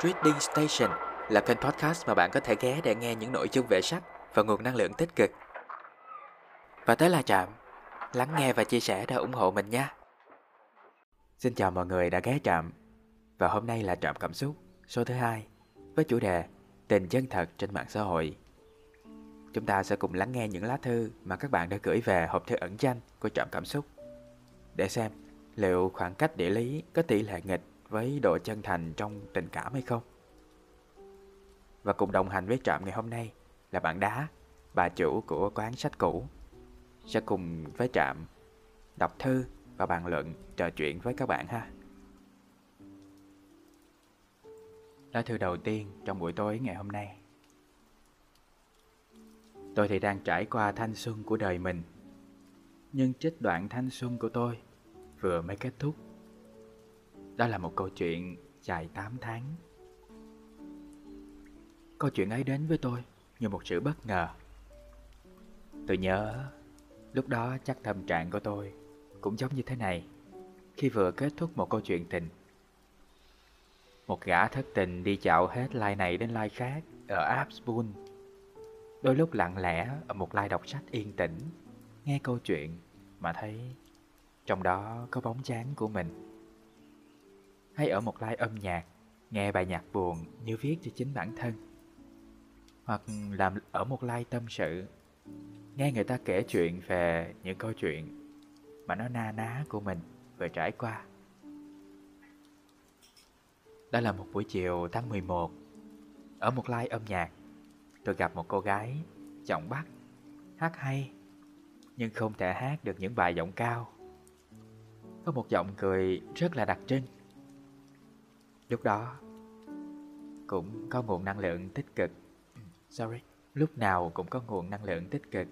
Trading Station là kênh podcast mà bạn có thể ghé để nghe những nội dung về sách và nguồn năng lượng tích cực. Và tới là Trạm, lắng nghe và chia sẻ để ủng hộ mình nha. Xin chào mọi người đã ghé Trạm. Và hôm nay là Trạm Cảm Xúc số thứ hai với chủ đề Tình chân thật trên mạng xã hội. Chúng ta sẽ cùng lắng nghe những lá thư mà các bạn đã gửi về hộp thư ẩn danh của Trạm Cảm Xúc. Để xem liệu khoảng cách địa lý có tỷ lệ nghịch với độ chân thành trong tình cảm hay không. Và cùng đồng hành với Trạm ngày hôm nay là bạn Đá, bà chủ của quán sách cũ. Sẽ cùng với Trạm đọc thư và bàn luận trò chuyện với các bạn ha. Lá thư đầu tiên trong buổi tối ngày hôm nay. Tôi thì đang trải qua thanh xuân của đời mình. Nhưng trích đoạn thanh xuân của tôi vừa mới kết thúc đó là một câu chuyện dài 8 tháng. Câu chuyện ấy đến với tôi như một sự bất ngờ. Tôi nhớ lúc đó chắc tâm trạng của tôi cũng giống như thế này khi vừa kết thúc một câu chuyện tình. Một gã thất tình đi dạo hết like này đến like khác ở Abspoon, Đôi lúc lặng lẽ ở một like đọc sách yên tĩnh, nghe câu chuyện mà thấy trong đó có bóng dáng của mình hay ở một live âm nhạc, nghe bài nhạc buồn như viết cho chính bản thân. Hoặc làm ở một live tâm sự, nghe người ta kể chuyện về những câu chuyện mà nó na ná của mình vừa trải qua. Đó là một buổi chiều tháng 11, ở một live âm nhạc, tôi gặp một cô gái giọng Bắc, hát hay, nhưng không thể hát được những bài giọng cao. Có một giọng cười rất là đặc trưng Lúc đó cũng có nguồn năng lượng tích cực. Sorry, lúc nào cũng có nguồn năng lượng tích cực.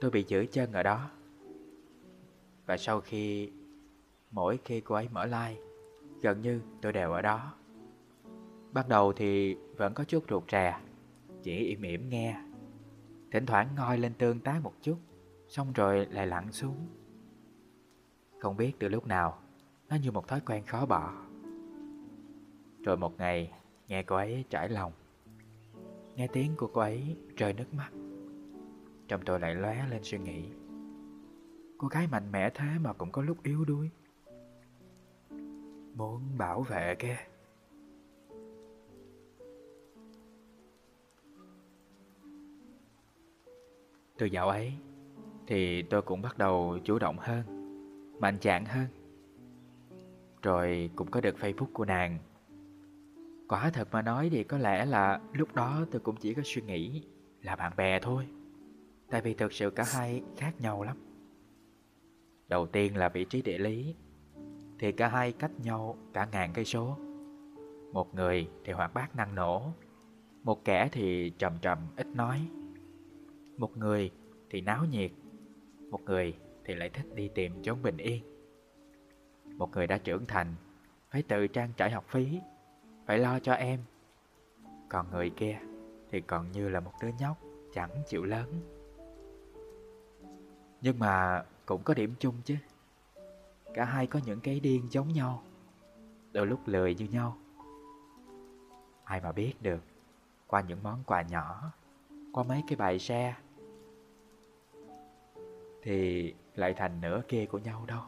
Tôi bị giữ chân ở đó. Và sau khi mỗi khi cô ấy mở like, gần như tôi đều ở đó. Ban đầu thì vẫn có chút ruột rè, chỉ im ỉm nghe. Thỉnh thoảng ngoi lên tương tác một chút, xong rồi lại lặn xuống. Không biết từ lúc nào nó như một thói quen khó bỏ. Rồi một ngày, Nghe cô ấy trải lòng. Nghe tiếng của cô ấy rơi nước mắt. Trong tôi lại lóe lên suy nghĩ. Cô gái mạnh mẽ thế mà cũng có lúc yếu đuối. Muốn bảo vệ kia Từ dạo ấy, Thì tôi cũng bắt đầu chủ động hơn, Mạnh dạn hơn rồi cũng có được Facebook của nàng. Quả thật mà nói thì có lẽ là lúc đó tôi cũng chỉ có suy nghĩ là bạn bè thôi. Tại vì thực sự cả hai khác nhau lắm. Đầu tiên là vị trí địa lý, Thì cả hai cách nhau cả ngàn cây số. Một người thì hoạt bát năng nổ, Một kẻ thì trầm trầm ít nói. Một người thì náo nhiệt, Một người thì lại thích đi tìm chốn bình yên một người đã trưởng thành, Phải tự trang trải học phí, Phải lo cho em. Còn người kia thì còn như là một đứa nhóc Chẳng chịu lớn. Nhưng mà cũng có điểm chung chứ. Cả hai có những cái điên giống nhau, Đôi lúc lười như nhau. Ai mà biết được, Qua những món quà nhỏ, Qua mấy cái bài xe, Thì lại thành nửa kia của nhau đâu.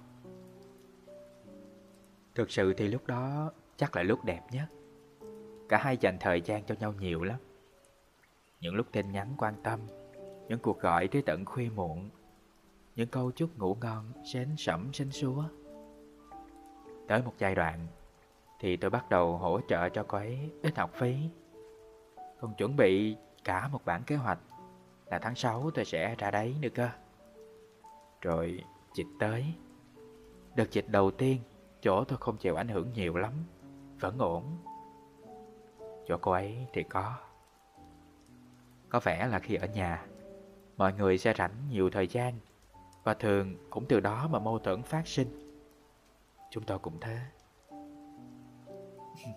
Thực sự thì lúc đó chắc là lúc đẹp nhất. Cả hai dành thời gian cho nhau nhiều lắm. Những lúc tin nhắn quan tâm, Những cuộc gọi tới tận khuya muộn, Những câu chúc ngủ ngon Xến sẩm xến xúa. Tới một giai đoạn Thì tôi bắt đầu hỗ trợ cho cô ấy ít học phí. Còn chuẩn bị cả một bản kế hoạch Là tháng 6 tôi sẽ ra đấy nữa cơ. Rồi dịch tới. Đợt dịch đầu tiên Chỗ tôi không chịu ảnh hưởng nhiều lắm. Vẫn ổn. Chỗ cô ấy thì có. Có vẻ là khi ở nhà, Mọi người sẽ rảnh nhiều thời gian, Và thường cũng từ đó mà mâu thuẫn phát sinh. Chúng tôi cũng thế.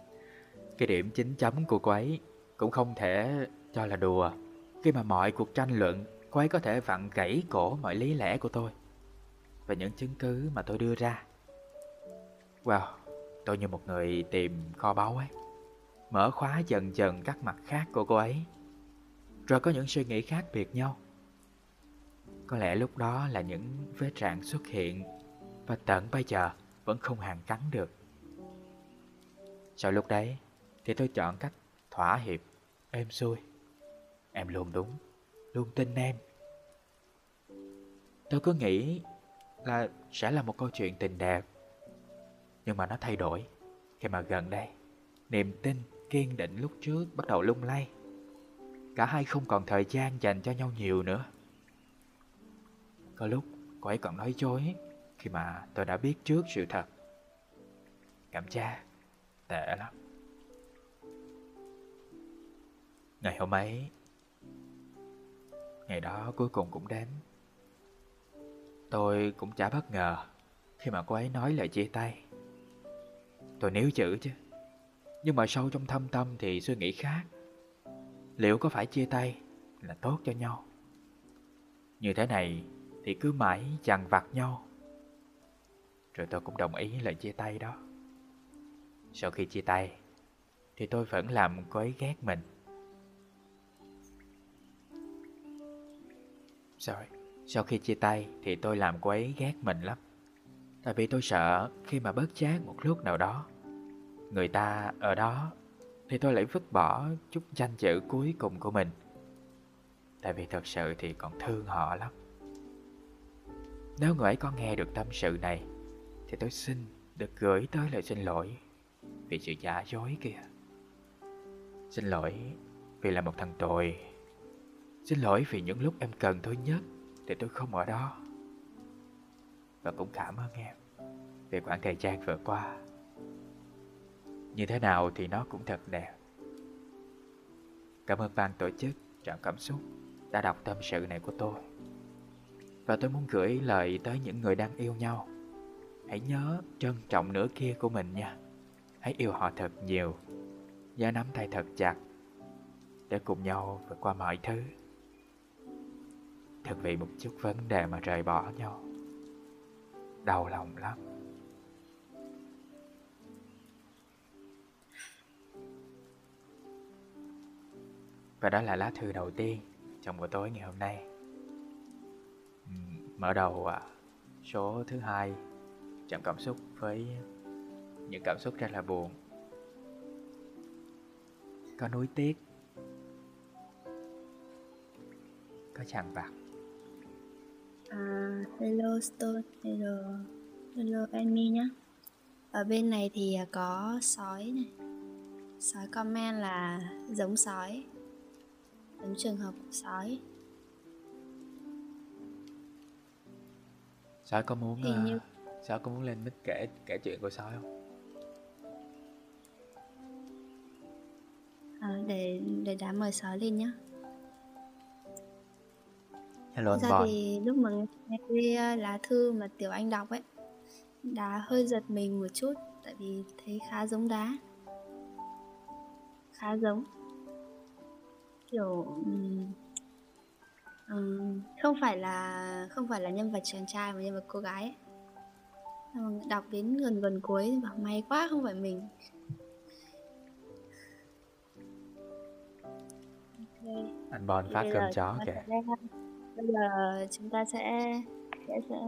Cái điểm chính chấm của cô ấy Cũng không thể cho là đùa. Khi mà mọi cuộc tranh luận, Cô ấy có thể vặn gãy cổ mọi lý lẽ của tôi Và những chứng cứ mà tôi đưa ra. Wow, Tôi như một người tìm kho báu ấy. Mở khóa dần dần các mặt khác của cô ấy. Rồi có những suy nghĩ khác biệt nhau. Có lẽ lúc đó là những vết rạn xuất hiện Và tận bây giờ vẫn không hàn cắn được. Sau lúc đấy thì tôi chọn cách thỏa hiệp, êm xuôi Em luôn đúng, luôn tin em. Tôi cứ nghĩ là sẽ là một câu chuyện tình đẹp. Nhưng mà nó thay đổi. Khi mà gần đây Niềm tin, kiên định lúc trước bắt đầu lung lay. Cả hai không còn thời gian dành cho nhau nhiều nữa. Có lúc cô ấy còn nói dối Khi mà tôi đã biết trước sự thật. Cảm giác tệ lắm. Ngày hôm ấy Ngày đó cuối cùng cũng đến. Tôi cũng chả bất ngờ khi mà cô ấy nói lời chia tay. Tôi níu chữ chứ. Nhưng mà sâu trong thâm tâm thì suy nghĩ khác. Liệu có phải chia tay là tốt cho nhau? Như thế này thì cứ mãi chằn vặt nhau. Rồi tôi cũng đồng ý lời chia tay đó. Sau khi chia tay, thì tôi vẫn làm cô ấy ghét mình. Sorry. Sau khi chia tay thì tôi làm cô ấy ghét mình lắm Tại vì tôi sợ khi mà bớt chát một lúc nào đó Người ta ở đó, Thì tôi lại vứt bỏ chút danh chữ cuối cùng của mình. Tại vì thật sự thì còn thương họ lắm. Nếu người ấy có nghe được tâm sự này, Thì tôi xin được gửi tới lời xin lỗi Vì sự giả dối kia. Xin lỗi vì là một thằng tồi. Xin lỗi vì những lúc em cần tôi nhất thì tôi không ở đó. Và cũng cảm ơn em Về khoảng thời gian vừa qua. Như thế nào thì nó cũng thật đẹp Cảm ơn ban tổ chức Trạm Cảm Xúc Đã đọc tâm sự này của tôi. Và tôi muốn gửi lời tới những người đang yêu nhau. Hãy nhớ trân trọng nửa kia của mình nha. Hãy yêu họ thật nhiều. Nhớ nắm tay thật chặt Để cùng nhau vượt qua mọi thứ. Thật vì một chút vấn đề mà rời bỏ nhau. Đau lòng lắm. Và đó là lá thư đầu tiên trong buổi tối ngày hôm nay Mở đầu à, số thứ hai Chạm cảm xúc với những cảm xúc rất là buồn Có nuối tiếc Có chàng vặt À, hello Stone, hello, hello Annie nhé Ở bên này thì à, có sói này. Sói comment là giống sói. Giống trường hợp của sói. Sói có muốn Hình như... uh, Sói có muốn lên mic kể kể chuyện của sói không? À, để để đã mời sói lên nhá. Hello anh Bon. thì lúc mà nghe cái lá thư mà Tiểu Anh đọc ấy Đá hơi giật mình một chút Tại vì thấy khá giống đá Khá giống Kiểu um, um, Không phải là Không phải là nhân vật chàng trai mà nhân vật cô gái ấy. Đọc đến gần gần cuối thì bảo may quá không phải mình. Okay. Anh Bon phát cơm chó kìa. bây giờ chúng ta sẽ sẽ sẽ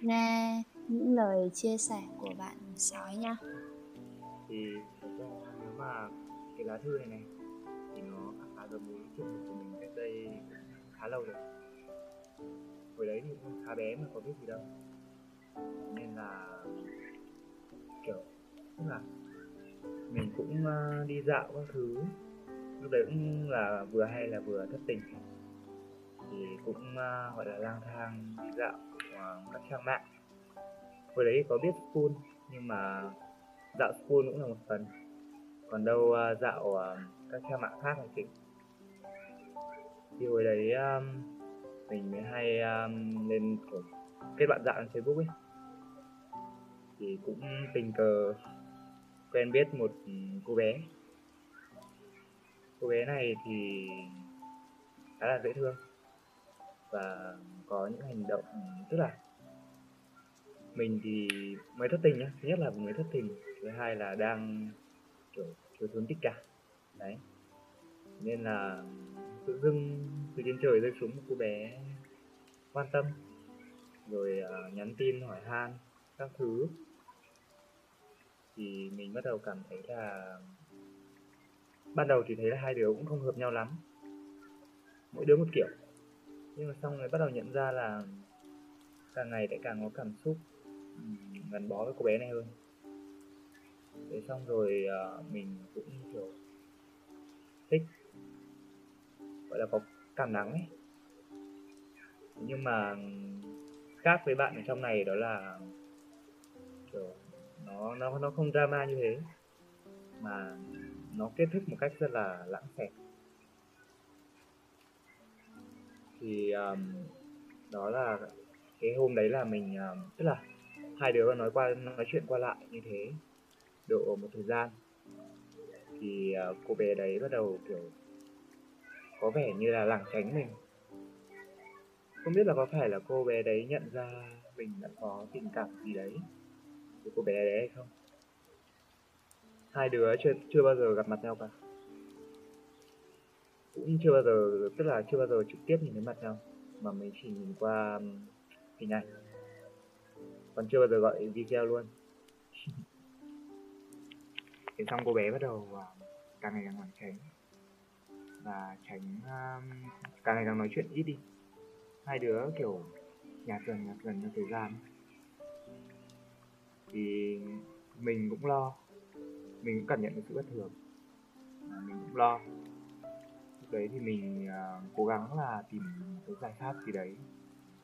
nghe những lời chia sẻ của bạn sói nha. Thì nếu mà cái lá thư này này nó mới giống với của mình cách đây khá lâu rồi. Hồi đấy thì cũng khá bé mà có biết gì đâu. Nên là, kiểu, tức là mình cũng ờ, đi dạo các thứ. Lúc đấy cũng là vừa hay là vừa thất tình. Thì cũng ờ, gọi là lang thang đi dạo các trang mạng. Hồi đấy có biết school nhưng mà dạo school cũng là một phần. Còn đâu ờ, dạo các trang mạng khác là chính thì hồi đấy um, mình mới hay um, lên kiểu kết bạn dạo trên facebook ấy. Thì cũng tình cờ quen biết một cô bé. Cô bé này thì khá là dễ thương và có những hành động tức là mình thì mới thất tình nhá. Thứ nhất là mới thất tình thứ hai là đang kiểu thiếu thốn tình cảm. Đấy. Nên là tự dưng từ trên trời rơi xuống một cô bé quan tâm rồi uh, nhắn tin hỏi han các thứ. Thì mình bắt đầu cảm thấy là ban đầu thì thấy là hai đứa cũng không hợp nhau lắm. Mỗi đứa một kiểu. Nhưng mà xong rồi bắt đầu nhận ra là càng ngày lại càng có cảm xúc gắn bó với cô bé này hơn. Thế xong rồi uh, mình cũng kiểu thích gọi là có cảm nắng ấy. Nhưng mà khác với bạn ở trong này đó là kiểu nó nó nó không drama như thế. Mà nó kết thúc một cách rất là lãng xẹt thì um, đó là cái hôm đấy là mình um, tức là hai đứa nói qua nói chuyện qua lại như thế độ một thời gian. Thì uh, cô bé đấy bắt đầu kiểu có vẻ như là lảng tránh mình. Không biết là có phải là cô bé đấy nhận ra mình đã có tình cảm gì đấy với cô bé đấy hay không? Hai đứa chưa chưa bao giờ gặp mặt nhau cả. Cũng chưa bao giờ, tức là chưa bao giờ trực tiếp nhìn thấy mặt nhau, mà mình chỉ nhìn qua hình ảnh. Còn chưa bao giờ gọi video luôn. Thế xong cô bé bắt đầu à, càng ngày càng hoàn tránh và tránh um, càng ngày càng nói chuyện ít đi. Hai đứa kiểu nhạt dần nhạt dần theo thời gian. Thì mình cũng lo. Mình cũng cảm nhận được sự bất thường. À, mình cũng lo. Lúc đấy thì mình uh, cố gắng là tìm một cái giải pháp gì đấy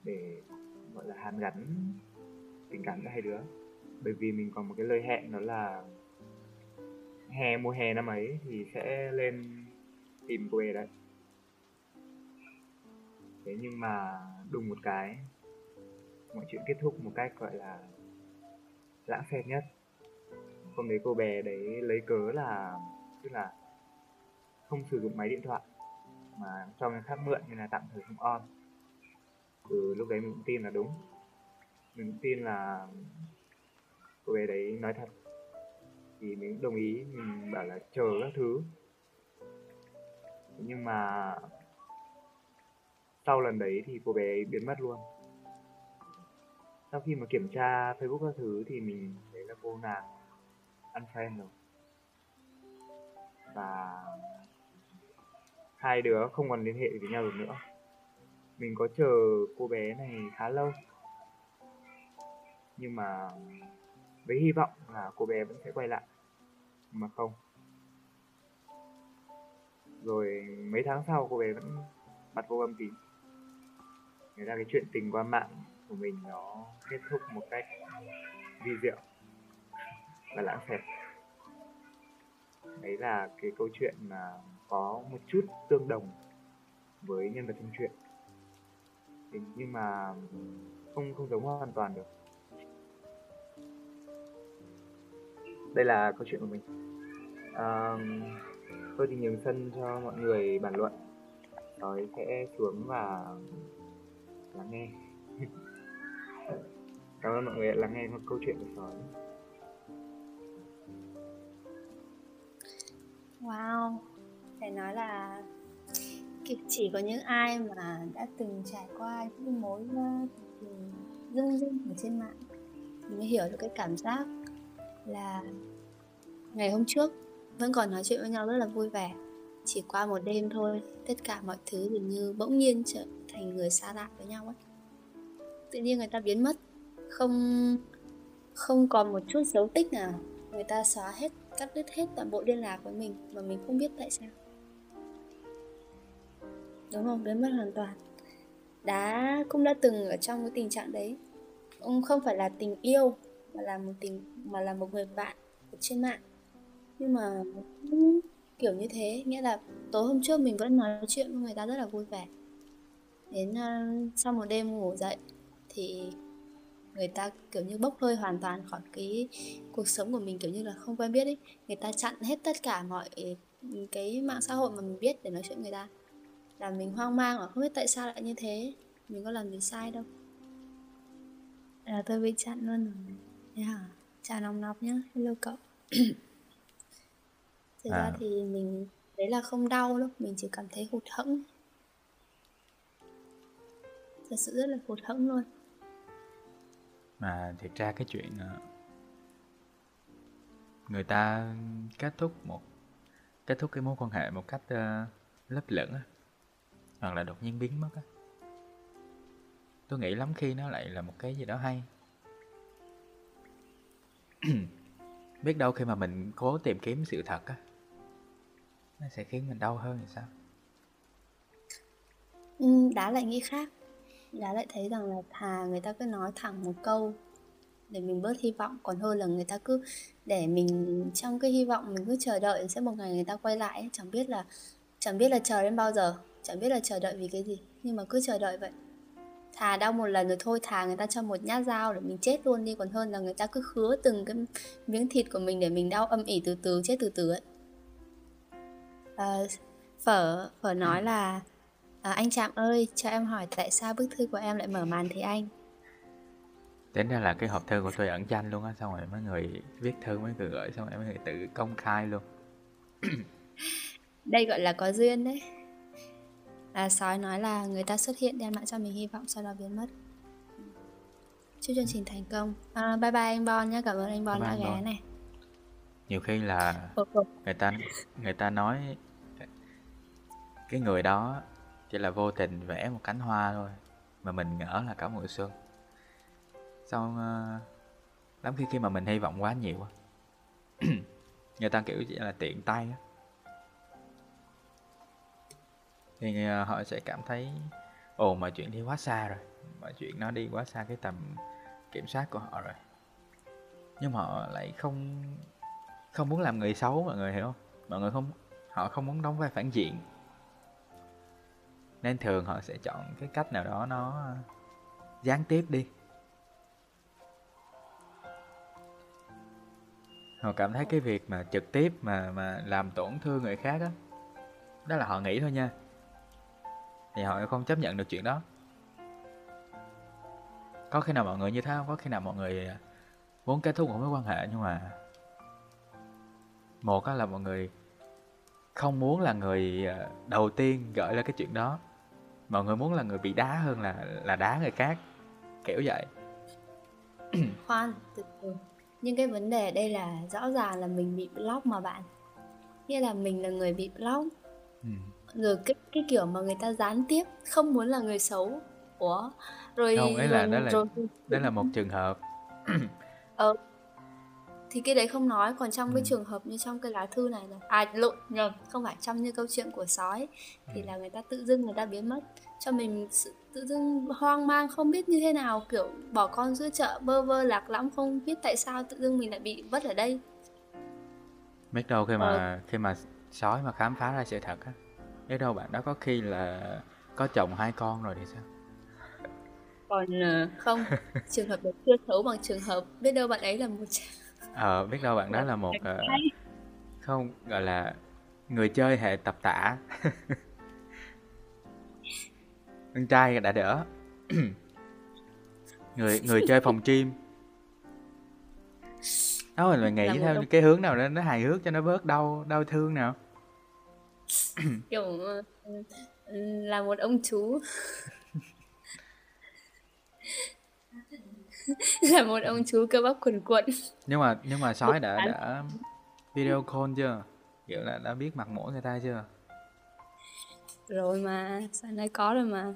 để gọi là hàn gắn tình cảm giữa hai đứa. Bởi vì mình còn một cái lời hẹn đó là hè mùa hè năm ấy thì sẽ lên tìm cô bé đấy. Thế nhưng mà đùng một cái, mọi chuyện kết thúc một cách gọi là lãng xẹt nhất. Hôm đấy cô bé đấy lấy cớ là, tức là không sử dụng máy điện thoại, mà cho người khác mượn nên là tạm thời không on. Từ lúc đấy mình cũng tin là đúng. Mình cũng tin là cô bé đấy nói thật. Thì mình cũng đồng ý, mình bảo là chờ các thứ nhưng mà sau lần đấy thì cô bé ấy biến mất luôn. Sau khi mà kiểm tra facebook các thứ thì mình thấy là cô nàng unfriend rồi. Và hai đứa không còn liên hệ với nhau được nữa. Mình có chờ cô bé này khá lâu. Nhưng mà với hy vọng là cô bé vẫn sẽ quay lại. Mà không rồi mấy tháng sau cô bé vẫn bật vô âm tín. Người ra cái chuyện tình qua mạng của mình nó kết thúc một cách vi diệu và lãng xẹt. Đấy là cái câu chuyện mà có một chút tương đồng với nhân vật trong truyện. Nhưng mà không không giống hoàn toàn được. Đây là câu chuyện của mình. À, tôi thì nhường sân cho mọi người bàn luận. Rồi sẽ xuống và lắng nghe. Cảm ơn mọi người đã lắng nghe một câu chuyện của sói Wow, phải nói là chỉ có những ai mà đã từng trải qua những mối ờ, dưng dưng ở trên mạng. Thì mới hiểu được cái cảm giác là ngày hôm trước vẫn còn nói chuyện với nhau rất là vui vẻ. Chỉ qua một đêm thôi, tất cả mọi thứ dường như bỗng nhiên trở thành người xa lạ với nhau ấy. Tự nhiên người ta biến mất. Không không còn một chút dấu tích nào. Người ta xóa hết, cắt đứt hết toàn bộ liên lạc với mình mà mình không biết tại sao. Đúng không? Biến mất hoàn toàn. Đã cũng đã từng ở trong cái tình trạng đấy. Cũng không phải là tình yêu, mà là một tình, mà là một người bạn trên mạng nhưng mà cũng kiểu như thế nghĩa là tối hôm trước mình vẫn nói chuyện với người ta rất là vui vẻ. Đến uh, sau một đêm ngủ dậy thì người ta kiểu như bốc hơi hoàn toàn khỏi cái cuộc sống của mình kiểu như là không quen biết ấy. Người ta chặn hết tất cả mọi ừ, cái mạng xã hội mà mình biết để nói chuyện người ta. Là mình hoang mang và không biết tại sao lại như thế. Mình có làm gì sai đâu. Là tôi bị chặn luôn rồi. Yeah. hả? Chào nòng nọc nhá. Hello cậu. thực À. ra thì mình đấy là không đau đâu mình chỉ cảm thấy hụt hẫng. Thật sự rất là hụt hẫng luôn. Mà thiệt ra cái chuyện ờ, người ta kết thúc một kết thúc cái mối quan hệ một cách ờ, lấp lửng hoặc là đột nhiên biến mất á. Tôi nghĩ lắm khi nó lại là một cái gì đó hay. Biết đâu khi mà mình cố tìm kiếm sự thật á nó sẽ khiến mình đau hơn thì sao? Ừ, Đá lại nghĩ khác. Đá lại thấy rằng là thà người ta cứ nói thẳng một câu Để mình bớt hy vọng Còn hơn là người ta cứ để mình trong cái hy vọng Mình cứ chờ đợi sẽ một ngày người ta quay lại. Chẳng biết là Chẳng biết là chờ đến bao giờ Chẳng biết là chờ đợi vì cái gì Nhưng mà cứ chờ đợi vậy. Thà đau một lần rồi thôi Thà người ta cho một nhát dao để mình chết luôn đi Còn hơn là người ta cứ khứa từng cái miếng thịt của mình Để mình đau âm ỉ từ từ chết từ từ ấy. Ờ, Phở Phở nói là À, anh Trạm ơi, cho em hỏi tại sao bức thư của em lại mở màn thế anh? Tính ra là cái hộp thư của tôi ẩn danh luôn á Xong rồi mấy người viết thư mấy người gửi Xong rồi mấy người tự công khai luôn Đây gọi là có duyên đấy. Là sói nói là người ta xuất hiện đem lại cho mình hy vọng sau đó biến mất. Chúc chương trình thành công. À, bye bye anh Bon nhé, cảm ơn anh Bon Bye đã ghé Bon. này. Nhiều khi là người ta người ta nói cái người đó chỉ là vô tình vẽ một cánh hoa thôi mà mình ngỡ là cả mùa xuân. Xong ờ, lắm khi khi mà mình hy vọng quá nhiều người ta kiểu chỉ là tiện tay á. Thì ờ, họ sẽ cảm thấy ồ mọi chuyện đi quá xa rồi mọi chuyện nó đi quá xa cái tầm kiểm soát của họ rồi. Nhưng mà họ lại không không muốn làm người xấu mọi người hiểu không? Mọi người không họ không muốn đóng vai phản diện nên thường họ sẽ chọn cái cách nào đó nó gián tiếp đi. Họ cảm thấy cái việc mà trực tiếp mà mà làm tổn thương người khác á, đó là họ nghĩ thôi nha. Thì họ không chấp nhận được chuyện đó. Có khi nào mọi người như thế không? Có khi nào mọi người muốn kết thúc một mối quan hệ nhưng mà một á là mọi người không muốn là người ờ, đầu tiên gợi ra cái chuyện đó mọi người muốn là người bị đá hơn là là đá người khác kiểu vậy khoan, từ từ. Nhưng cái vấn đề ở đây là rõ ràng là mình bị block mà bạn. Nghĩa là mình là người bị block. ừ. Rồi cái cái kiểu mà người ta gián tiếp không muốn là người xấu. Ủa? Rồi Không, ý là đó là- rồi đó là một trường hợp Ờ Thì cái đấy không nói Còn trong cái Ừ. trường hợp như trong cái lá thư này là À lộn nhầm Không phải trong như câu chuyện của sói Thì Ừ. là người ta tự dưng người ta biến mất. Cho mình sự tự dưng hoang mang Không biết như thế nào Kiểu bỏ con giữa chợ bơ vơ lạc lõng Không biết tại sao tự dưng mình lại bị vất ở đây. Biết đâu khi mà khi mà sói mà khám phá ra sự thật á biết đâu bạn đó có khi là có chồng hai con rồi thì sao? Còn ờ, không Trường hợp đấy chưa xấu bằng trường hợp. Biết đâu bạn ấy là một ờ biết đâu bạn đó là một ờ, không gọi là người chơi hệ tập tả. Con trai đã đỡ. Người người chơi phòng chim. Đó mình phải nghĩ theo cái hướng nào đó nó hài hước cho nó bớt đau đau thương nào. Kiểu ờ, ừ, là một ông chú là một ông chú cơ bắp quần quận nhưng mà nhưng mà sói đã đã video call chưa? Kiểu là đã biết mặt mũi người ta chưa? Rồi mà sao nói có rồi mà?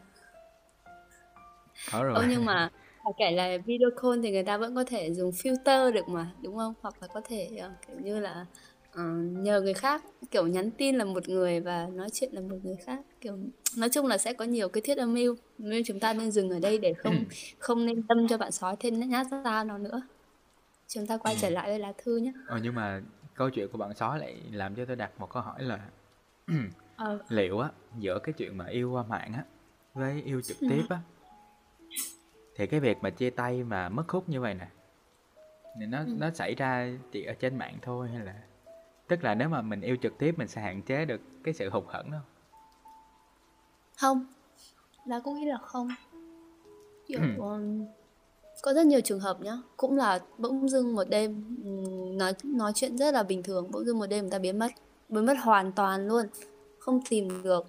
Có rồi. Ơ nhưng mà phải kể là video call thì người ta vẫn có thể dùng filter được mà đúng không? Hoặc là có thể ờ, kiểu như là ờ, nhờ người khác. Kiểu nhắn tin là một người và nói chuyện là một người khác. Kiểu nói chung là sẽ có nhiều cái thiết âm mưu. Nên chúng ta nên dừng ở đây để không không nên tâm cho bạn sói thêm nhát ra nó nữa. Chúng ta quay trở lại với lá thư nhé ờ, nhưng mà câu chuyện của bạn sói lại làm cho tôi đặt một câu hỏi là ờ, liệu á giữa cái chuyện mà yêu qua mạng á với yêu trực Ừ. tiếp á thì cái việc mà chia tay mà mất hút như vậy nè thì nó Ừ. nó xảy ra chỉ ở trên mạng thôi hay là tức là nếu mà mình yêu trực tiếp mình sẽ hạn chế được cái sự hụt hẫng đó không? Là cũng nghĩ là không. Kiểu Ừ. um, có rất nhiều trường hợp nhá. Cũng là bỗng dưng một đêm nói nói chuyện rất là bình thường. Bỗng dưng một đêm người ta biến mất biến mất hoàn toàn luôn. Không tìm được.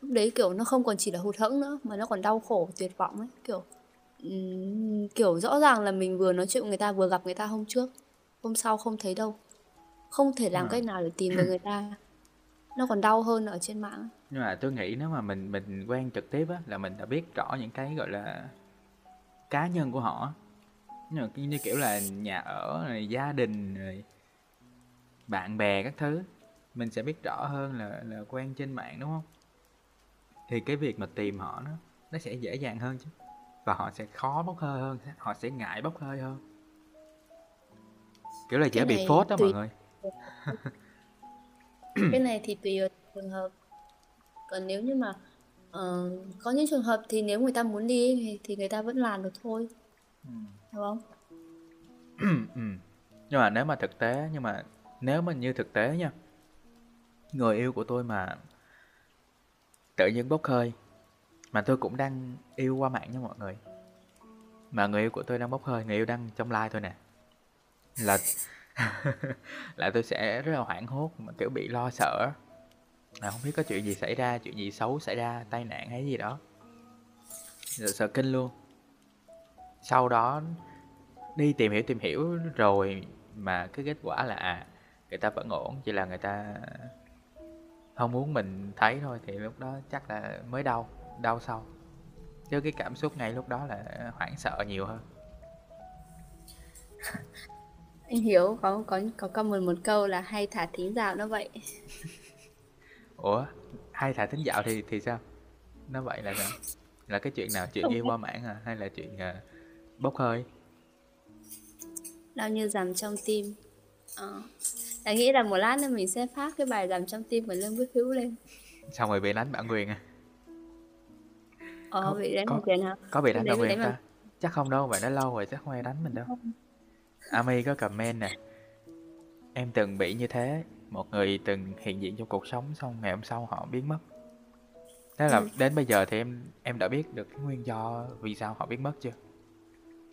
Lúc đấy kiểu nó không còn chỉ là hụt hẫng nữa mà nó còn đau khổ tuyệt vọng ấy. Kiểu kiểu rõ ràng là mình vừa nói chuyện người ta vừa gặp người ta hôm trước. Hôm sau không thấy đâu không thể làm à. cách nào để tìm được người ta. Nó còn đau hơn ở trên mạng. Nhưng mà tôi nghĩ nếu mà mình mình quen trực tiếp á là mình đã biết rõ những cái gọi là cá nhân của họ như, như kiểu là nhà ở rồi gia đình rồi bạn bè các thứ mình sẽ biết rõ hơn là là quen trên mạng đúng không? Thì cái việc mà tìm họ nó nó sẽ dễ dàng hơn chứ. Và họ sẽ khó bốc hơi hơn họ sẽ ngại bốc hơi hơn. Kiểu là dễ bị phốt đó tùy... mọi người cái này thì tùy trường hợp còn nếu như mà uh, có những trường hợp thì nếu người ta muốn đi thì, thì người ta vẫn làm được thôi ừ. đúng không ừ. nhưng mà nếu mà thực tế nhưng mà nếu mà như thực tế nha người yêu của tôi mà tự nhiên bốc hơi mà tôi cũng đang yêu qua mạng nha mọi người mà người yêu của tôi đang bốc hơi người yêu đang trong like thôi nè là là tôi sẽ rất là hoảng hốt mà kiểu bị lo sợ. Là không biết có chuyện gì xảy ra chuyện gì xấu xảy ra tai nạn hay gì đó. Sợ, sợ kinh luôn. Sau đó đi tìm hiểu tìm hiểu rồi mà cái kết quả là à người ta vẫn ổn chỉ là người ta không muốn mình thấy thôi thì lúc đó chắc là mới đau đau sau. Chứ cái cảm xúc ngay lúc đó là hoảng sợ nhiều hơn. anh hiểu có có có comment một câu là hay thả thính dạo nó vậy. Ủa? Hay thả thính dạo thì thì sao? Nó vậy là sao? Là cái chuyện nào? Chuyện yêu qua mạng à? Hay là chuyện uh, bốc hơi? Đau như dằm trong tim. Ờ. À. nghĩ là một lát nữa mình sẽ phát cái bài dằm trong tim của lương viết hữu lên. Xong rồi bị đánh bản quyền à? Ờ có, bị đánh bản quyền hả? có bị đánh bản quyền ta mà... chắc không đâu vậy nó lâu rồi chắc không ai đánh mình đâu Ami có comment nè Em từng bị như thế Một người từng hiện diện trong cuộc sống Xong ngày hôm sau họ biến mất Thế là ừ. đến bây giờ thì em em đã biết được cái nguyên do vì sao họ biến mất chưa?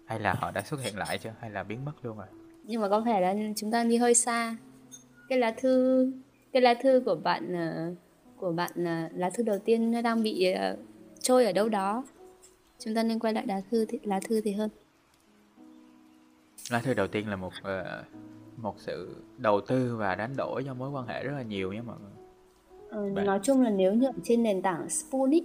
Hay là họ đã xuất hiện lại chưa? Hay là biến mất luôn rồi? Nhưng mà có thể là chúng ta đi hơi xa Cái lá thư Cái lá thư của bạn ờ, Của bạn ờ, lá thư đầu tiên nó đang bị ờ, trôi ở đâu đó Chúng ta nên quay lại lá thư thì, lá thư thì hơn lá thư đầu tiên là một uh, một sự đầu tư và đánh đổi cho mối quan hệ rất là nhiều nhé mọi người. Ừ, Bạn... nói chung là nếu như trên nền tảng Sputnik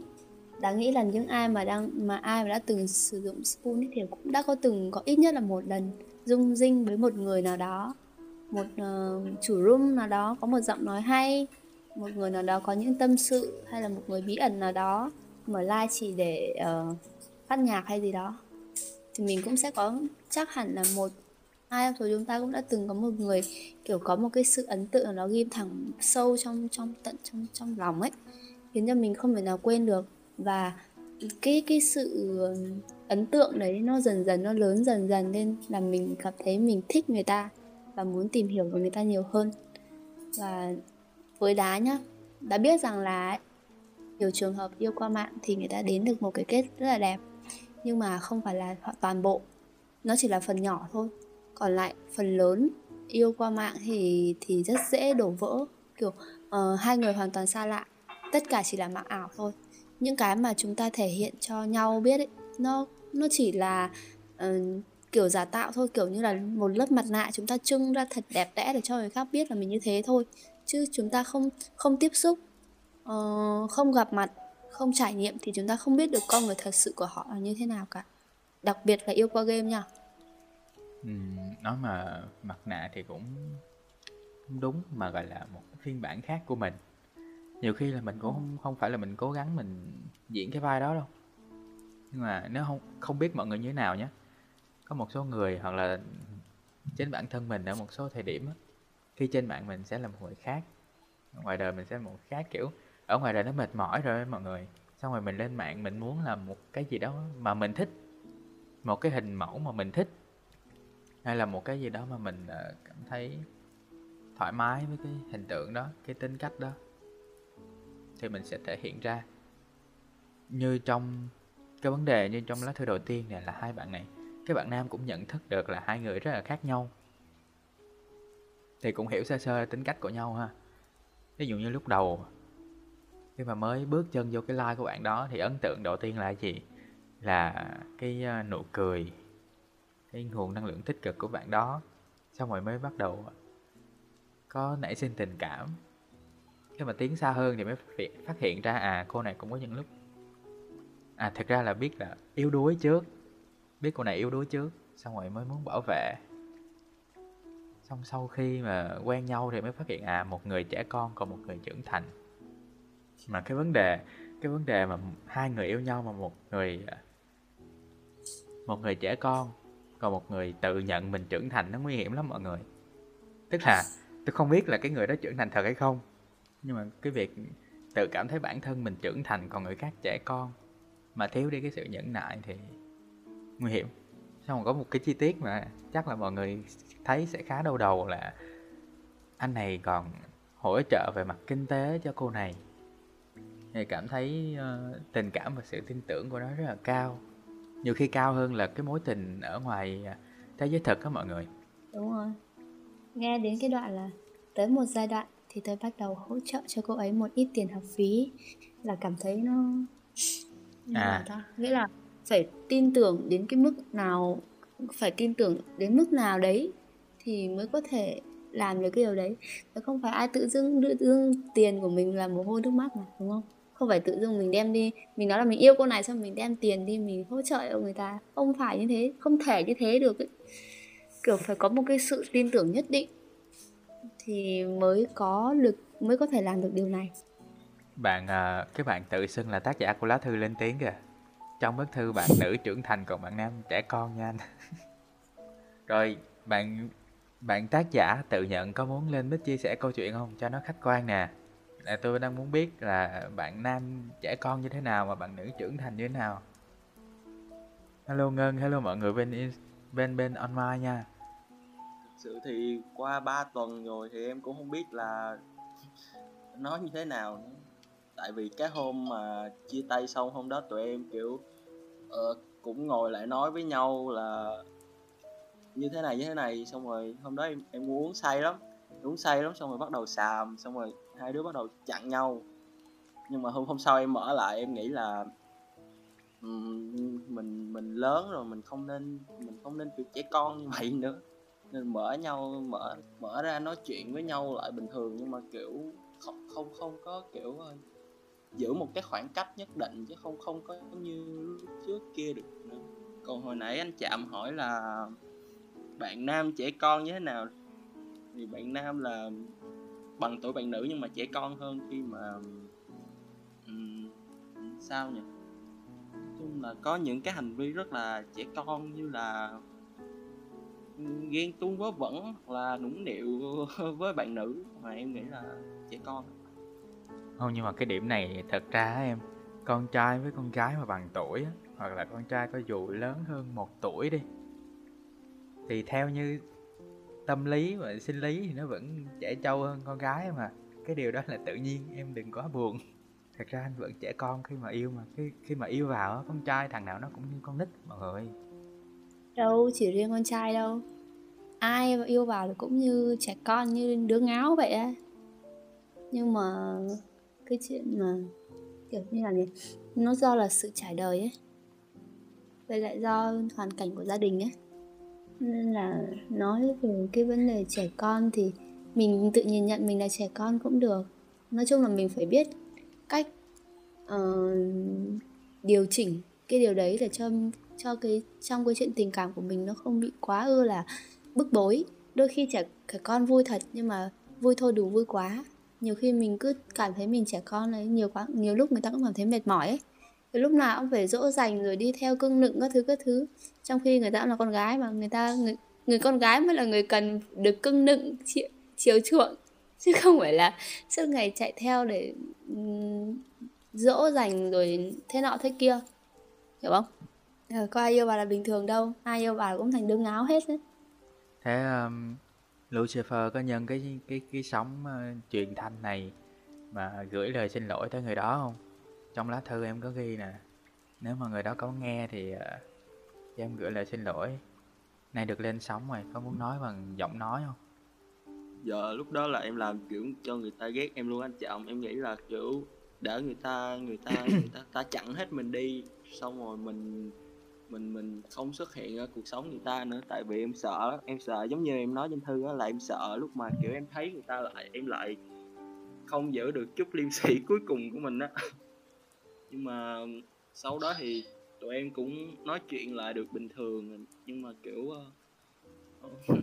đáng nghĩ là những ai mà đang mà ai mà đã từng sử dụng Sputnik thì cũng đã có từng có ít nhất là một lần dung dinh với một người nào đó. Một uh, chủ room nào đó có một giọng nói hay một người nào đó có những tâm sự hay là một người bí ẩn nào đó mở live chỉ để uh, phát nhạc hay gì đó thì mình cũng sẽ có, chắc hẳn là một ai trong số chúng ta cũng đã từng có một người, kiểu, có một cái sự ấn tượng nó ghim thẳng sâu trong trong tận, trong trong lòng ấy, khiến cho mình không thể nào quên được. Và cái cái sự ờ, ấn tượng đấy nó dần dần, nó lớn dần dần lên là mình cảm thấy mình thích người ta và muốn tìm hiểu về người ta nhiều hơn. Và với đá nhá đã biết rằng là nhiều trường hợp yêu qua mạng thì người ta đến được một cái kết rất là đẹp nhưng mà không phải là toàn bộ. Nó chỉ là phần nhỏ thôi. Còn lại phần lớn yêu qua mạng thì thì rất dễ đổ vỡ. Kiểu uh, hai người hoàn toàn xa lạ. Tất cả chỉ là mạng ảo thôi. Những cái mà chúng ta thể hiện cho nhau biết ấy, nó nó chỉ là uh, kiểu giả tạo thôi. Kiểu như là một lớp mặt nạ chúng ta trưng ra thật đẹp đẽ để cho người khác biết là mình như thế thôi. Chứ chúng ta không không tiếp xúc uh, không gặp mặt không trải nghiệm thì chúng ta không biết được con người thật sự của họ là như thế nào cả. Đặc biệt là yêu qua game nha. Ừ, nói mà mặt nạ thì cũng đúng mà gọi là một phiên bản khác của mình. Nhiều khi là mình cũng không không phải là mình cố gắng mình diễn cái vai đó đâu. Nhưng mà nếu không không biết mọi người như thế nào nhé. Có một số người hoặc là chính bản thân mình ở một số thời điểm khi trên mạng mình sẽ là một người khác ngoài đời mình sẽ là một người khác kiểu ở ngoài đời nó mệt mỏi rồi mọi người. Xong rồi mình lên mạng, mình muốn làm một cái gì đó mà mình thích. Một cái hình mẫu mà mình thích. Hay là một cái gì đó mà mình ờ, cảm thấy thoải mái với cái hình tượng đó, cái tính cách đó. Thì mình sẽ thể hiện ra. Như trong cái vấn đề, như trong lá thư đầu tiên này là hai bạn này. Cái bạn nam cũng nhận thức được là hai người rất là khác nhau. Thì cũng hiểu sơ sơ tính cách của nhau ha. Ví dụ như lúc đầu khi mà mới bước chân vô cái like của bạn đó thì ấn tượng đầu tiên là gì? Là cái ờ, nụ cười, cái nguồn năng lượng tích cực của bạn đó. Xong rồi mới bắt đầu ờ, có nảy sinh tình cảm. Khi mà tiến xa hơn thì mới phát hiện ra à cô này cũng có những lúc à thật ra là biết là yếu đuối trước, biết cô này yếu đuối trước, xong rồi mới muốn bảo vệ. Xong sau khi mà quen nhau thì mới phát hiện à một người trẻ con còn một người trưởng thành mà cái vấn đề, cái vấn đề mà hai người yêu nhau mà một người một người trẻ con, còn một người tự nhận mình trưởng thành nó nguy hiểm lắm mọi người. Tức là tôi không biết là cái người đó trưởng thành thật hay không, nhưng mà cái việc tự cảm thấy bản thân mình trưởng thành còn người khác trẻ con mà thiếu đi cái sự nhẫn nại thì nguy hiểm. Xong có một cái chi tiết mà chắc là mọi người thấy sẽ khá đau đầu là anh này còn hỗ trợ về mặt kinh tế cho cô này thì cảm thấy uh, tình cảm và sự tin tưởng của nó rất là cao. Nhiều khi cao hơn là cái mối tình ở ngoài ờ, thế giới thực á mọi người. Đúng rồi. Nghe đến cái đoạn là tới một giai đoạn thì tôi bắt đầu hỗ trợ cho cô ấy một ít tiền học phí là cảm thấy nó à. ta nghĩa là phải tin tưởng đến cái mức nào phải tin tưởng đến mức nào đấy thì mới có thể làm được cái điều đấy. Chứ không phải ai tự dưng tự dưng tiền của mình là mồ hôi nước mắt mà đúng không không phải tự dưng mình đem đi. Mình nói là mình yêu cô này xong mình đem tiền đi mình hỗ trợ người ta. Không phải như thế không thể như thế được ấy. kiểu phải có một cái sự tin tưởng nhất định thì mới có lực mới có thể làm được điều này. Bạn à, cái bạn tự xưng là tác giả của lá thư lên tiếng kìa. Trong bức thư bạn nữ trưởng thành còn bạn nam trẻ con nha anh. Rồi bạn bạn tác giả tự nhận có muốn lên bích chia sẻ câu chuyện không? Cho nó khách quan nè là tôi đang muốn biết là bạn nam trẻ con như thế nào và bạn nữ trưởng thành như thế nào. Hello ngân hello mọi người bên bên bên online nha. Sự thì qua 3 tuần rồi thì em cũng không biết là nói như thế nào nữa. Tại vì cái hôm mà chia tay xong hôm đó tụi em kiểu uh, cũng ngồi lại nói với nhau là như thế này như thế này. Xong rồi hôm đó em em uống say lắm uống say lắm xong rồi bắt đầu xàm xong rồi hai đứa bắt đầu chặn nhau. Nhưng mà hôm hôm sau em mở lại em nghĩ là um, mình mình lớn rồi mình không nên mình không nên kiểu trẻ con như vậy nữa. Nên mở nhau mở mở ra nói chuyện với nhau lại bình thường nhưng mà kiểu không không không có kiểu ờ, giữ một cái khoảng cách nhất định chứ không không có như lúc trước kia được nữa. Còn hồi nãy anh chạm hỏi là bạn nam trẻ con như thế nào? Thì bạn nam là bằng tuổi bạn nữ nhưng mà trẻ con hơn khi mà um, sao nhỉ? Chung là có những cái hành vi rất là trẻ con như là ghen tuông vớ vẩn hoặc là nũng nịu với bạn nữ mà em nghĩ là trẻ con. Không nhưng mà cái điểm này thật ra em con trai với con gái mà bằng tuổi hoặc là con trai có dù lớn hơn một tuổi đi thì theo như tâm lý và sinh lý thì nó vẫn trẻ trâu hơn con gái mà. Cái điều đó là tự nhiên, em đừng quá buồn. Thật ra anh vẫn trẻ con khi mà yêu mà, khi khi mà yêu vào con trai thằng nào nó cũng như con nít mọi người. Đâu chỉ riêng con trai đâu. Ai mà yêu vào thì cũng như trẻ con, như đứa ngáo vậy á. Nhưng mà cái chuyện mà kiểu như là gì, nó do là sự trải đời ấy. Với lại do hoàn cảnh của gia đình ấy nên là nói về cái vấn đề trẻ con thì mình tự nhìn nhận mình là trẻ con cũng được. Nói chung là mình phải biết cách uh, điều chỉnh cái điều đấy để cho cho cái trong cái chuyện tình cảm của mình nó không bị quá ư là bức bối. Đôi khi trẻ, trẻ con vui thật nhưng mà vui thôi đủ vui quá. Nhiều khi mình cứ cảm thấy mình trẻ con ấy nhiều quá nhiều lúc người ta cũng cảm thấy mệt mỏi ấy lúc nào cũng phải dỗ dành rồi đi theo cưng nựng các thứ các thứ. Trong khi người ta cũng là con gái mà người ta người, người con gái mới là người cần được cưng nựng chiều, chiều chuộng. Chứ không phải là suốt ngày chạy theo để um, dỗ dành rồi thế nọ thế kia. Hiểu không? Ờ, có ai yêu bà là bình thường đâu. Ai yêu bà cũng thành đứa ngáo hết đấy. Thế um, Lucifer có nhân cái cái cái sóng uh, truyền thanh này mà gửi lời xin lỗi tới người đó không trong lá thư em có ghi nè nếu mà người đó có nghe thì uh, cho em gửi lời xin lỗi. Nay được lên sóng rồi có muốn nói bằng giọng nói không? Giờ lúc đó là em làm kiểu cho người ta ghét em luôn anh trọng em nghĩ là kiểu để người ta người ta người ta, ta chặn hết mình đi xong rồi mình mình mình không xuất hiện ở cuộc sống người ta nữa. Tại vì em sợ em sợ giống như em nói trên thư á là em sợ lúc mà kiểu em thấy người ta lại em lại không giữ được chút liêm sĩ cuối cùng của mình á nhưng mà sau đó thì tụi em cũng nói chuyện lại được bình thường nhưng mà kiểu ờ,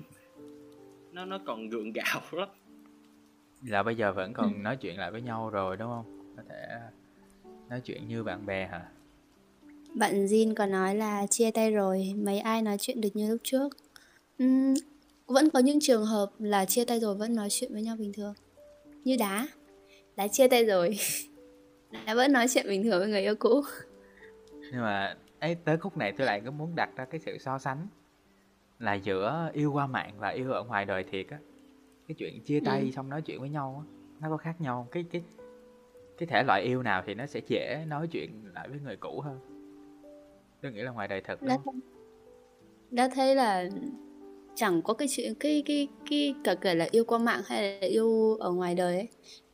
nó nó còn gượng gạo lắm là bây giờ vẫn còn nói chuyện lại với nhau rồi đúng không có thể nói chuyện như bạn bè hả Bạn Jin có nói là chia tay rồi, mấy ai nói chuyện được như lúc trước. Ừm, vẫn có những trường hợp là chia tay rồi vẫn nói chuyện với nhau bình thường. Như đá. Đá chia tay rồi. Đá vẫn nói chuyện bình thường với người yêu cũ. nhưng mà ấy tới khúc này tôi lại có muốn đặt ra cái sự so sánh là giữa yêu qua mạng và yêu ở ngoài đời thiệt á cái chuyện chia tay Ừ. xong nói chuyện với nhau á nó có khác nhau cái cái cái thể loại yêu nào thì nó sẽ dễ nói chuyện lại với người cũ hơn tôi nghĩ là ngoài đời thật đúng Đã, không? đã thấy là chẳng có cái chuyện cái cái cái cả kể là yêu qua mạng hay là yêu ở ngoài đời ấy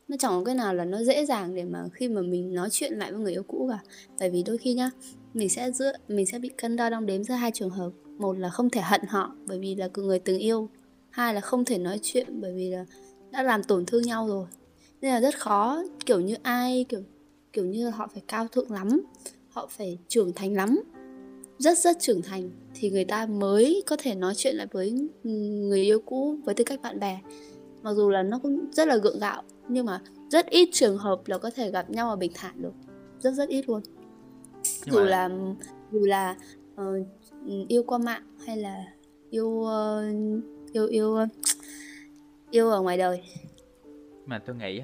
nó chẳng có cái nào là nó dễ dàng để mà khi mà mình nói chuyện lại với người yêu cũ cả. Bởi vì đôi khi nhá, mình sẽ giữa, mình sẽ bị cân đo đong đếm giữa hai trường hợp. Một là không thể hận họ, bởi vì là người từng yêu. Hai là không thể nói chuyện, bởi vì là đã làm tổn thương nhau rồi. Nên là rất khó, kiểu như ai, kiểu kiểu như họ phải cao thượng lắm, họ phải trưởng thành lắm. Rất rất trưởng thành thì người ta mới có thể nói chuyện lại với ừ, người yêu cũ, với tư cách bạn bè. Mặc dù là nó cũng rất là gượng gạo nhưng mà rất ít trường hợp là có thể gặp nhau và bình thản được. Rất rất ít luôn. Nhưng dù mà- là dù là ờ, yêu qua mạng hay là yêu ờ, yêu yêu yêu ở ngoài đời. Mà tôi nghĩ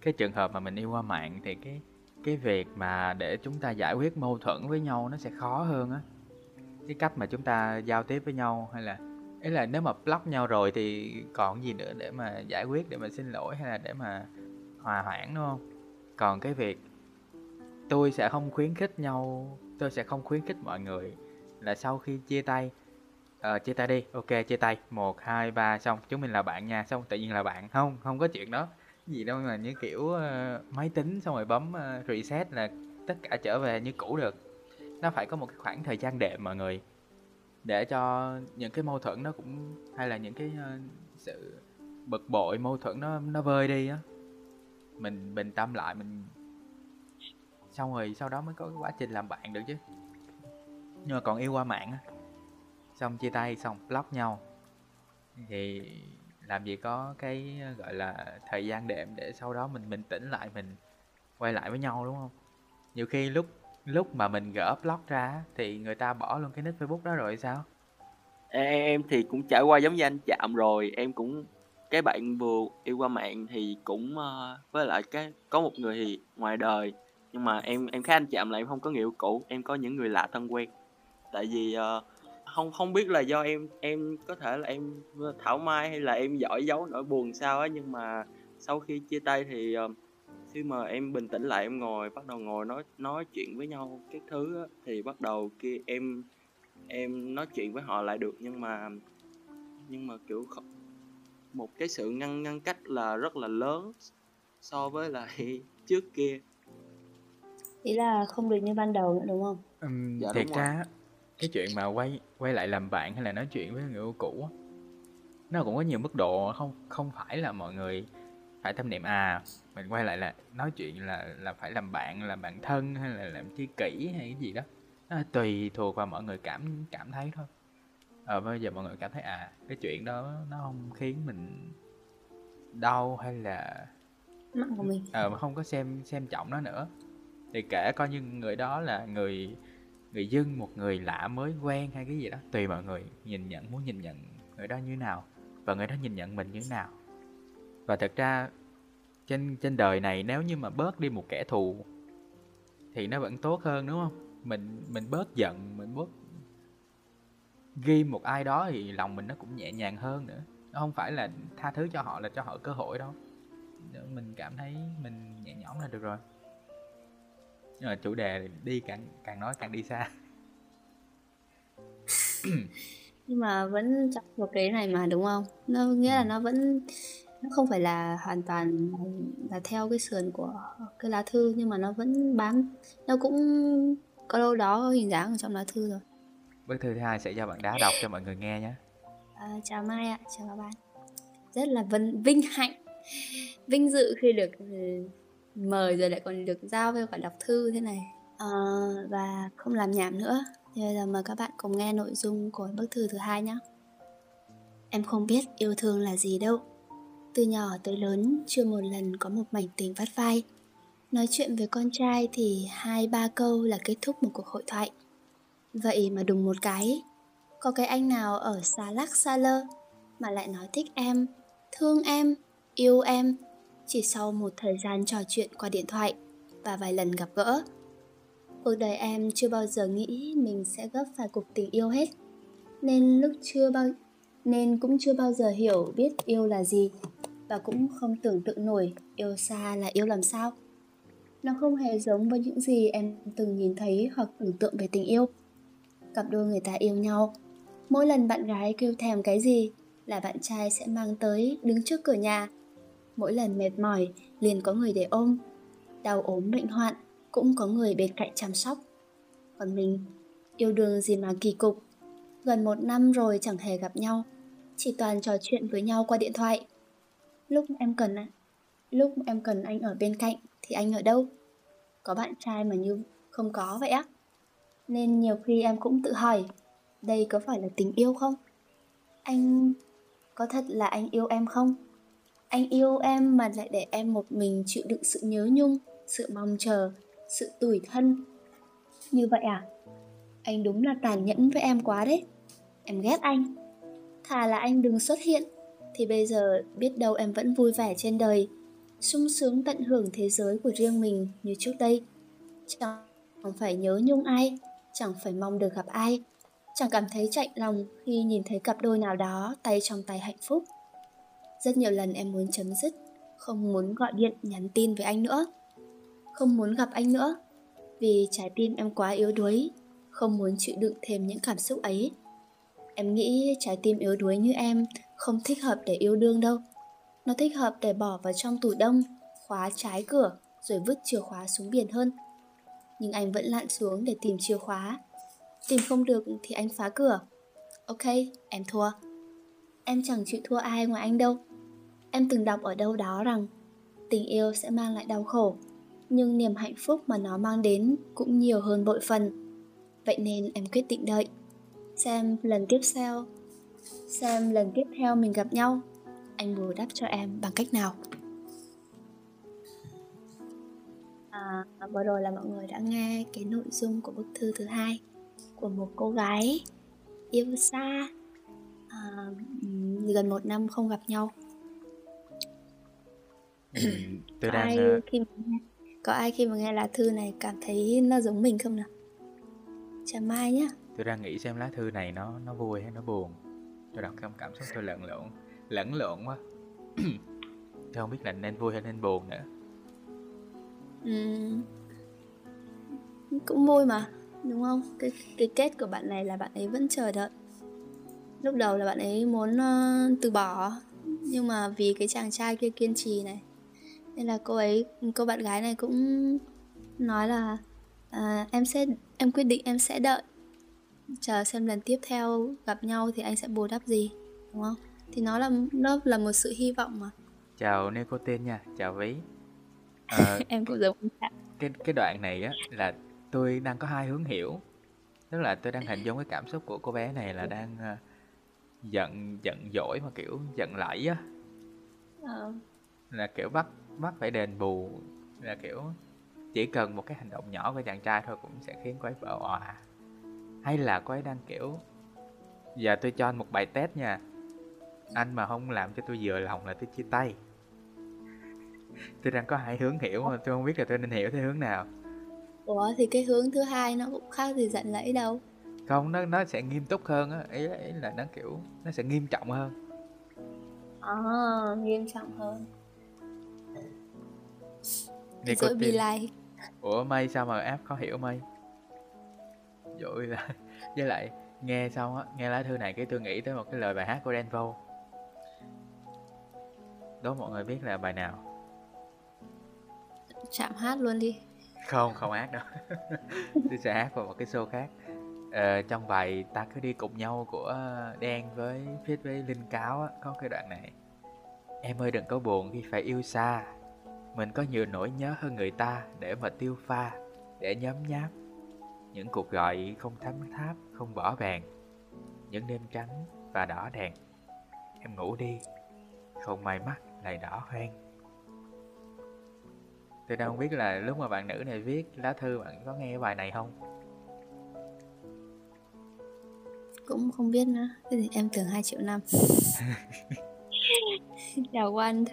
cái trường hợp mà mình yêu qua mạng thì cái cái việc mà để chúng ta giải quyết mâu thuẫn với nhau nó sẽ khó hơn á. Cái cách mà chúng ta giao tiếp với nhau hay là ý là nếu mà block nhau rồi thì còn gì nữa để mà giải quyết để mà xin lỗi hay là để mà hòa hoãn đúng không? Còn cái việc tôi sẽ không khuyến khích nhau tôi sẽ không khuyến khích mọi người là sau khi chia tay uh, chia tay đi. Ok chia tay. Một hai ba xong. Chúng mình là bạn nha. Xong tự nhiên là bạn. Không không có chuyện đó. Gì đâu mà như kiểu uh, máy tính xong rồi bấm uh, reset là tất cả trở về như cũ được. Nó phải có một cái khoảng thời gian đệm mọi người để cho những cái mâu thuẫn nó cũng, hay là những cái ờ, sự bực bội mâu thuẫn nó nó vơi đi á. Mình bình tâm lại mình, xong rồi sau đó mới có cái quá trình làm bạn được chứ. Nhưng mà còn yêu qua mạng á. Xong chia tay xong block nhau. Thì làm gì có cái ờ, gọi là, thời gian đệm để sau đó mình bình tĩnh lại, mình quay lại với nhau, đúng không? Nhiều khi lúc lúc mà mình gỡ blog ra thì người ta bỏ luôn cái nick facebook đó rồi sao? Em, thì cũng trải qua giống như anh chạm rồi. Em cũng cái bạn vừa yêu qua mạng thì cũng uh, với lại cái có một người thì ngoài đời. Nhưng mà em em khác anh chạm là em không có người yêu cũ em có những người lạ thân quen. Tại vì uh, không không biết là do em em có thể là em thảo mai hay là em giỏi giấu nỗi buồn sao á nhưng mà sau khi chia tay thì uh, khi mà em bình tĩnh lại em ngồi bắt đầu ngồi nói nói chuyện với nhau các thứ á, thì bắt đầu kia em em nói chuyện với họ lại được. Nhưng mà nhưng mà kiểu không, một cái sự ngăn ngăn cách là rất là lớn so với lại trước kia. Ý là không được như ban đầu nữa đúng không? Ừm, Dạ, thiệt đúng ra á, cái chuyện mà quay quay lại làm bạn hay là nói chuyện với người yêu cũ nó cũng có nhiều mức độ không không phải là mọi người phải tâm niệm à mình quay lại là nói chuyện là là phải làm bạn làm bạn thân hay là làm tri kỷ hay cái gì đó. Nó tùy thuộc vào mọi người cảm cảm thấy thôi. Ờ bây giờ mọi người cảm thấy à cái chuyện đó nó không khiến mình đau hay là mạng của mình. Ờ mà không có xem xem trọng nó nữa. Thì kể coi như người đó là người người dân một người lạ mới quen hay cái gì đó. Tùy mọi người nhìn nhận muốn nhìn nhận người đó như nào. Và người đó nhìn nhận mình như nào. Và thật ra trên trên đời này nếu như mà bớt đi một kẻ thù thì nó vẫn tốt hơn đúng không? Mình mình bớt giận mình bớt ghi một ai đó thì lòng mình nó cũng nhẹ nhàng hơn nữa. Nó không phải là tha thứ cho họ là cho họ cơ hội đâu. Mình cảm thấy mình nhẹ nhõm là được rồi. Nhưng mà chủ đề đi càng càng nói càng đi xa. Nhưng mà vẫn trong một cái này mà đúng không? Nó nghĩa là nó vẫn nó không phải là hoàn toàn là theo cái sườn của cái lá thư nhưng mà nó vẫn bám nó cũng có đâu đó hình dáng ở trong lá thư rồi bức thư thứ hai sẽ do bạn đá đọc cho mọi người nghe nhé. À, chào mai ạ chào các bạn. Rất là vinh, vinh hạnh vinh dự khi được ừ, mời rồi lại còn được giao với cả đọc thư thế này. À, và không làm nhảm nữa. Thì bây giờ mời các bạn cùng nghe nội dung của bức thư thứ hai nhé. Em không biết yêu thương là gì đâu từ nhỏ tới lớn chưa một lần có một mảnh tình vắt vai. Nói chuyện với con trai thì hai ba câu là kết thúc một cuộc hội thoại. Vậy mà đùng một cái, có cái anh nào ở xa lắc xa lơ mà lại nói thích em, thương em, yêu em chỉ sau một thời gian trò chuyện qua điện thoại và vài lần gặp gỡ. Cuộc đời em chưa bao giờ nghĩ mình sẽ gấp phải cuộc tình yêu hết, nên lúc chưa bao, nên cũng chưa bao giờ hiểu biết yêu là gì và cũng không tưởng tượng nổi yêu xa là yêu làm sao. Nó không hề giống với những gì em từng nhìn thấy hoặc tưởng tượng về tình yêu. Cặp đôi người ta yêu nhau. Mỗi lần bạn gái kêu thèm cái gì là bạn trai sẽ mang tới đứng trước cửa nhà. Mỗi lần mệt mỏi, liền có người để ôm. Đau ốm bệnh hoạn, cũng có người bên cạnh chăm sóc. Còn mình, yêu đương gì mà kỳ cục. Gần một năm rồi chẳng hề gặp nhau. Chỉ toàn trò chuyện với nhau qua điện thoại lúc em cần lúc em cần anh ở bên cạnh thì anh ở đâu? Có bạn trai mà như không có vậy á. Nên nhiều khi em cũng tự hỏi, đây có phải là tình yêu không? Anh, có thật là anh yêu em không? Anh yêu em mà lại để em một mình chịu đựng sự nhớ nhung, sự mong chờ, sự tủi thân. Như vậy à? Anh đúng là tàn nhẫn với em quá đấy. Em ghét anh. Thà là anh đừng xuất hiện thì bây giờ biết đâu em vẫn vui vẻ trên đời. Sung sướng tận hưởng thế giới của riêng mình như trước đây. Chẳng phải nhớ nhung ai, chẳng phải mong được gặp ai. Chẳng cảm thấy chạy lòng khi nhìn thấy cặp đôi nào đó tay trong tay hạnh phúc. Rất nhiều lần em muốn chấm dứt, không muốn gọi điện nhắn tin với anh nữa. Không muốn gặp anh nữa, vì trái tim em quá yếu đuối, không muốn chịu đựng thêm những cảm xúc ấy. Em nghĩ trái tim yếu đuối như em không thích hợp để yêu đương đâu. Nó thích hợp để bỏ vào trong tủ đông, khóa trái cửa, rồi vứt chìa khóa xuống biển hơn. Nhưng anh vẫn lặn xuống để tìm chìa khóa. Tìm không được thì anh phá cửa. Ok, em thua. Em chẳng chịu thua ai ngoài anh đâu. Em từng đọc ở đâu đó rằng, tình yêu sẽ mang lại đau khổ, nhưng niềm hạnh phúc mà nó mang đến cũng nhiều hơn bội phần. Vậy nên em quyết định đợi. Xem lần tiếp theo xem lần tiếp theo mình gặp nhau anh bù đắp cho em bằng cách nào? À, vừa rồi là mọi người đã nghe cái nội dung của bức thư thứ hai của một cô gái yêu xa à, gần một năm không gặp nhau. Ừ, tôi đang ai ờ, khi mà nghe, có ai khi mà nghe lá thư này cảm thấy nó giống mình không nào? Chào mai nhá. tôi đang nghĩ xem lá thư này nó nó vui hay nó buồn tôi đọc cảm cảm xúc tôi lẫn lộn lẫn lộn quá. Tôi không biết là nên vui hay nên buồn nữa. Ừ. cũng vui mà đúng không? Cái cái kết của bạn này là bạn ấy vẫn chờ đợi. Lúc đầu là bạn ấy muốn uh, từ bỏ nhưng mà vì cái chàng trai kia kiên trì này. Nên là cô ấy cô bạn gái này cũng nói là à, em sẽ em quyết định em sẽ đợi chờ xem lần tiếp theo gặp nhau thì anh sẽ bù đắp gì đúng không? Thì nó là nó là một sự hy vọng mà. Chào nicotine nha chào ví. Ờ, em cũng giống cái cái đoạn này á là tôi đang có hai hướng hiểu. Tức là tôi đang hình dung cái cảm xúc của cô bé này là đang ờ, giận giận dỗi mà kiểu giận lẫy á. Ờ, là kiểu bắt bắt phải đền bù là kiểu chỉ cần một cái hành động nhỏ của chàng trai thôi cũng sẽ khiến cô ấy vỡ òa hay là cô ấy đang kiểu giờ tôi cho anh một bài test nha. Anh mà không làm cho tôi vừa lòng là tôi chia tay. Tôi đang có hai hướng hiểu mà tôi không biết là tôi nên hiểu theo hướng nào. Ủa thì cái hướng thứ hai nó cũng khác gì giận lẫy đâu. Không nó nó sẽ nghiêm túc hơn á. Ý, ý là nó kiểu nó sẽ nghiêm trọng hơn. À, nghiêm trọng hơn. Be tin like ủa mây sao mà app khó hiểu mây dội là với lại nghe xong á nghe lá thư này cái tôi nghĩ tới một cái lời bài hát của Đen Vâu đố mọi người biết là bài nào? Chạm hát luôn đi. Không không hát đâu. Tôi sẽ hát vào một cái show khác. Ờ, trong bài ta cứ đi cùng nhau của đen với fit với linh cáo á, có cái đoạn này. Em ơi đừng có buồn khi phải yêu xa. Mình có nhiều nỗi nhớ hơn người ta để mà tiêu pha để nhấm nháp những cuộc gọi không thấm tháp không bỏ bèn những đêm trắng và đỏ đèn. Em ngủ đi không may mắt lại đỏ hoen tôi đang không biết là lúc mà bạn nữ này viết lá thư bạn có nghe bài này không? Cũng không biết nữa gì em tưởng 2 triệu năm. Chào quan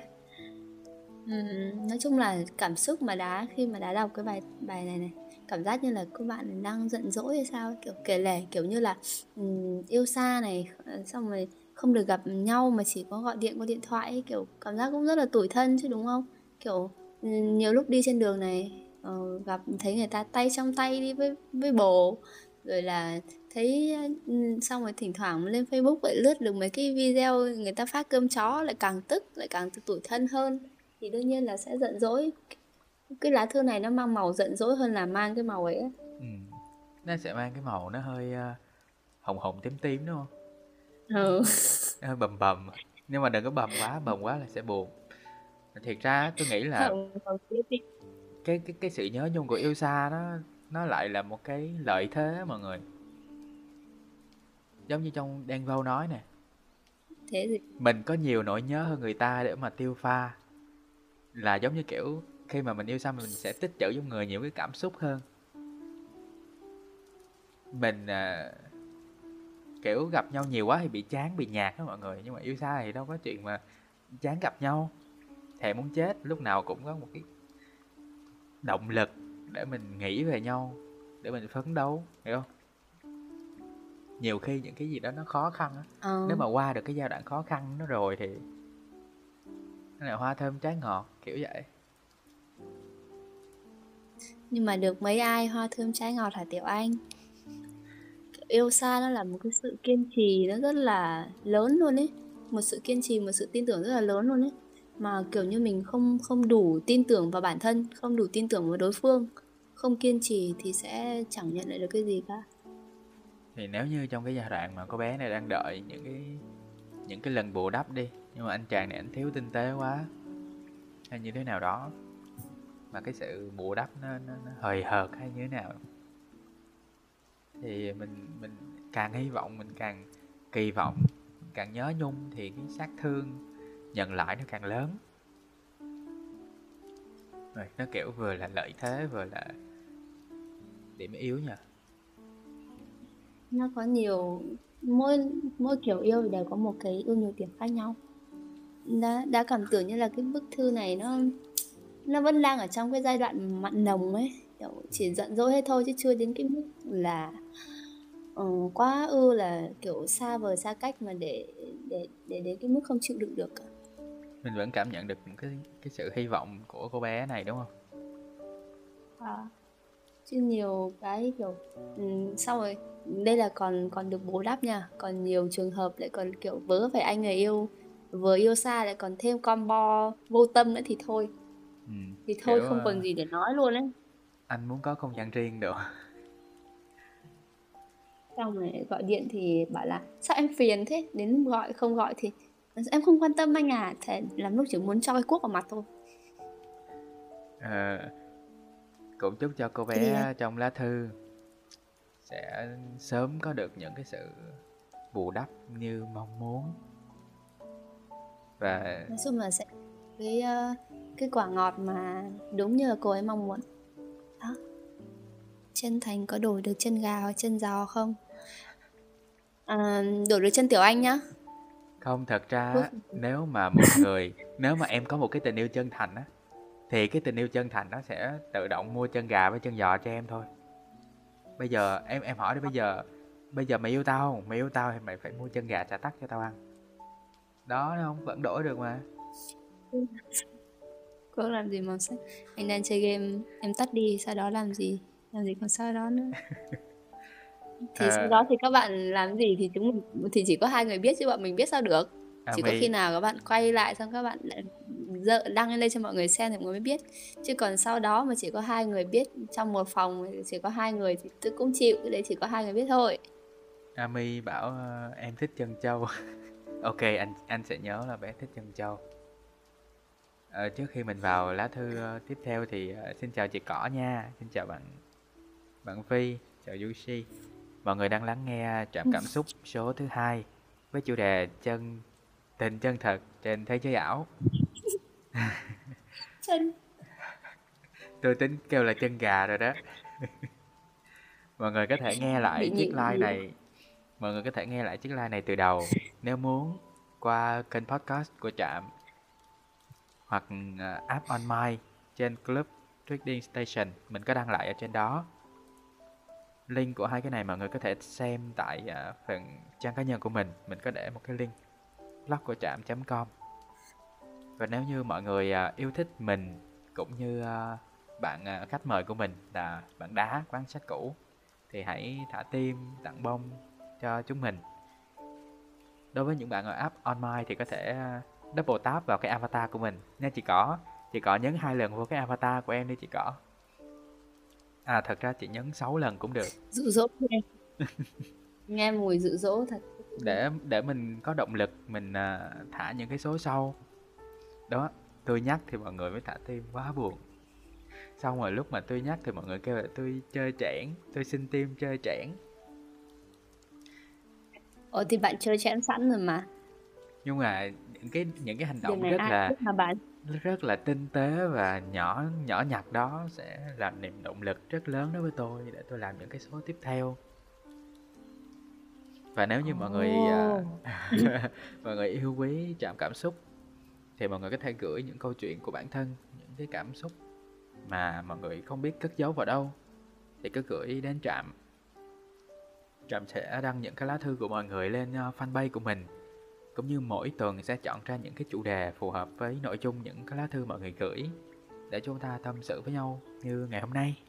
uhm, nói chung là cảm xúc mà đá khi mà đá đọc cái bài bài này này cảm giác như là các bạn đang giận dỗi hay sao kiểu kể lể kiểu như là um, yêu xa này xong rồi không được gặp nhau mà chỉ có gọi điện qua điện thoại ấy, kiểu cảm giác cũng rất là tủi thân chứ đúng không? Kiểu nhiều lúc đi trên đường này uh, gặp thấy người ta tay trong tay đi với với bồ rồi là thấy xong rồi thỉnh thoảng lên Facebook lại lướt được mấy cái video người ta phát cơm chó lại càng tức lại càng tủi thân hơn. Thì đương nhiên là sẽ giận dỗi cái lá thư này nó mang màu giận dỗi hơn là mang cái màu ấy ừ. nó sẽ mang cái màu nó hơi uh, hồng hồng tím tím đúng không? Ừ. nó hơi bầm bầm. Nhưng mà đừng có bầm quá bầm quá là sẽ buồn. Thiệt ra tôi nghĩ là cái cái cái sự nhớ nhung của yêu xa nó nó lại là một cái lợi thế mọi người. Giống như trong đen vâu nói nè. Thế gì mình có nhiều nỗi nhớ hơn người ta để mà tiêu pha. Là giống như kiểu khi mà mình yêu xa mình sẽ tích trữ trong người nhiều cái cảm xúc hơn. Mình à, kiểu gặp nhau nhiều quá thì bị chán bị nhạt đó mọi người. Nhưng mà yêu xa thì đâu có chuyện mà chán gặp nhau. Thèm muốn chết lúc nào cũng có một cái động lực để mình nghĩ về nhau để mình phấn đấu hiểu không? Nhiều khi những cái gì đó nó khó khăn á ờ. nếu mà qua được cái giai đoạn khó khăn nó rồi thì nó là hoa thơm trái ngọt kiểu vậy nhưng mà được mấy ai hoa thơm trái ngọt hả tiểu anh? Yêu xa nó là một cái sự kiên trì nó rất là lớn luôn ấy. Một sự kiên trì, một sự tin tưởng rất là lớn luôn ấy. Mà kiểu như mình không không đủ tin tưởng vào bản thân, không đủ tin tưởng vào đối phương, không kiên trì thì sẽ chẳng nhận lại được cái gì cả. Thì nếu như trong cái giai đoạn mà cô bé này đang đợi những cái những cái lần bù đắp đi, nhưng mà anh chàng này anh thiếu tinh tế quá, hay như thế nào đó mà cái sự bù đắp nó, nó, nó hời hợt hay như thế nào. Thì mình mình càng hy vọng mình càng kỳ vọng càng nhớ nhung thì cái sát thương nhận lại nó càng lớn. Rồi nó kiểu vừa là lợi thế vừa là điểm yếu nha. Nó có nhiều mỗi mỗi kiểu yêu đều có một cái ưu nhược điểm khác nhau. Đã đã cảm tưởng như là cái bức thư này nó nó vẫn đang ở trong cái giai đoạn mặn nồng ấy. Kiểu chỉ giận dỗi hết thôi chứ chưa đến cái mức là uh, quá ư là kiểu xa vời xa cách mà để để để đến cái mức không chịu đựng được cả. Mình vẫn cảm nhận được cái cái sự hy vọng của cô bé này đúng không? À, chứ nhiều cái kiểu um, sau rồi đây là còn còn được bù đắp nha. Còn nhiều trường hợp lại còn kiểu vớ phải anh người yêu vừa yêu xa lại còn thêm combo vô tâm nữa thì thôi ừ, thì thôi kiểu, không còn ờ, gì để nói luôn ấy. anh muốn có không gian riêng được. Xong rồi gọi điện thì bảo là sao em phiền thế? Đến gọi không gọi thì em không quan tâm anh à thế làm lúc chỉ muốn cho cái cuốc vào mặt thôi. Ờ, cũng chúc cho cô bé ạ? trong lá thư sẽ sớm có được những cái sự bù đắp như mong muốn. Và nói chung là sẽ cái ờ, cái quả ngọt mà đúng như là cô ấy mong muốn. Đó. Chân thành có đổi được chân gà hoặc chân giò không? À, đổi được chân tiểu anh nhá. Không thật ra nếu mà một người nếu mà em có một cái tình yêu chân thành á thì cái tình yêu chân thành nó sẽ tự động mua chân gà với chân giò cho em thôi. Bây giờ em em hỏi đi bây giờ bây giờ mày yêu tao không? Mày yêu tao thì mày phải mua chân gà chả tắc cho tao ăn. Đó không vẫn đổi được mà có làm gì mà anh đang chơi game em tắt đi sau đó làm gì? Làm gì còn sau đó nữa. Thì sau Ờ, đó thì các bạn làm gì thì chúng mình thì chỉ có hai người biết chứ bọn mình biết sao được. Chỉ có Ami khi nào các bạn quay lại xong các bạn dợ đăng lên đây cho mọi người xem thì mọi người mới biết. Chứ còn sau đó mà chỉ có hai người biết trong một phòng chỉ có hai người thì tôi cũng chịu đấy chỉ có hai người biết thôi. Ami bảo ờ, em thích chân châu. Ok, anh anh sẽ nhớ là bé thích chân châu. Ờ, trước khi mình vào lá thư ờ, tiếp theo thì ờ, xin chào chị Cỏ nha, xin chào bạn bạn Phi, chào Yushi. Mọi người đang lắng nghe Trạm Cảm Xúc số thứ hai với chủ đề chân tình chân thật trên thế giới ảo. chân Tôi tính kêu là chân gà rồi đó. Mọi người có thể nghe lại bị chiếc nhiều này Mọi người có thể nghe lại chiếc live này từ đầu nếu muốn qua kênh podcast của Trạm hoặc ờ, app on my trên Club Trading Station mình có đăng lại ở trên đó. Link của hai cái này mọi người có thể xem tại uh, phần trang cá nhân của mình, mình có để một cái link blog của trạm.com. Và nếu như mọi người uh, yêu thích mình cũng như uh, bạn khách mời của mình là bạn đá quán sách cũ thì hãy thả tim tặng bông cho chúng mình đối với những bạn ở app on my thì có thể double tap vào cái avatar của mình. Nha chị cỏ. Chị cỏ nhấn hai lần vô cái avatar của em đi chị cỏ. À thật ra chị nhấn 6 lần cũng được. Dụ dỗ nghe nghe mùi dụ dỗ thật. Để để mình có động lực mình à, thả những cái số sau. Đó tôi nhắc thì mọi người mới thả tim. Quá buồn. Xong rồi lúc mà tôi nhắc thì mọi người kêu là tôi chơi trẻn tôi xin tim chơi trẻn. Ồ thì bạn chơi chẽn sẵn rồi mà nhưng mà những cái những cái hành động rất là bạn? rất là tinh tế và nhỏ nhỏ nhặt đó sẽ là niềm động lực rất lớn đối với tôi để tôi làm những cái số tiếp theo. Và nếu như mọi người à, mọi người yêu quý chạm cảm xúc thì mọi người có thể gửi những câu chuyện của bản thân những cái cảm xúc mà mọi người không biết cất giấu vào đâu thì cứ gửi đến trạm. Trạm sẽ đăng những cái lá thư của mọi người lên uh, fanpage của mình cũng như mỗi tuần sẽ chọn ra những cái chủ đề phù hợp với nội dung những cái lá thư mọi người gửi để chúng ta tâm sự với nhau như ngày hôm nay.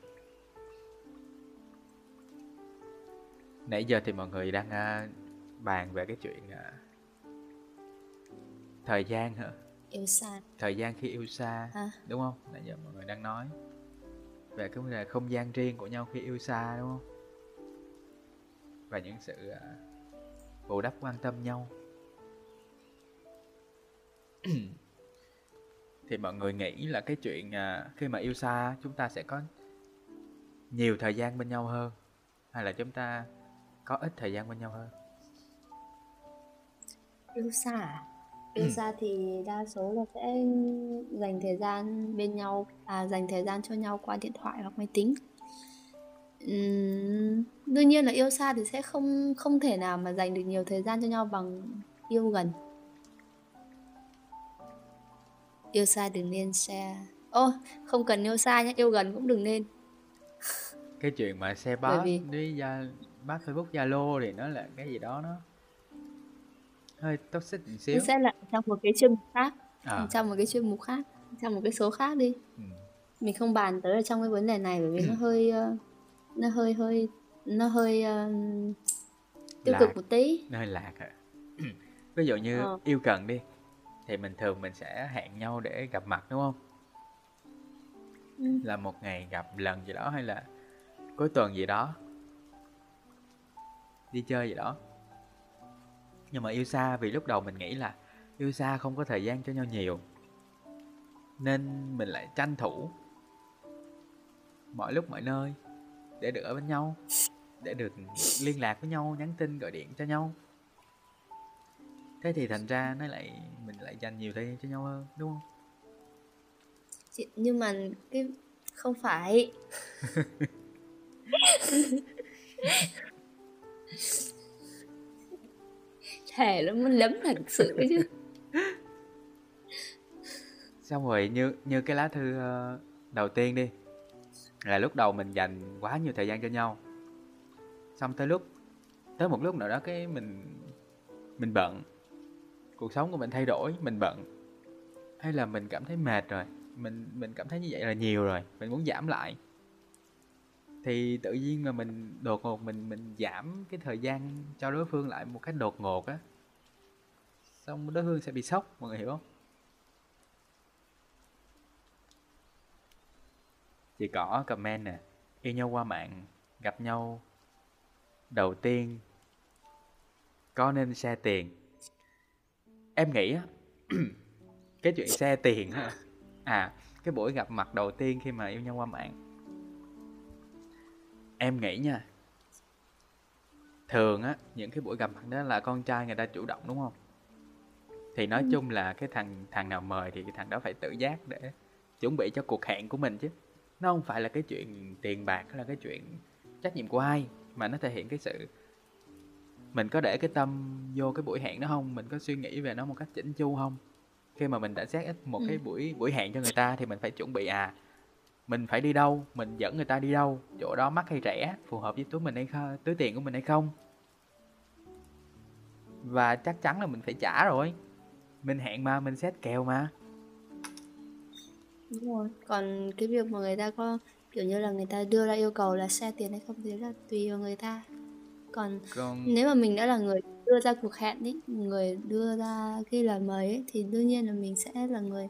Nãy giờ thì mọi người đang à, bàn về cái chuyện à, thời gian hả? Yêu xa. Thời gian khi yêu xa ha đúng không? Nãy giờ mọi người đang nói về cái vấn đề không gian riêng của nhau khi yêu xa đúng không? Và những sự à, bù đắp quan tâm nhau thì mọi người nghĩ là cái chuyện à, khi mà yêu xa chúng ta sẽ có nhiều thời gian bên nhau hơn? Hay là chúng ta có ít thời gian bên nhau hơn? Yêu xa à? yêu xa thì đa số là sẽ dành thời gian bên nhau à dành thời gian cho nhau qua điện thoại hoặc máy tính. Ừm, đương nhiên là yêu xa thì sẽ không không thể nào mà dành được nhiều thời gian cho nhau bằng yêu gần yêu xa đừng nên share ô không cần yêu xa nhé yêu gần cũng đừng nên. Cái chuyện mà xe bus vì- với gia bác Facebook Zalo thì nó là cái gì đó nó hơi toxic một xíu. Nó sẽ là trong một cái chuyên mục khác à, trong một cái chuyên mục khác trong một cái số khác đi. Ừ. mình không bàn tới ở trong cái vấn đề này bởi vì nó hơi ờ, nó hơi hơi nó hơi ờ, tiêu Lạc. cực một tí. Nó hơi lạc hả? Ví dụ như Ờ. yêu cần đi thì mình thường mình sẽ hẹn nhau để gặp mặt đúng không? Ừ. là một ngày gặp lần gì đó hay là cuối tuần gì đó? Đi chơi gì đó. Nhưng mà yêu xa vì lúc đầu mình nghĩ là yêu xa không có thời gian cho nhau nhiều. Nên mình lại tranh thủ mọi lúc mọi nơi để được ở bên nhau để được liên lạc với nhau nhắn tin gọi điện cho nhau thế thì thành ra nó lại mình lại dành nhiều thời gian cho nhau hơn đúng không? Chị- nhưng mà cái không phải. Thể nó muốn lấm thật sự chứ. Xong rồi như như cái lá thư ờ, đầu tiên đi là lúc đầu mình dành quá nhiều thời gian cho nhau. Xong tới lúc tới một lúc nào đó cái mình mình bận cuộc sống của mình thay đổi, mình bận, hay là mình cảm thấy mệt rồi, mình mình cảm thấy như vậy là nhiều rồi, mình muốn giảm lại. Thì tự nhiên mà mình đột ngột mình mình giảm cái thời gian cho đối phương lại một cách đột ngột á, xong đối phương sẽ bị sốc, mọi người hiểu không? Chị cỏ comment nè, yêu nhau qua mạng, gặp nhau đầu tiên, có nên xe tiền? Em nghĩ á cái chuyện share tiền á à cái buổi gặp mặt đầu tiên khi mà yêu nhau qua mạng. Em nghĩ nha thường á những cái buổi gặp mặt đó là con trai người ta chủ động đúng không? Thì nói Ừ. chung là cái thằng thằng nào mời thì cái thằng đó phải tự giác để chuẩn bị cho cuộc hẹn của mình chứ. Nó không phải là cái chuyện tiền bạc hay là cái chuyện trách nhiệm của ai mà nó thể hiện cái sự mình có để cái tâm vô cái buổi hẹn đó không mình có suy nghĩ về nó một cách chỉnh chu không khi mà mình đã set một Ừ. cái buổi buổi hẹn cho người ta thì mình phải chuẩn bị à mình phải đi đâu mình dẫn người ta đi đâu chỗ đó mắc hay rẻ phù hợp với túi mình hay không túi tiền của mình hay không và chắc chắn là mình phải trả rồi mình hẹn mà mình set kèo mà Đúng rồi. Còn cái việc mà người ta có kiểu như là người ta đưa ra yêu cầu là share tiền hay không thì là tùy vào người ta. Còn còn nếu mà mình đã là người đưa ra cuộc hẹn ấy, người đưa ra cái lời mời ấy thì đương nhiên là mình sẽ là người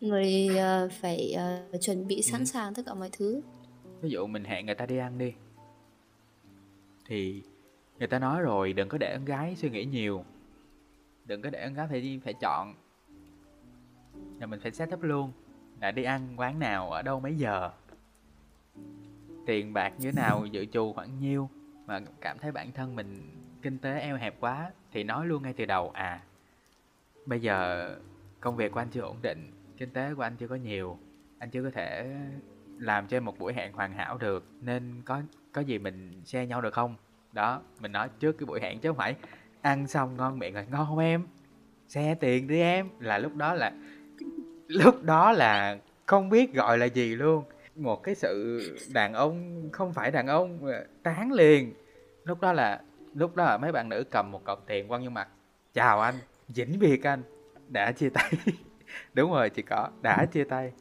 người ờ, phải ờ, chuẩn bị sẵn Ừ. sàng tất cả mọi thứ. ví dụ mình hẹn người ta đi ăn đi thì người ta nói rồi đừng có để con gái suy nghĩ nhiều đừng có để con gái phải đi phải chọn là mình phải set up luôn là đi ăn quán nào ở đâu mấy giờ tiền bạc như thế nào dự trù khoảng nhiêu mà cảm thấy bản thân mình kinh tế eo hẹp quá thì nói luôn ngay từ đầu à bây giờ công việc của anh chưa ổn định, kinh tế của anh chưa có nhiều, anh chưa có thể làm cho một buổi hẹn hoàn hảo được, nên có có gì mình share nhau được không? Đó, mình nói trước cái buổi hẹn chứ không phải ăn xong ngon miệng rồi, ngon không em xe tiền đi em. Là lúc đó là, lúc đó là không biết gọi là gì luôn một cái sự đàn ông không phải đàn ông tán liền. Lúc đó là lúc đó là mấy bạn nữ cầm một cọc tiền quăng vô mặt. Chào anh vĩnh biệt anh. Đã chia tay. Đúng rồi chị có đã chia tay.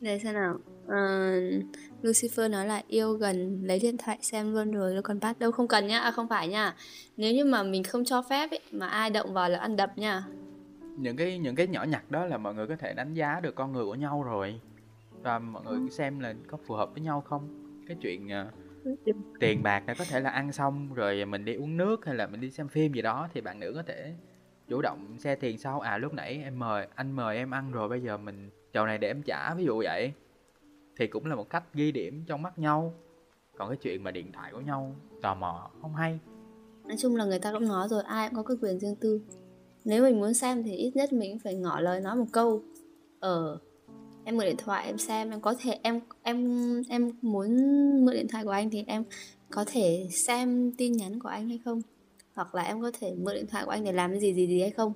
Để xem nào. Ờ, Lucifer nói là yêu gần lấy điện thoại xem luôn rồi nó còn bắt đâu không cần nhá, à, không phải nha. Nếu như mà mình không cho phép ấy, mà ai động vào là ăn đập nha. những cái những cái nhỏ nhặt đó là mọi người có thể đánh giá được con người của nhau rồi và mọi người cứ xem là có phù hợp với nhau không? Cái chuyện ờ, tiền bạc này có thể là ăn xong rồi mình đi uống nước hay là mình đi xem phim gì đó thì bạn nữ có thể chủ động xe tiền sau. À lúc nãy em mời anh mời em ăn rồi bây giờ mình chầu này để em trả ví dụ vậy. Thì cũng là một cách ghi điểm trong mắt nhau. Còn cái chuyện mà điện thoại của nhau tò mò không hay. Nói chung là người ta cũng nói rồi, ai cũng có cái quyền riêng tư. Nếu mình muốn xem thì ít nhất mình cũng phải ngỏ lời nói một câu. Ờ, em mượn điện thoại em xem, em có thể em em em muốn mượn điện thoại của anh thì em có thể xem tin nhắn của anh hay không? Hoặc là em có thể mượn điện thoại của anh để làm cái gì gì gì hay không?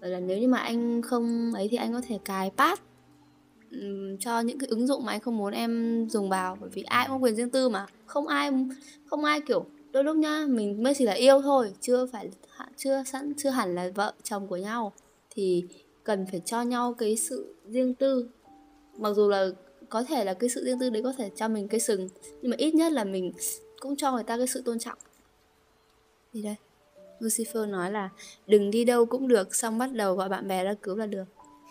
Rồi là nếu như mà anh không ấy thì anh có thể cài pass cho những cái ứng dụng mà anh không muốn em dùng vào bởi vì ai cũng có quyền riêng tư mà không ai không ai kiểu đôi lúc nhá mình mới chỉ là yêu thôi chưa phải chưa sẵn chưa hẳn là vợ chồng của nhau thì cần phải cho nhau cái sự riêng tư mặc dù là có thể là cái sự riêng tư đấy có thể cho mình cái sừng nhưng mà ít nhất là mình cũng cho người ta cái sự tôn trọng. Thì đây Lucifer nói là đừng đi đâu cũng được xong bắt đầu gọi bạn bè ra cứu là được.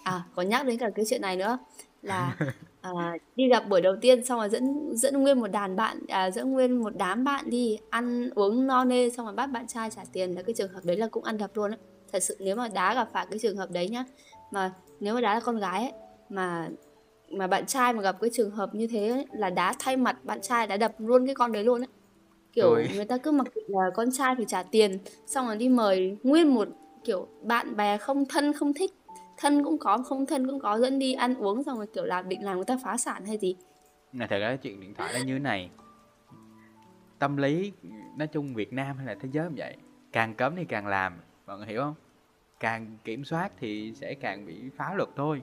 À có nhắc đến cả cái chuyện này nữa là à, đi gặp buổi đầu tiên xong rồi dẫn dẫn nguyên một đàn bạn à, dẫn nguyên một đám bạn đi ăn uống no nê xong rồi bắt bạn trai trả tiền. Là cái trường hợp đấy là cũng ăn đập luôn á. Thật sự nếu mà đá gặp phải cái trường hợp đấy nhá mà nếu mà đá là con gái ấy, mà mà bạn trai mà gặp cái trường hợp như thế ấy, là đá thay mặt bạn trai đã đập luôn cái con đấy luôn ấy. Kiểu Ôi. người ta cứ mặc định là con trai phải trả tiền xong rồi đi mời nguyên một kiểu bạn bè không thân không thích thân cũng có không thân cũng có dẫn đi ăn uống xong rồi kiểu làm định làm người ta phá sản hay gì. Là thật ra chuyện điện thoại nó như này. Tâm lý nói chung Việt Nam hay là thế giới vậy. Càng cấm thì càng làm mọi người hiểu không? Càng kiểm soát thì sẽ càng bị phá luật thôi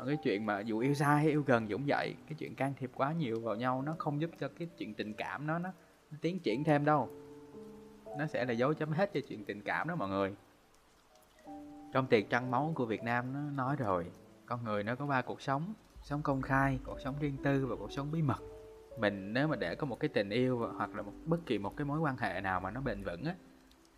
còn cái chuyện mà dù yêu xa hay yêu gần cũng vậy cái chuyện can thiệp quá nhiều vào nhau nó không giúp cho cái chuyện tình cảm nó nó, nó tiến triển thêm đâu. Nó sẽ là dấu chấm hết cho chuyện tình cảm đó mọi người. Trong tiền trăng máu của Việt Nam nó nói rồi con người nó có ba cuộc sống sống công khai cuộc sống riêng tư và cuộc sống bí mật. Mình nếu mà để có một cái tình yêu hoặc là một bất kỳ một cái mối quan hệ nào mà nó bền vững á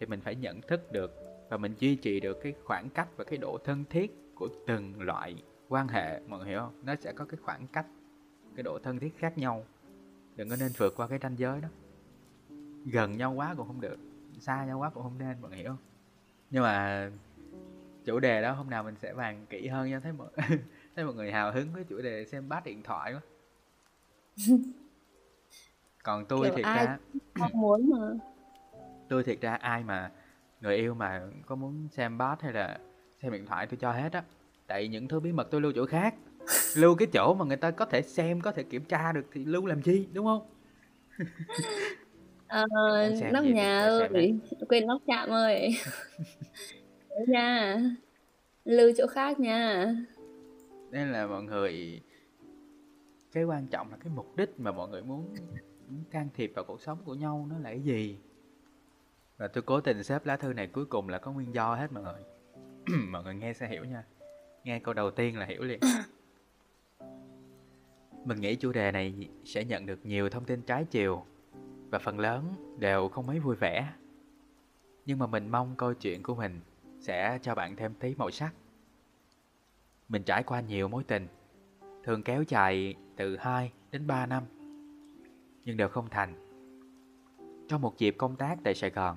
thì mình phải nhận thức được và mình duy trì được cái khoảng cách và cái độ thân thiết của từng loại quan hệ mọi người hiểu không? Nó sẽ có cái khoảng cách cái độ thân thiết khác nhau. Đừng có nên vượt qua cái ranh giới đó. Gần nhau quá cũng không được xa nhau quá cũng không nên mọi người hiểu không? Nhưng mà chủ đề đó hôm nào mình sẽ bàn kỹ hơn nha. Thấy mọi thấy mọi người hào hứng với chủ đề xem bát điện thoại quá. Còn tôi Kiểu thiệt ai ra mong muốn mà. Tôi thiệt ra ai mà người yêu mà có muốn xem bát hay là xem điện thoại tôi cho hết á tại những thứ bí mật tôi lưu chỗ khác. Lưu cái chỗ mà người ta có thể xem có thể kiểm tra được thì lưu làm chi đúng không? Ờ, nóc nhà ơi quên nóc chạm ơi. Nha lưu chỗ khác nha. Nên là mọi người cái quan trọng là cái mục đích mà mọi người muốn, muốn can thiệp vào cuộc sống của nhau nó là cái gì. Và tôi cố tình xếp lá thư này cuối cùng là có nguyên do hết mọi người. Mọi người nghe sẽ hiểu nha nghe câu đầu tiên là hiểu liền. Mình nghĩ chủ đề này sẽ nhận được nhiều thông tin trái chiều và phần lớn đều không mấy vui vẻ. Nhưng mà mình mong câu chuyện của mình sẽ cho bạn thêm tí màu sắc. Mình trải qua nhiều mối tình, thường kéo dài từ 2 đến 3 năm, nhưng đều không thành. Trong một dịp công tác tại Sài Gòn,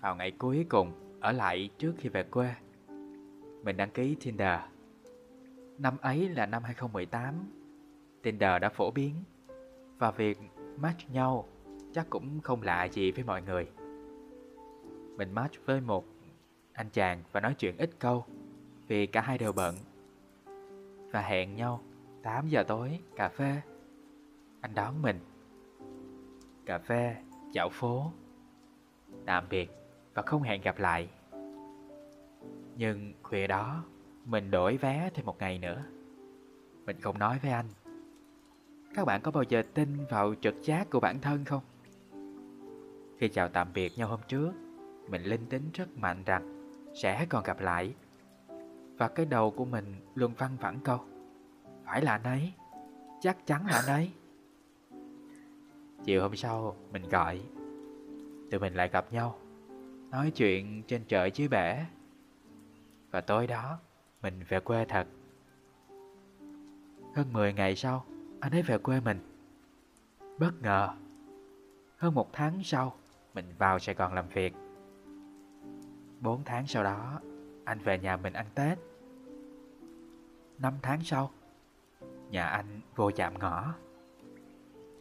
vào ngày cuối cùng ở lại trước khi về quê, mình đăng ký Tinder. Năm ấy là năm 2018, Tinder đã phổ biến và việc match nhau chắc cũng không lạ gì với mọi người. Mình match với một anh chàng và nói chuyện ít câu vì cả hai đều bận và hẹn nhau 8 giờ tối cà phê. Anh đón mình. Cà phê, dạo phố. Tạm biệt và không hẹn gặp lại. Nhưng khuya đó, mình đổi vé thêm một ngày nữa. Mình không nói với anh. Các bạn có bao giờ tin vào trực giác của bản thân không? Khi chào tạm biệt nhau hôm trước, mình linh tính rất mạnh rằng sẽ còn gặp lại và cái đầu của mình luôn văng vẳng câu Phải là anh ấy Chắc chắn là anh ấy Chiều hôm sau mình gọi Tụi mình lại gặp nhau Nói chuyện trên trời dưới bể và tối đó, Mình về quê thật. Hơn 10 ngày sau, Anh ấy về quê mình. Bất ngờ, Hơn một tháng sau, Mình vào Sài Gòn làm việc. 4 tháng sau đó, Anh về nhà mình ăn Tết. Năm tháng sau, Nhà anh vô chạm ngõ.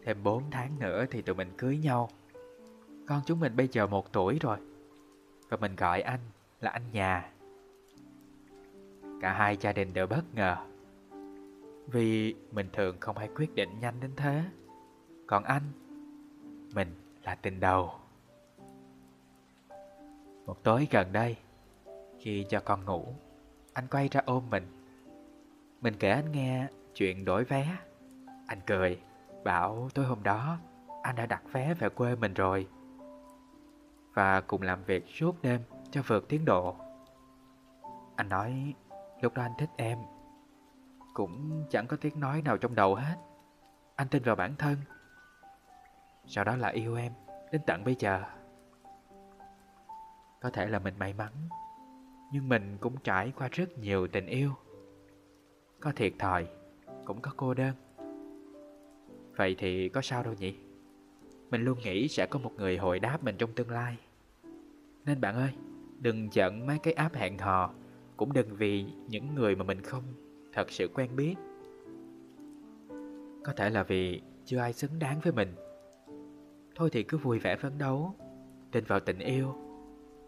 Thêm 4 tháng nữa thì tụi mình cưới nhau. Con chúng mình bây giờ một tuổi rồi, Và mình gọi anh là anh nhà. Cả hai gia đình đều bất ngờ. Vì mình thường không hay quyết định nhanh đến thế. Còn anh, Mình là tình đầu. Một tối gần đây, Khi cho con ngủ, Anh quay ra ôm mình. Mình kể anh nghe chuyện đổi vé. Anh cười, Bảo tối hôm đó, Anh đã đặt vé về quê mình rồi. Và cùng làm việc suốt đêm Cho vượt tiến độ. Anh nói Lúc đó anh thích em. Cũng chẳng có tiếng nói nào trong đầu hết. Anh tin vào bản thân. Sau đó là yêu em, Đến tận bây giờ. Có thể là mình may mắn, Nhưng mình cũng trải qua rất nhiều tình yêu. Có thiệt thòi, Cũng có cô đơn. Vậy thì có sao đâu nhỉ? Mình luôn nghĩ sẽ có một người hồi đáp mình trong tương lai. Nên bạn ơi, Đừng giận mấy cái app hẹn hò. Cũng đừng vì những người mà mình không thật sự quen biết. Có thể là vì chưa ai xứng đáng với mình. Thôi thì cứ vui vẻ phấn đấu, Tin vào tình yêu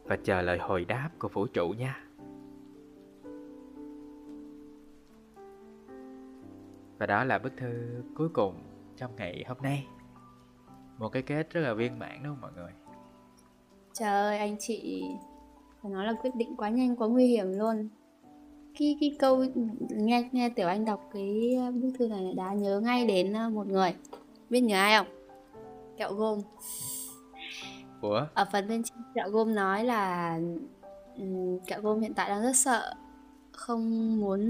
Và chờ lời hồi đáp của vũ trụ nha. Và đó là bức thư cuối cùng trong ngày hôm nay. Một cái kết rất là viên mãn, đúng không mọi người? Trời ơi, anh chị phải nói là quyết định quá nhanh quá nguy hiểm luôn. Cái, cái câu nghe nghe Tiểu Anh đọc cái bức thư này đã nhớ ngay đến ờ, một người. Biết nhớ ai không? Kẹo gôm. Ủa? Ở phần bên trên Kẹo gôm nói là um, Kẹo gôm hiện tại đang rất sợ Không muốn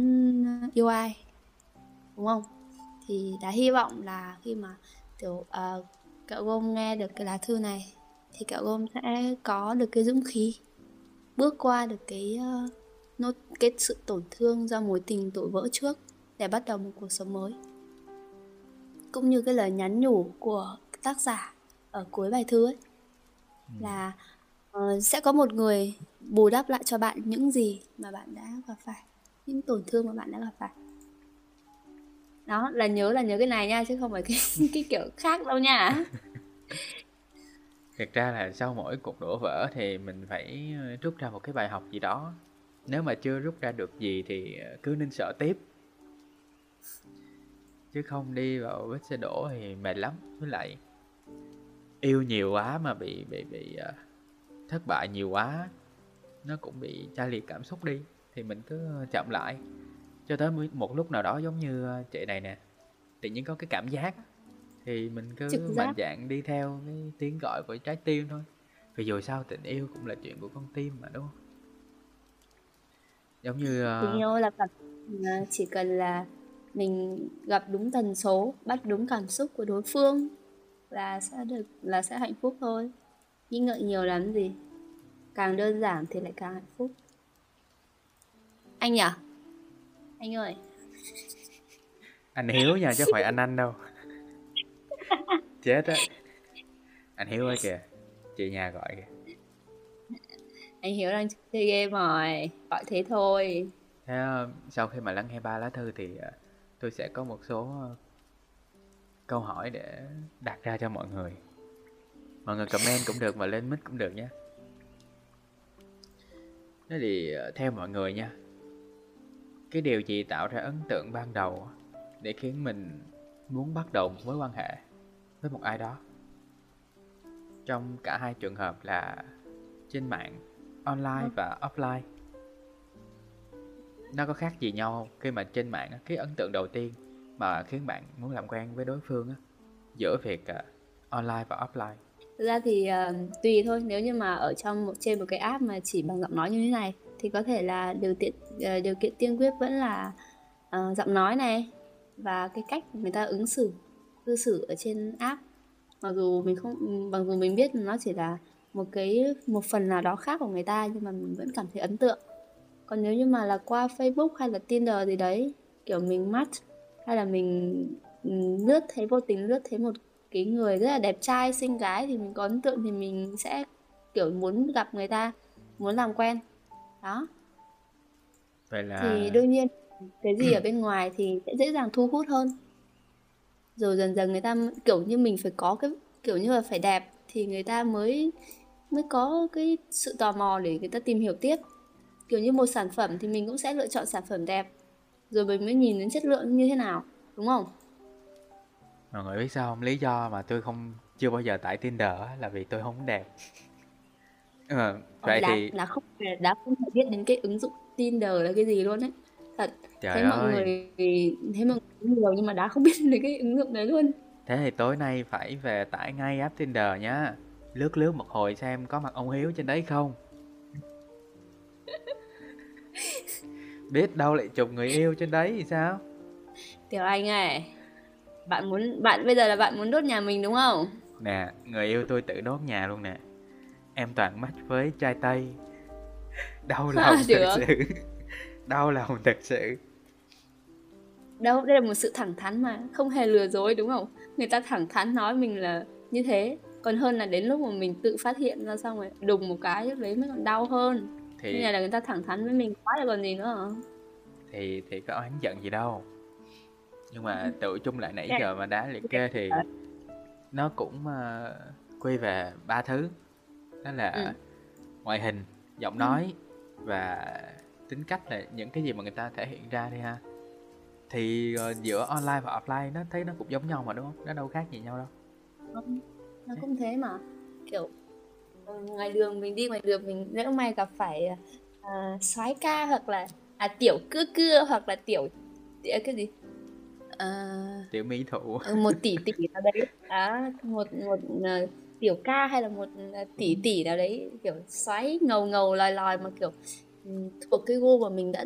yêu ai. Đúng không? Thì đã hy vọng là khi mà kiểu uh, cậu gôm nghe được cái lá thư này thì cậu gôm sẽ có được cái dũng khí bước qua được cái uh, nốt cái sự tổn thương do mối tình đổ vỡ trước để bắt đầu một cuộc sống mới. Cũng như cái lời nhắn nhủ của tác giả ở cuối bài thư ấy ừ. là uh, sẽ có một người bù đắp lại cho bạn những gì mà bạn đã gặp phải những tổn thương mà bạn đã gặp phải. Đó là nhớ là nhớ cái này nha chứ không phải cái cái kiểu khác đâu nha thật ra là sau mỗi cuộc đổ vỡ thì mình phải ờ, rút ra một cái bài học gì đó. Nếu mà chưa rút ra được gì thì ờ, cứ nên sợ tiếp. Chứ không đi vào vết xe đổ thì mệt lắm. Với lại yêu nhiều quá mà bị bị bị uh, thất bại nhiều quá nó cũng bị chai liệt cảm xúc đi thì mình cứ chậm lại. Cho tới một lúc nào đó giống như chị này nè tự nhiên có cái cảm giác thì mình cứ mạnh dạn đi theo cái tiếng gọi của trái tim thôi. Vì dù sao tình yêu cũng là chuyện của con tim mà đúng không? Giống như uh... tình yêu là cảm chỉ cần là mình gặp đúng tần số bắt đúng cảm xúc của đối phương là sẽ được là sẽ hạnh phúc thôi. Nghĩ ngợi nhiều lắm gì càng đơn giản thì lại càng hạnh phúc. Anh nhỉ? Anh ơi. Anh hiếu nha chứ không phải anh anh đâu chết á. Anh hiếu ơi kìa chị nhà gọi kìa. Anh hiếu đang chơi game rồi gọi thế thôi. Thế ờ, sau khi mà lắng nghe ba lá thư thì ờ, tôi sẽ có một số ờ, câu hỏi để đặt ra cho mọi người. Mọi người comment cũng được mà lên mic cũng được nhé. Thế thì theo mọi người nha cái điều gì tạo ra ấn tượng ban đầu để khiến mình muốn bắt đầu một mối quan hệ với một ai đó. Trong cả hai trường hợp là trên mạng online và offline. Nó có khác gì nhau không khi mà trên mạng cái ấn tượng đầu tiên mà khiến bạn muốn làm quen với đối phương giữa việc uh, online và offline? Thực ra thì uh, tùy thôi nếu như mà ở trong một trên một cái app mà chỉ bằng giọng nói như thế này thì có thể là điều kiện uh, điều kiện tiên quyết vẫn là uh, giọng nói này và cái cách người ta ứng xử cư xử ở trên app. Mặc dù mình không mặc dù mình biết nó chỉ là một cái một phần nào đó khác của người ta nhưng mà mình vẫn cảm thấy ấn tượng. Còn nếu như mà là qua Facebook hay là Tinder gì đấy kiểu mình match hay là mình lướt thấy vô tình lướt thấy một cái người rất là đẹp trai xinh gái thì mình có ấn tượng thì mình sẽ kiểu muốn gặp người ta muốn làm quen. Đó. Vậy là thì đương nhiên cái gì ở bên ngoài thì sẽ dễ dàng thu hút hơn rồi dần dần người ta kiểu như mình phải có cái kiểu như là phải đẹp thì người ta mới mới có cái sự tò mò để người ta tìm hiểu tiếp. Kiểu như một sản phẩm thì mình cũng sẽ lựa chọn sản phẩm đẹp rồi mình mới nhìn đến chất lượng như thế nào đúng không? Mọi người biết sao không? Lý do mà tôi không chưa bao giờ tải Tinder là vì tôi không đẹp. Ừ, vậy đã, thì đã không đã không biết đến cái ứng dụng Tinder là cái gì luôn đấy thật Trời ơi. mọi người thấy mọi người nhiều nhưng mà đã không biết đến cái ứng dụng đấy luôn. Thế thì tối nay phải về tải ngay app Tinder nhá. Lướt lướt một hồi xem có mặt ông Hiếu trên đấy không. Biết đâu lại chụp người yêu trên đấy thì sao? Tiểu anh ơi bạn muốn bạn bây giờ là bạn muốn đốt nhà mình đúng không? Nè người yêu tôi tự đốt nhà luôn nè. Em toàn mắt với trai tây. Đau lòng thật sự. Đau lòng thật sự đâu đây là một sự thẳng thắn mà không hề lừa dối đúng không? Người ta thẳng thắn nói mình là như thế. Còn hơn là đến lúc mà mình tự phát hiện ra xong rồi đùng một cái lúc đấy mới còn đau hơn. Thì như là người ta thẳng thắn với mình quá là còn gì nữa hả? Thì thì có oán giận gì đâu. Nhưng mà tự chung lại nãy giờ mà đã liệt kê thì nó cũng uh, quy về ba thứ. Đó là ừ. ngoại hình giọng nói ừ. và tính cách là những cái gì mà người ta thể hiện ra đi ha thì uh, giữa online và offline nó thấy nó cũng giống nhau mà đúng không? Nó đâu khác gì nhau đâu. Không nó cũng thế mà. Kiểu ờ, ngoài đường mình đi ngoài đường mình nếu may gặp phải uh, soái ca hoặc là à tiểu cưa cưa hoặc là tiểu, tiểu cái gì? Uh, tiểu mỹ thủ một tỷ tỷ nào đấy. À, một một uh, tiểu ca hay là một uh, tỷ tỷ nào đấy kiểu xoáy ngầu ngầu lòi lòi mà kiểu um, thuộc cái gu mà mình đã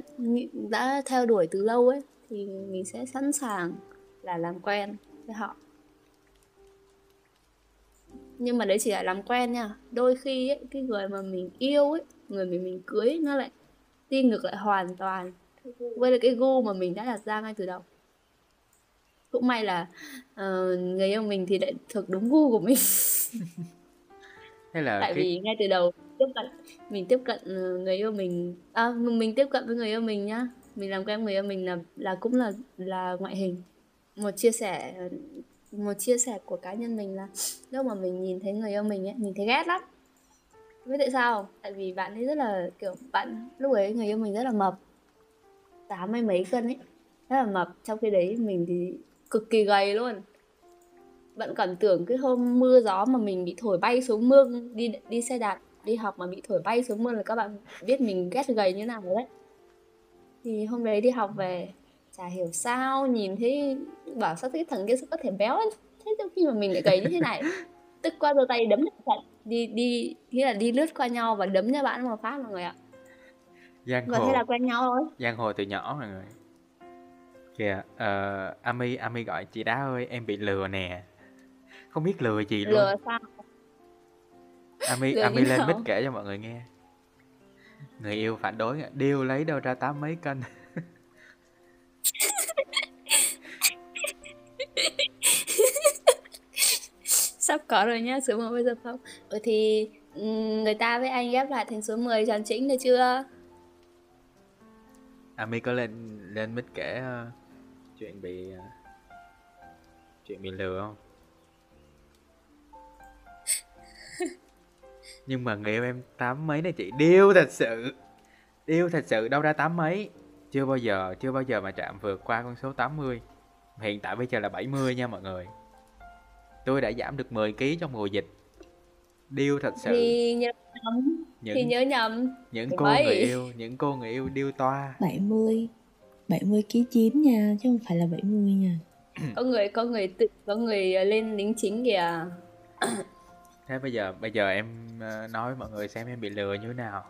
đã theo đuổi từ lâu ấy thì mình sẽ sẵn sàng là làm quen với họ. Nhưng mà đấy chỉ là làm quen nha. Đôi khi ấy, cái người mà mình yêu ấy người mà mình cưới ấy, nó lại đi ngược lại hoàn toàn với lại cái gu mà mình đã đặt ra ngay từ đầu. Cũng may là ờ, người yêu mình thì lại thuộc đúng gu của mình. Thế là tại cái vì ngay từ đầu tiếp cận mình tiếp cận ờ, người yêu mình à, mình tiếp cận với người yêu mình nhá mình làm quen người yêu mình là là cũng là là ngoại hình. Một chia sẻ, một chia sẻ của cá nhân mình là lúc mà mình nhìn thấy người yêu mình ấy, mình thấy ghét lắm. Biết tại sao không? tại vì bạn ấy rất là, kiểu, bạn, lúc ấy người yêu mình rất là mập. Tám mấy mấy cân ấy, rất là mập. Trong khi đấy mình thì cực kỳ gầy luôn. Bạn còn tưởng cái hôm mưa gió mà mình bị thổi bay xuống mương, đi đi xe đạp, đi học mà bị thổi bay xuống mương là các bạn biết mình ghét gầy như nào rồi đấy thì hôm đấy đi học về chả hiểu sao nhìn thấy bảo sao cái thằng kia sao có thể béo thế trong khi mà mình lại gầy như thế này. Tức qua giơ tay đấm trận đi đi nghĩa là đi lướt qua nhau và đấm cho bạn một phát mọi người ạ. Giang và hồ. thế là quen nhau thôi. Giang hồ từ nhỏ mọi người. Kìa ờ, Ami Ami gọi chị đá ơi em bị lừa nè. Không biết lừa gì luôn. Lừa sao? Ami lừa Ami lên mic kể cho mọi người nghe người yêu phản đối điêu lấy đâu ra tám mấy cân. Sắp có rồi nhá số 1 bây giờ không ừ thì ừm, người ta với anh ghép lại thành số 10 tròn chỉnh được chưa? Ami có lên lên mic kể ờ, chuyện bị ờ, chuyện bị lừa không nhưng mà người yêu em tám mấy này chị? Điêu thật sự. Điêu thật sự đâu ra tám mấy. Chưa bao giờ chưa bao giờ mà chạm vượt qua con số 80 hiện tại bây giờ là 70 nha mọi người. Tôi đã giảm được 10 kg trong mùa dịch. Điêu thật sự. Thì nhớ nhầm. Thì những nhớ nhầm. những cô mấy. người yêu những cô người yêu điêu toa. 70 70 kg 9 nha chứ không phải là 70 nha. Có người có người tự có người lên lính chính kìa thế bây giờ bây giờ em ờ, nói với mọi người xem em bị lừa như thế nào.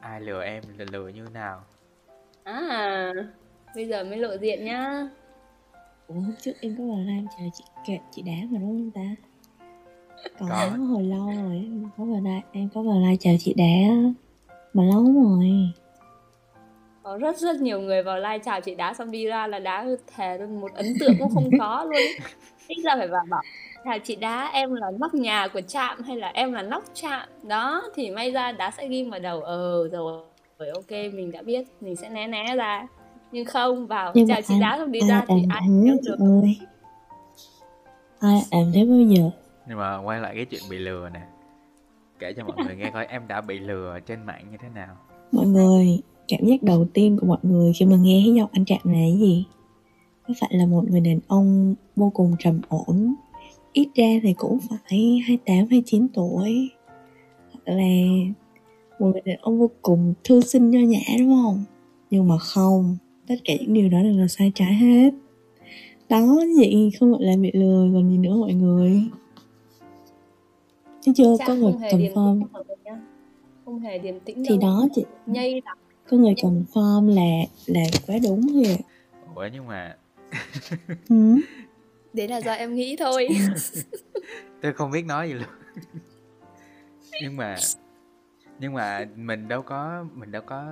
Ai lừa em là lừa như thế nào. À bây giờ mới lộ diện nhá. Ủa hôm trước em có vào live chờ chị kệ chị đá mà đúng không ta? Có, Có. hồi lâu rồi em có vào live em có vào live chờ chị đá mà lâu rồi. Có rất rất nhiều người vào live chào chị đá xong đi ra là đá thề luôn một ấn tượng cũng không có luôn. Ít ra phải vào bảo chào chị đá em là nóc nhà của trạm hay là em là nóc trạm? Đó thì may ra đá sẽ ghi vào đầu. Ờ rồi rồi ok mình đã biết. Mình sẽ né né ra. Nhưng không vào Nhưng chào chị đá xong đi ai ra thì ai cũng được. ơi ai làm thế bao giờ? Nhưng mà quay lại cái chuyện bị lừa nè. Kể cho mọi người nghe coi em đã bị lừa trên mạng như thế nào. Mọi người cảm giác đầu tiên của mọi người khi mà nghe thấy giọng anh Trạm là cái gì? Có phải là một người đàn ông vô cùng trầm ổn ít ra thì cũng phải 28 29 tuổi hoặc là một người đàn ông vô cùng thư sinh nho nhã đúng không nhưng mà không tất cả những điều đó đều là sai trái hết đó vậy không gọi là bị lừa còn gì nữa mọi người chứ chưa Trạm có người người nhá. không hề điềm tĩnh thì đâu. đó chị nhây lắm có người confirm là là quá đúng rồi ạ. ủa nhưng mà ừ. Đấy là do em nghĩ thôi. Tôi không biết nói gì luôn. Nhưng mà nhưng mà mình đâu có mình đâu có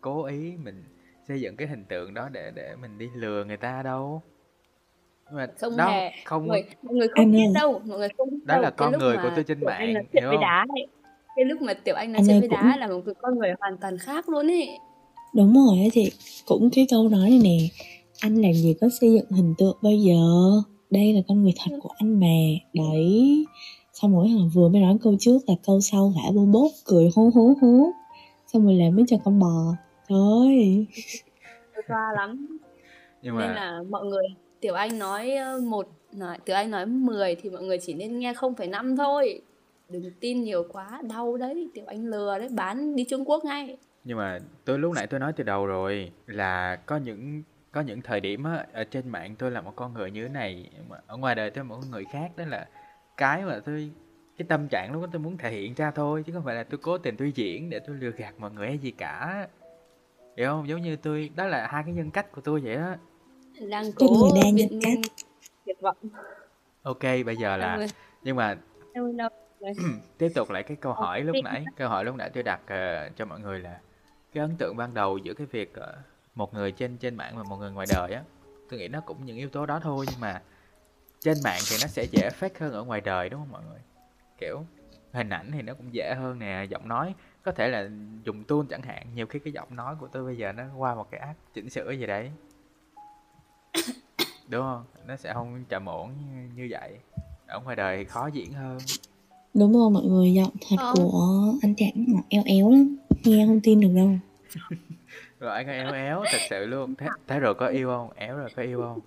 cố ý mình xây dựng cái hình tượng đó để để mình đi lừa người ta đâu. Nhưng mà không đó hề. không mọi người, mọi người không biết đâu mọi người không biết Đó đâu. là con người của tôi trên mạng, hiểu không? đá ấy cái lúc mà tiểu anh nói Anh chuyện với cũng- đá là một cái con người hoàn toàn khác luôn ấy đúng rồi á chị cũng cái câu nói này nè anh làm gì có xây dựng hình tượng bây giờ đây là con người thật của anh mà. Đấy. Xong rồi hả vừa mới nói câu trước là câu sau hả bô bốt cười hú hú hú. Xong rồi làm mấy cho con bò. Thôi toa lắm. Nhưng nên mà là mọi người tiểu anh nói ờ, một nói tiểu anh nói 10 thì mọi người chỉ nên nghe 0,5 thôi. Đừng tin nhiều quá đau đấy tiểu anh lừa đấy bán đi Trung Quốc ngay. Nhưng mà tôi lúc nãy tôi nói từ đầu rồi là có những có những thời điểm á ở trên mạng tôi là một con người như thế này mà ở ngoài đời tôi là một con người khác đó là cái mà tôi cái tâm trạng lúc đó tôi muốn thể hiện ra thôi chứ không phải là tôi cố tình tôi diễn để tôi lừa gạt mọi người hay gì cả. Hiểu không? Giống như tôi đó là hai cái nhân cách của tôi vậy á. Đang cố người đang nhân cách. tuyệt vọng. Ok bây giờ là nhưng mà tiếp tục lại cái câu hỏi lúc nãy câu hỏi lúc nãy tôi đặt ờ, cho mọi người là cái ấn tượng ban đầu giữa cái việc ờ, một người trên trên mạng và một người ngoài đời á. Tôi nghĩ nó cũng những yếu tố đó thôi nhưng mà trên mạng thì nó sẽ dễ fake hơn ở ngoài đời đúng không mọi người? Kiểu hình ảnh thì nó cũng dễ hơn nè giọng nói có thể là dùng tool chẳng hạn nhiều khi cái giọng nói của tôi bây giờ nó qua một cái app chỉnh sửa gì đấy. Đúng không? Nó sẽ không trầm ổn như, như vậy. Ở ngoài đời thì khó diễn hơn. Đúng rồi mọi người giọng thật Ờ. của anh Trạng nó eo éo lắm Nghe không tin được đâu rồi anh éo éo thật sự luôn. Thế, thế rồi có yêu không? Éo rồi có yêu không?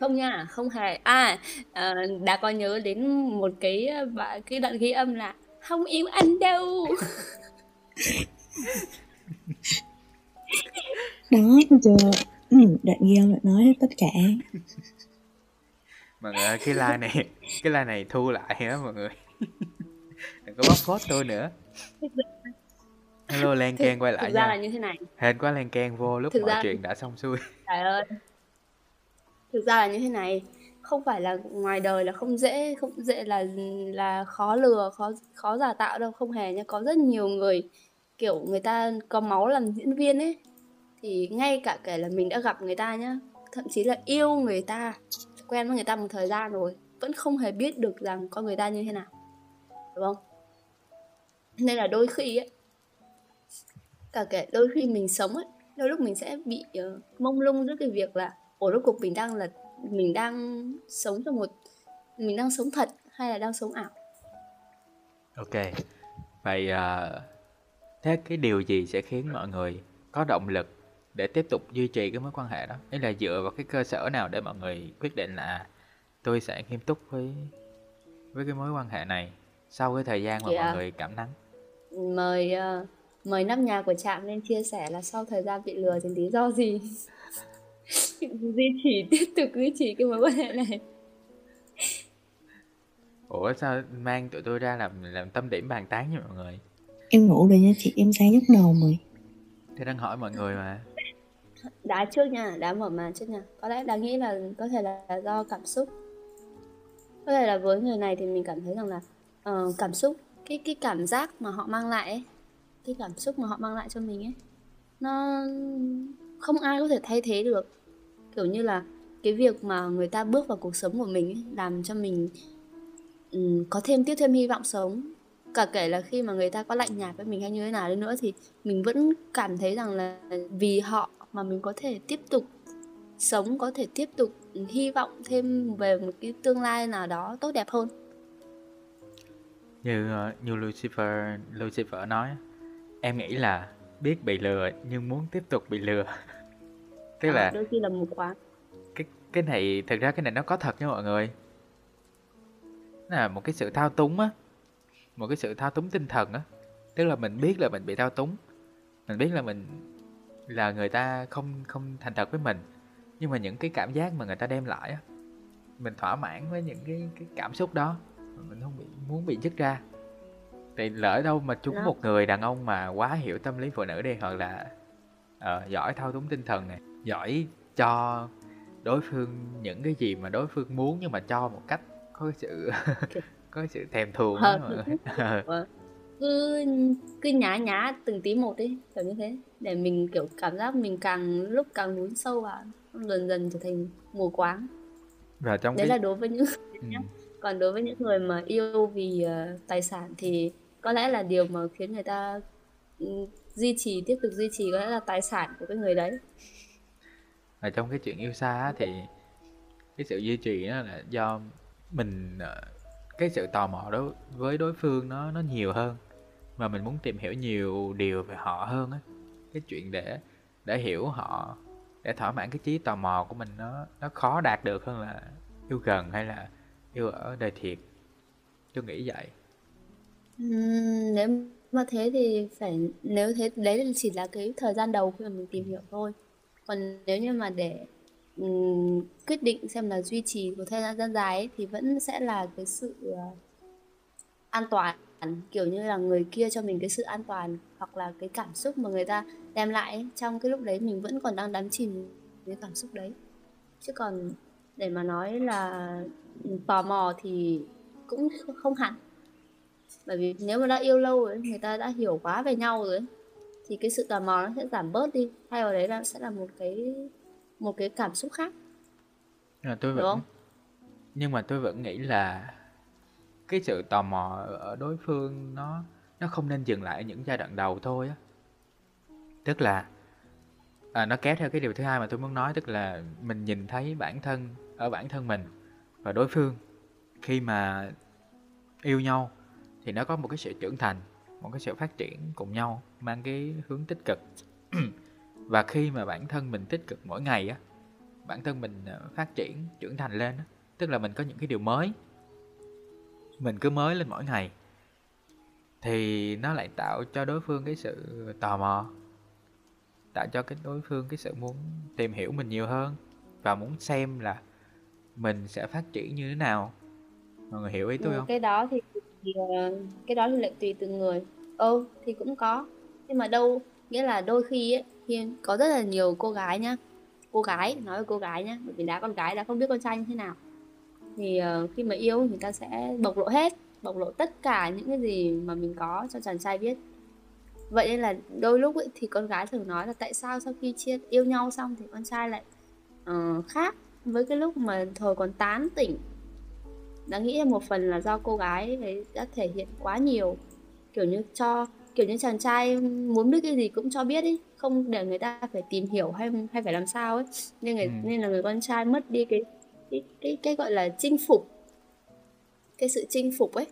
Không nha không hề. À ờ, đã có nhớ đến một cái ờ, cái đoạn ghi âm là không yêu anh đâu. Đó chưa ừ, Đoạn ghi âm lại nói hết tất cả. Mọi người ơi, cái like này cái like này thu lại á mọi người? Đừng có bóc phốt tôi nữa hello thực, ken quay lại thực ra là nha như thế này. Hên quá len ken vô lúc Thực mọi ra- chuyện đã xong xuôi. Trời ơi. Thực ra là như thế này không phải là ngoài đời là không dễ không dễ là là khó lừa khó khó giả tạo đâu. Không hề nha có rất nhiều người kiểu người ta có máu làm diễn viên ấy thì ngay cả kể là mình đã gặp người ta nhá thậm chí là yêu người ta quen với người ta một thời gian rồi vẫn không hề biết được rằng con người ta như thế nào đúng không? Nên là đôi khi ấy cả kể đôi khi mình sống ấy đôi lúc mình sẽ bị ờ, mông lung giữa cái việc là ủa rốt cuộc mình đang là mình đang sống trong một mình đang sống thật hay là đang sống ảo? Ok. Vậy à, thế cái điều gì sẽ khiến mọi người có động lực để tiếp tục duy trì cái mối quan hệ đó? Đấy là dựa vào cái cơ sở nào để mọi người quyết định là tôi sẽ nghiêm túc với với cái mối quan hệ này sau cái thời gian mà Kìa. mọi người cảm nắng? Mời ờ, mời năm nhà của trạm lên chia sẻ là sau thời gian bị lừa thì lý do gì? Duy trì tiếp tục duy trì cái mối quan hệ này. Ủa sao mang tụi tôi ra làm làm tâm điểm bàn tán với mọi người? Em ngủ rồi nha chị em sáng nhức đầu rồi. Tôi đang hỏi mọi người mà. Đá trước nha đá mở màn trước nha. Có lẽ đáng nghĩ là có thể là do cảm xúc. Có thể là với người này thì mình cảm thấy rằng là ờ, cảm xúc cái cái cảm giác mà họ mang lại ấy, cái cảm xúc mà họ mang lại cho mình ấy. Nó không ai có thể thay thế được. Kiểu như là cái việc mà người ta bước vào cuộc sống của mình ấy, làm cho mình um, có thêm tiếp thêm hy vọng sống. Cả kể là khi mà người ta có lạnh nhạt với mình hay như thế nào đi nữa thì mình vẫn cảm thấy rằng là vì họ mà mình có thể tiếp tục sống có thể tiếp tục hy vọng thêm về một cái tương lai nào đó tốt đẹp hơn. Như ờ, như Lucifer Lucifer nói em nghĩ là biết bị lừa nhưng muốn tiếp tục bị lừa. Tức Ờ, là đôi khi là mù quáng cái cái này thực ra cái này nó có thật nha mọi người. Nó là một cái sự thao túng á. Một cái sự thao túng tinh thần á. Tức là mình biết là mình bị thao túng. Mình biết là mình là người ta không không thành thật với mình. Nhưng mà những cái cảm giác mà người ta đem lại á mình thỏa mãn với những cái cái cảm xúc đó mình không bị muốn bị dứt ra thì lỡ đâu mà trúng Đó. một người đàn ông mà quá hiểu tâm lý phụ nữ đi hoặc là ờ, giỏi thao túng tinh thần này giỏi cho đối phương những cái gì mà đối phương muốn nhưng mà cho một cách có sự có sự thèm thuồng Ờ, Vâng. cứ cứ nhá nhá từng tí một đi kiểu như thế. Để mình kiểu cảm giác mình càng lúc càng lún sâu vào dần dần trở thành mù quáng. Và trong đấy cái là đối với những ừ, còn đối với những người mà yêu vì ờ, tài sản thì có lẽ là điều mà khiến người ta ừ, duy trì tiếp tục duy trì có lẽ là tài sản của cái người đấy. Ở trong cái chuyện yêu xa á, thì cái sự duy trì đó là do mình ờ, cái sự tò mò đối với đối phương nó nó nhiều hơn. Mà mình muốn tìm hiểu nhiều điều về họ hơn á. Cái chuyện để để hiểu họ để thỏa mãn cái trí tò mò của mình nó nó khó đạt được hơn là yêu gần hay là yêu ở đời thiệt. Tôi nghĩ vậy. Ừm, nếu mà thế thì phải nếu thế đấy chỉ là cái thời gian đầu khi mà mình tìm hiểu thôi. Còn nếu như mà để ừm, quyết định xem là duy trì một thời gian dài ấy, thì vẫn sẽ là cái sự ờ, an toàn. Kiểu như là người kia cho mình cái sự an toàn hoặc là cái cảm xúc mà người ta đem lại ấy. trong cái lúc đấy mình vẫn còn đang đắm chìm với cảm xúc đấy. Chứ còn để mà nói là tò mò thì cũng không hẳn bởi vì nếu mà đã yêu lâu rồi người ta đã hiểu quá về nhau rồi thì cái sự tò mò nó sẽ giảm bớt đi. Thay vào đấy là sẽ là một cái một cái cảm xúc khác. Mà tôi Đúng vẫn không? nhưng mà tôi vẫn nghĩ là cái sự tò mò ở đối phương nó nó không nên dừng lại ở những giai đoạn đầu thôi á. Tức là à, nó kéo theo cái điều thứ hai mà tôi muốn nói tức là mình nhìn thấy bản thân ở bản thân mình và đối phương khi mà yêu nhau thì nó có một cái sự trưởng thành một cái sự phát triển cùng nhau mang cái hướng tích cực. Và khi mà bản thân mình tích cực mỗi ngày á bản thân mình ờ, phát triển trưởng thành lên á tức là mình có những cái điều mới. Mình cứ mới lên mỗi ngày thì nó lại tạo cho đối phương cái sự tò mò tạo cho cái đối phương cái sự muốn tìm hiểu mình nhiều hơn và muốn xem là mình sẽ phát triển như thế nào. Mọi người hiểu ý tôi Ừ, không? cái đó thì, thì ờ, cái đó thì lại tùy từng người. Ừ thì cũng có. Nhưng mà đâu nghĩa là đôi khi ấy khi có rất là nhiều cô gái nhá. Cô gái nói về cô gái nhá bởi vì đã con gái đã không biết con trai như thế nào. Thì ờ, khi mà yêu người ta sẽ bộc lộ hết bộc lộ tất cả những cái gì mà mình có cho chàng trai biết. Vậy nên là đôi lúc ấy, thì con gái thường nói là tại sao sau khi chia yêu nhau xong thì con trai lại uh, khác với cái lúc mà thời còn tán tỉnh? Đã nghĩ là một phần là do cô gái ấy đã thể hiện quá nhiều kiểu như cho kiểu như chàng trai muốn biết cái gì cũng cho biết ý không để người ta phải tìm hiểu hay hay phải làm sao ấy. Nên người Ừ. nên là người con trai mất đi cái cái cái cái gọi là chinh phục cái sự chinh phục ấy.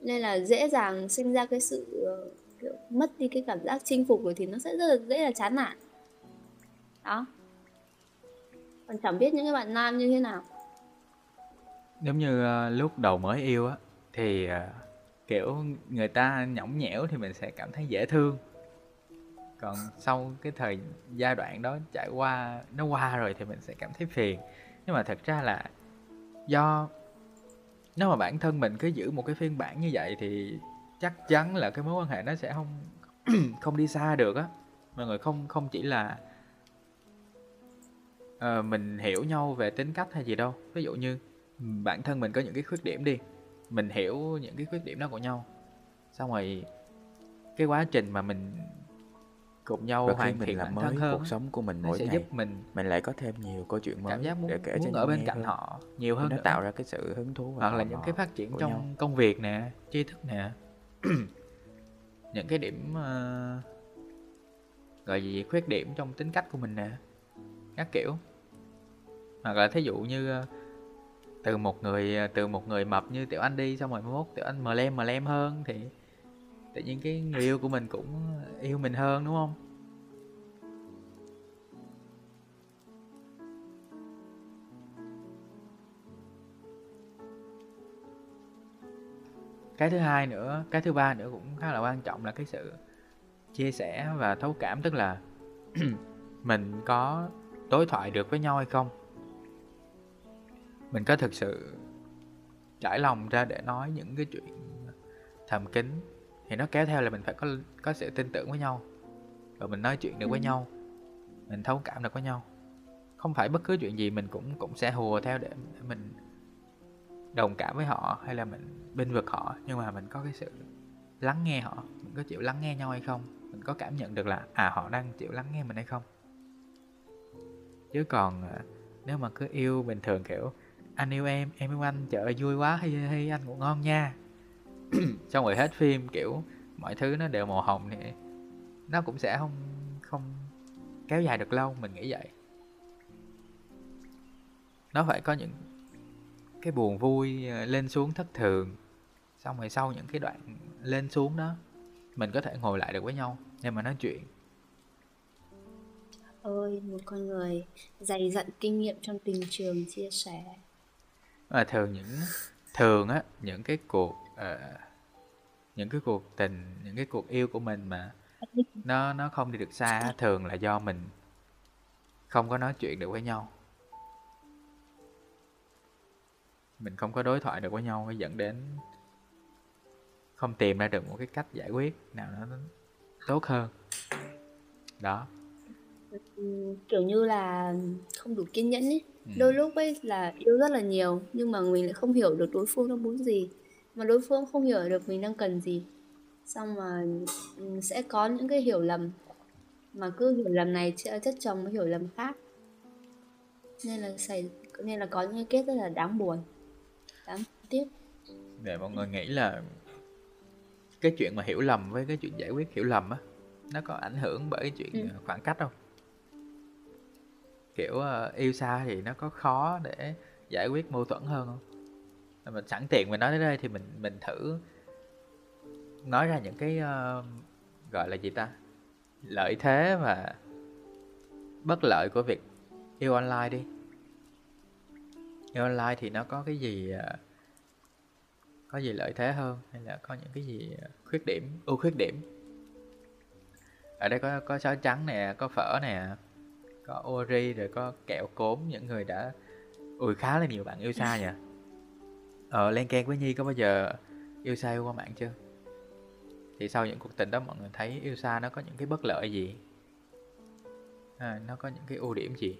Nên là dễ dàng sinh ra cái sự kiểu mất đi cái cảm giác chinh phục rồi thì nó sẽ rất là dễ là chán nản. Đó. Còn chẳng biết những cái bạn nam như thế nào giống như uh, lúc đầu mới yêu á thì uh, kiểu người ta nhõng nhẽo thì mình sẽ cảm thấy dễ thương. Còn sau cái thời giai đoạn đó trải qua nó qua rồi thì mình sẽ cảm thấy phiền. Nhưng mà thật ra là do nếu mà bản thân mình cứ giữ một cái phiên bản như vậy thì chắc chắn là cái mối quan hệ nó sẽ không không đi xa được á. Mọi người không không chỉ là uh, mình hiểu nhau về tính cách hay gì đâu. Ví dụ như bản thân mình có những cái khuyết điểm đi mình hiểu những cái khuyết điểm đó của nhau xong rồi cái quá trình mà mình cùng nhau và hoàn thiện làm bản mới thân hơn cuộc sống của mình mỗi sẽ ngày giúp mình mình lại có thêm nhiều câu chuyện mới cảm giác muốn, để kể cho muốn ở nhau bên cạnh hơn. họ nhiều hơn nó nữa. tạo ra cái sự hứng thú hoặc là những cái phát triển trong nhau. công việc nè tri thức nè những cái điểm ờ, gọi gì khuyết điểm trong tính cách của mình nè các kiểu hoặc là thí dụ như ờ, từ một người à, từ một người mập như tiểu anh đi xong rồi mốt tiểu anh mờ lem mờ lem hơn thì tự nhiên cái người yêu của mình cũng yêu mình hơn, đúng không? Cái thứ hai nữa, cái thứ ba nữa cũng khá là quan trọng là cái sự chia sẻ và thấu cảm, tức là mình có đối thoại được với nhau hay không? Mình có thực sự trải lòng ra để nói những cái chuyện thầm kín thì nó kéo theo là mình phải có có sự tin tưởng với nhau. Và mình nói chuyện được với Ừ. nhau mình thấu cảm được với nhau. Không phải bất cứ chuyện gì mình cũng cũng sẽ hùa theo để, để mình đồng cảm với họ hay là mình bênh vực họ. Nhưng mà mình có cái sự lắng nghe họ. Mình có chịu lắng nghe nhau hay không? Mình có cảm nhận được là à họ đang chịu lắng nghe mình hay không? Chứ còn à, nếu mà cứ yêu bình thường kiểu anh yêu em em yêu anh trời ơi vui quá hay, hay anh ngủ ngon nha. Xong rồi hết phim kiểu mọi thứ nó đều màu hồng thì nó cũng sẽ không không kéo dài được lâu mình nghĩ vậy. Nó phải có những cái buồn vui ờ, lên xuống thất thường. Xong rồi sau những cái đoạn lên xuống đó mình có thể ngồi lại được với nhau để mà nói chuyện. Ơi một con người dày dặn kinh nghiệm trong tình trường chia sẻ và thường những thường á những cái cuộc uh, những cái cuộc tình những cái cuộc yêu của mình mà nó nó không đi được xa thường là do mình không có nói chuyện được với nhau. Mình không có đối thoại được với nhau dẫn đến không tìm ra được một cái cách giải quyết nào nó tốt hơn. Đó kiểu như là không đủ kiên nhẫn ấy Ừ. đôi lúc ấy là yêu rất là nhiều nhưng mà mình lại không hiểu được đối phương đang muốn gì. Mà đối phương không hiểu được mình đang cần gì. Xong mà ừ, sẽ có những cái hiểu lầm. Mà cứ hiểu lầm này ch- chất chồng với hiểu lầm khác. Nên là xảy nên là có những cái kết rất là đáng buồn đáng tiếc. Để mọi người nghĩ là cái chuyện mà hiểu lầm với cái chuyện giải quyết hiểu lầm á nó có ảnh hưởng bởi cái chuyện Ừ. khoảng cách không kiểu uh, yêu xa thì nó có khó để giải quyết mâu thuẫn hơn không? Mình sẵn tiện mình nói đến đây thì mình mình thử nói ra những cái uh, gọi là gì ta? Lợi thế và bất lợi của việc yêu online đi. Yêu online thì nó có cái gì ờ, có gì lợi thế hơn hay là có những cái gì khuyết điểm ưu khuyết điểm? Ở đây có có sáo trắng nè có phở nè có ori rồi có kẹo cốm những người đã ui khá là nhiều bạn yêu xa nhỉ? Ờ len ken với nhi có bao giờ yêu xa yêu qua mạng chưa? Thì sau những cuộc tình đó mọi người thấy yêu xa nó có những cái bất lợi gì? À, nó có những cái ưu điểm gì?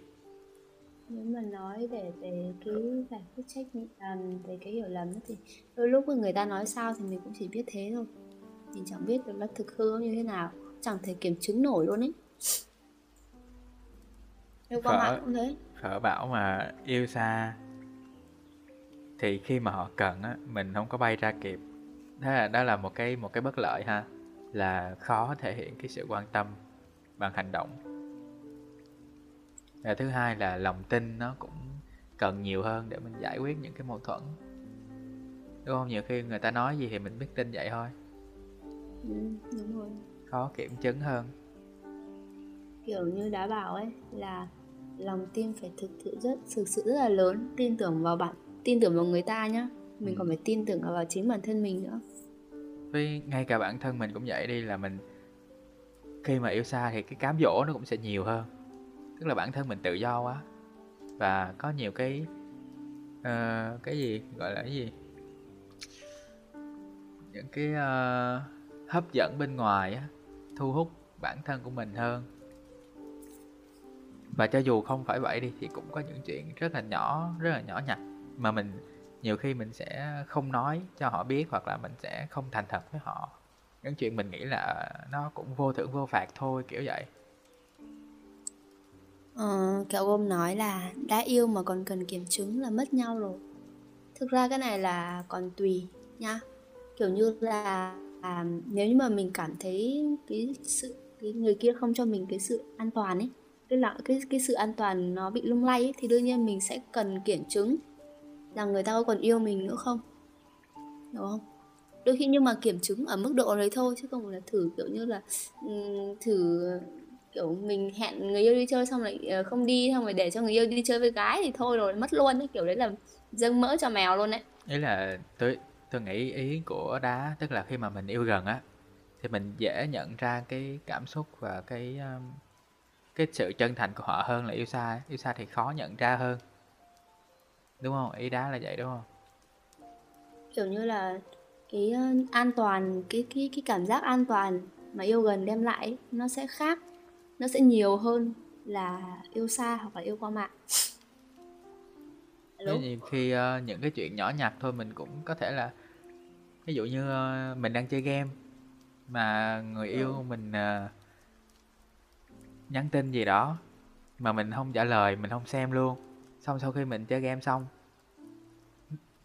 Nếu mà nói về về cái giải quyết trách nhiệm à, về cái hiểu lầm đó thì đôi lúc người ta nói sao thì mình cũng chỉ biết thế thôi. Mình chẳng biết được nó thực hư như thế nào. Chẳng thể kiểm chứng nổi luôn ấy yêu qua Phở. mạng cũng thế. Phở bảo mà yêu xa. Thì khi mà họ cần á mình không có bay ra kịp. Đó là đó là một cái một cái bất lợi ha là khó thể hiện cái sự quan tâm bằng hành động. Và thứ hai là lòng tin nó cũng cần nhiều hơn để mình giải quyết những cái mâu thuẫn. Đúng không? Nhiều khi người ta nói gì thì mình biết tin vậy thôi. Ừ, đúng rồi. Khó kiểm chứng hơn. Kiểu như đã bảo ấy là lòng tin phải thực sự rất thực sự rất là lớn. Tin tưởng vào bạn tin tưởng vào người ta nhá. Mình Ừ. còn phải tin tưởng vào chính bản thân mình nữa. Với ngay cả bản thân mình cũng vậy đi là mình khi mà yêu xa thì cái cám dỗ nó cũng sẽ nhiều hơn. Tức là bản thân mình tự do quá. Và có nhiều cái ờ, cái gì gọi là cái gì? Những cái ờ, hấp dẫn bên ngoài á thu hút bản thân của mình hơn và cho dù không phải vậy đi thì cũng có những chuyện rất là nhỏ rất là nhỏ nhặt mà mình nhiều khi mình sẽ không nói cho họ biết hoặc là mình sẽ không thành thật với họ những chuyện mình nghĩ là nó cũng vô thưởng vô phạt thôi kiểu vậy Ờ, kẹo ôm nói là đã yêu mà còn cần kiểm chứng là mất nhau rồi. Thực ra cái này là còn tùy nha. Kiểu như là à, nếu như mà mình cảm thấy cái sự cái người kia không cho mình cái sự an toàn ấy, cái là cái cái sự an toàn nó bị lung lay ấy, thì đương nhiên mình sẽ cần kiểm chứng rằng người ta có còn yêu mình nữa không. đúng không? Đôi khi nhưng mà kiểm chứng ở mức độ đấy thôi chứ không là thử kiểu như là thử kiểu mình hẹn người yêu đi chơi xong lại ờ, không đi xong rồi để cho người yêu đi chơi với gái thì thôi rồi mất luôn ấy kiểu đấy là dâng mỡ cho mèo luôn đấy ấy là tôi tôi nghĩ ý của đá tức là khi mà mình yêu gần á thì mình dễ nhận ra cái cảm xúc và cái cái sự chân thành của họ hơn là yêu xa yêu xa thì khó nhận ra hơn. Đúng không? Ý đá là vậy đúng không? Kiểu như là cái ờ, an toàn cái cái cái cảm giác an toàn mà yêu gần đem lại nó sẽ khác nó sẽ nhiều hơn là yêu xa hoặc là yêu qua mạng? Thế nhiều khi ờ, những cái chuyện nhỏ nhặt thôi mình cũng có thể là ví dụ như ờ, mình đang chơi game mà người yêu Ừ. mình ờ, nhắn tin gì đó mà mình không trả lời mình không xem luôn. Xong sau khi mình chơi game xong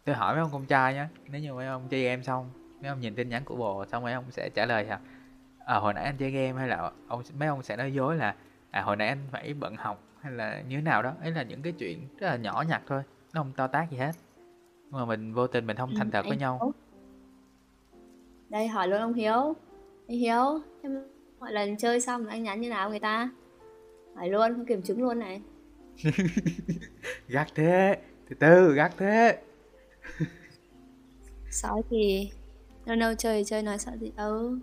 tôi hỏi mấy ông con trai nhé nếu như mấy ông chơi game xong mấy ông nhìn tin nhắn của bồ xong mấy ông sẽ trả lời là à, hồi nãy anh chơi game hay là ông mấy ông sẽ nói dối là à hồi nãy anh phải bận học hay là như thế nào đó. Ấy là những cái chuyện rất là nhỏ nhặt thôi nó không to tát gì hết. Nhưng mà mình vô tình mình không Ừ, thành thật với nhau. Đây hỏi luôn ông hiếu. Hiếu em mọi lần chơi xong anh nhắn như nào người ta? Hỏi luôn không kiểm chứng luôn này. Gắt thế từ từ gắt thế. Sói thì lâu lâu chơi chơi nói sợ gì ừ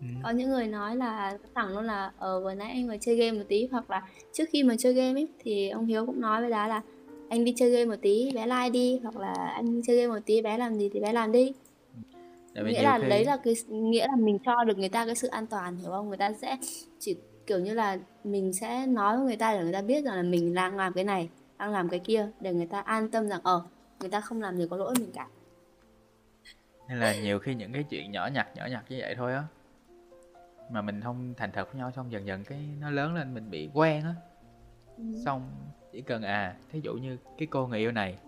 ừ. có những người nói là thẳng luôn là ờ vừa nãy anh vừa chơi game một tí. Hoặc là trước khi mà chơi game ấy thì ông Hiếu cũng nói với đá là anh đi chơi game một tí bé like đi. Hoặc là anh chơi game một tí bé làm gì thì bé làm đi Nghĩa là khi- đấy là cái nghĩa là mình cho được người ta cái sự an toàn hiểu không? Người ta sẽ chỉ kiểu như là mình sẽ nói với người ta để người ta biết rằng là mình đang làm cái này đang làm cái kia để người ta an tâm rằng ờ người ta không làm gì có lỗi mình cả. Nên là nhiều khi những cái chuyện nhỏ nhặt nhỏ nhặt như vậy thôi á Mà mình không thành thật với nhau xong dần dần cái nó lớn lên mình bị quen á. Xong chỉ cần à Thí dụ như cái cô người yêu này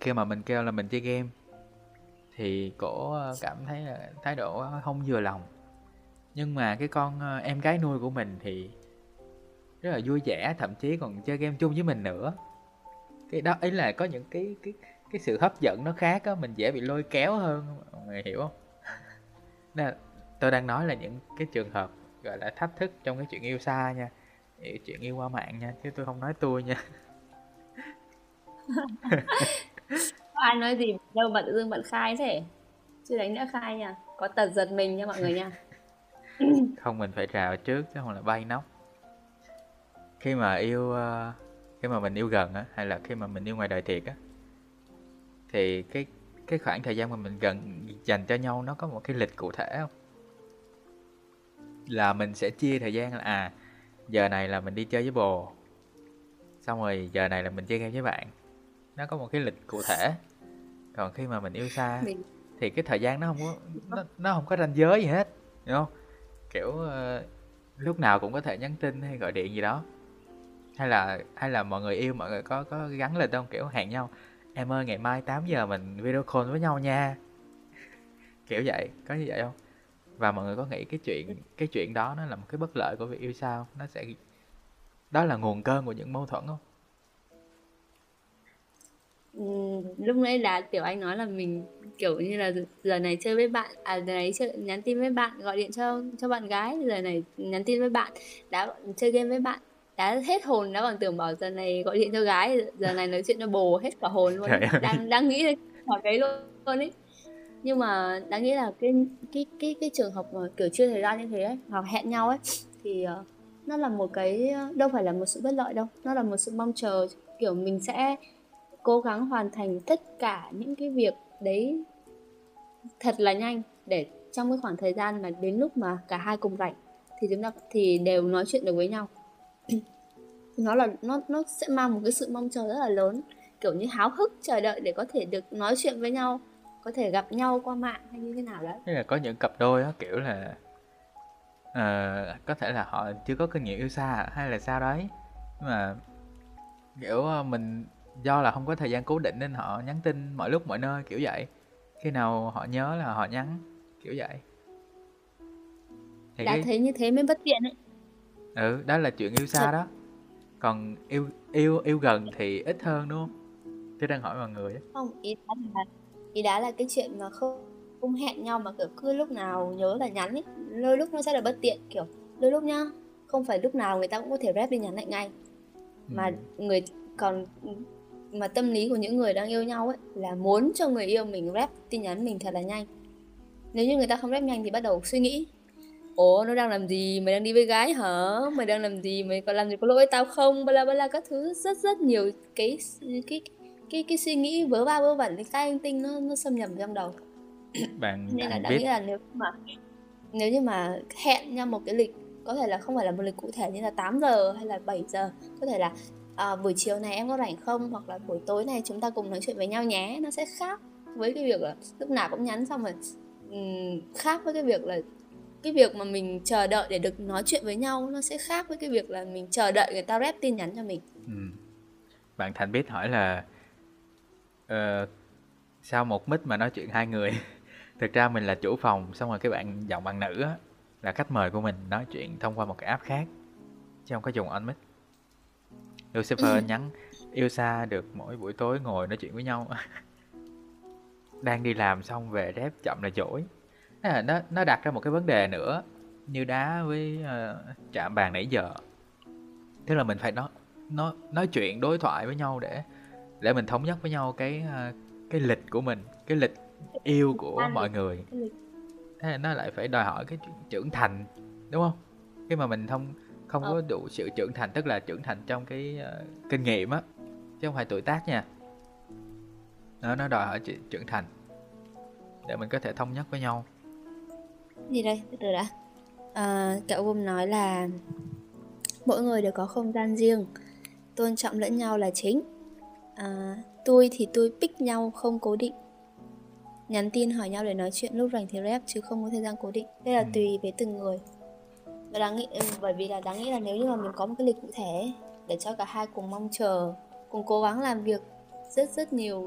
Khi mà mình kêu là mình chơi game Thì cổ ờ, cảm thấy là thái độ không vừa lòng. Nhưng mà cái con ờ, em gái nuôi của mình thì Rất là vui vẻ Thậm chí còn chơi game chung với mình nữa. Cái đó ấy là có những cái cái cái sự hấp dẫn nó khác á mình dễ bị lôi kéo hơn mọi người hiểu không? Nên tôi đang nói là những cái trường hợp gọi là thách thức trong cái chuyện yêu xa nha chuyện yêu qua mạng nha chứ tôi không nói tôi nha ai nói gì đâu, bạn tự dưng bạn khai thế. Chưa đánh đã khai nha. Có tật giật mình nha mọi người nha. Không, mình phải rào trước chứ không là bay nóc. Khi mà yêu ờ, khi mà mình yêu gần á, hay là khi mà mình yêu ngoài đời thiệt á, thì cái cái khoảng thời gian mà mình gần, dành cho nhau nó có một cái lịch cụ thể không? Là mình sẽ chia thời gian là à giờ này là mình đi chơi với bồ, xong rồi giờ này là mình chơi game với bạn. Nó có một cái lịch cụ thể còn khi mà mình yêu xa mình thì cái thời gian nó không có nó, nó không có ranh giới gì hết hiểu không? Kiểu ờ, lúc nào cũng có thể nhắn tin hay gọi điện gì đó. Hay là hay là mọi người yêu mọi người có có gắn lịch không kiểu hẹn nhau em ơi ngày mai 8 giờ mình video call với nhau nha. Kiểu vậy có như vậy không? Và mọi người có nghĩ cái chuyện cái chuyện đó nó là một cái bất lợi của việc yêu xa không? Nó sẽ đó là nguồn cơn của những mâu thuẫn không lúc nãy là tiểu anh nói là mình kiểu như là giờ này chơi với bạn à giờ này chơi, nhắn tin với bạn gọi điện cho cho bạn gái giờ này nhắn tin với bạn đã chơi game với bạn đã hết hồn đã còn tưởng bảo giờ này gọi điện cho gái giờ này nói chuyện cho bồ hết cả hồn luôn đang đang nghĩ hỏi cái luôn luôn ấy. Nhưng mà đáng nghĩ là cái cái cái cái trường hợp mà kiểu chưa thời gian như thế ấy, hoặc hẹn nhau ấy thì ờ, nó là một cái đâu phải là một sự bất lợi đâu nó là một sự mong chờ kiểu mình sẽ cố gắng hoàn thành tất cả những cái việc đấy thật là nhanh để trong cái khoảng thời gian mà đến lúc mà cả hai cùng rảnh thì chúng ta thì đều nói chuyện được với nhau. Nó là nó nó sẽ mang một cái sự mong chờ rất là lớn kiểu như háo hức chờ đợi để có thể được nói chuyện với nhau có thể gặp nhau qua mạng hay như thế nào đấy. Tức là có những cặp đôi đó, kiểu là uh, có thể là họ chưa có kinh nghiệm yêu xa hay là sao đấy. Nhưng mà kiểu ờ, mình do là không có thời gian cố định nên họ nhắn tin mọi lúc mọi nơi kiểu vậy. Khi nào họ nhớ là họ nhắn kiểu vậy. Thì đã cái thấy như thế mới bất tiện ấy. Ừ đó là chuyện yêu xa đó. Còn yêu yêu yêu gần thì ít hơn đúng không? Tôi đang hỏi mọi người á. Không ý đá là ý đá là cái chuyện mà không không hẹn nhau mà kiểu cứ lúc nào nhớ là nhắn ấy đôi lúc nó sẽ là bất tiện kiểu đôi lúc nhá không phải lúc nào người ta cũng có thể rep đi nhắn lại ngay. Mà Ừ. người còn mà tâm lý của những người đang yêu nhau ấy là muốn cho người yêu mình rep tin nhắn mình thật là nhanh. Nếu như người ta không rep nhanh thì bắt đầu suy nghĩ ủa nó đang làm gì? Mày đang đi với gái hả? Mày đang làm gì? Mày còn làm gì có lỗi với tao không? Bla bla bla các thứ. Rất rất nhiều cái cái cái cái suy nghĩ vớ va vớ vẩn cái cái tinh nó nó xâm nhập trong đầu. Bạn nên là đáng biết. nghĩ là nếu mà nếu như mà hẹn nhau một cái lịch có thể là không phải là một lịch cụ thể như là 8 giờ hay là 7 giờ có thể là à, buổi chiều này em có rảnh không hoặc là buổi tối này chúng ta cùng nói chuyện với nhau nhé nó sẽ khác với cái việc là lúc nào cũng nhắn xong rồi um, khác với cái việc là cái việc mà mình chờ đợi để được nói chuyện với nhau nó sẽ khác với cái việc là mình chờ đợi người ta rep tin nhắn cho mình Ừ. Bạn Thành biết hỏi là ờ, uh, sao một mic mà nói chuyện hai người? Thực ra mình là chủ phòng, xong rồi cái bạn giọng bạn nữ á, là khách mời của mình nói chuyện thông qua một cái app khác, chứ không có dùng on mic. Lucifer nhắn yêu xa được mỗi buổi tối ngồi nói chuyện với nhau. Đang đi làm xong về rep chậm là dỗi. Thế nó nó đặt ra một cái vấn đề nữa như đá với ờ, chạm bàn nãy giờ. Tức là mình phải nói nói nói chuyện đối thoại với nhau để để mình thống nhất với nhau cái ờ, cái lịch của mình cái lịch yêu của mọi người thế là nó lại phải đòi hỏi cái trưởng thành đúng không khi mà mình không không Ờ. có đủ sự trưởng thành tức là trưởng thành trong cái ờ, kinh nghiệm á chứ không phải tuổi tác nha. Nó nó đòi hỏi trưởng thành để mình có thể thống nhất với nhau. Gì đây? Từ từ đã. À, cậu Gum nói là mỗi người đều có không gian riêng tôn trọng lẫn nhau là chính. À, tôi thì tôi pick nhau không cố định. Nhắn tin hỏi nhau để nói chuyện lúc rảnh thì rep chứ không có thời gian cố định. Đây là Ừ. tùy với từng người và đáng nghĩ ừ, bởi vì là đáng nghĩ là nếu như mà mình có một cái lịch cụ thể để cho cả hai cùng mong chờ cùng cố gắng làm việc rất rất nhiều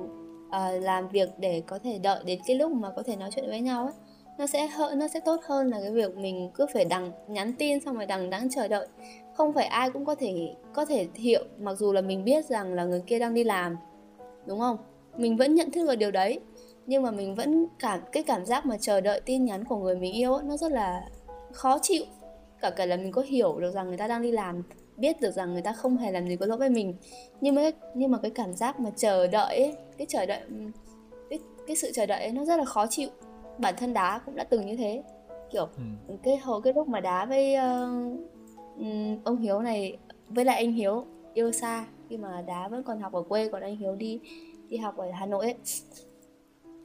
uh, làm việc để có thể đợi đến cái lúc mà có thể nói chuyện với nhau ấy nó sẽ hơn nó sẽ tốt hơn là cái việc mình cứ phải đằng nhắn tin xong rồi đằng đẵng chờ đợi. Không phải ai cũng có thể có thể hiểu mặc dù là mình biết rằng là người kia đang đi làm đúng không? Mình vẫn nhận thức được điều đấy nhưng mà mình vẫn cảm cái cảm giác mà chờ đợi tin nhắn của người mình yêu ấy, nó rất là khó chịu cả cả là mình có hiểu được rằng người ta đang đi làm biết được rằng người ta không hề làm gì có lỗi với mình. Nhưng mà cái, nhưng mà cái cảm giác mà chờ đợi ấy, cái chờ đợi cái, cái sự chờ đợi ấy nó rất là khó chịu. Bản thân đá cũng đã từng như thế. Kiểu Ừ. cái hồi cái lúc mà đá với ừm, ông hiếu này với lại anh hiếu yêu xa khi mà đá vẫn còn học ở quê còn anh hiếu đi đi học ở hà nội ấy.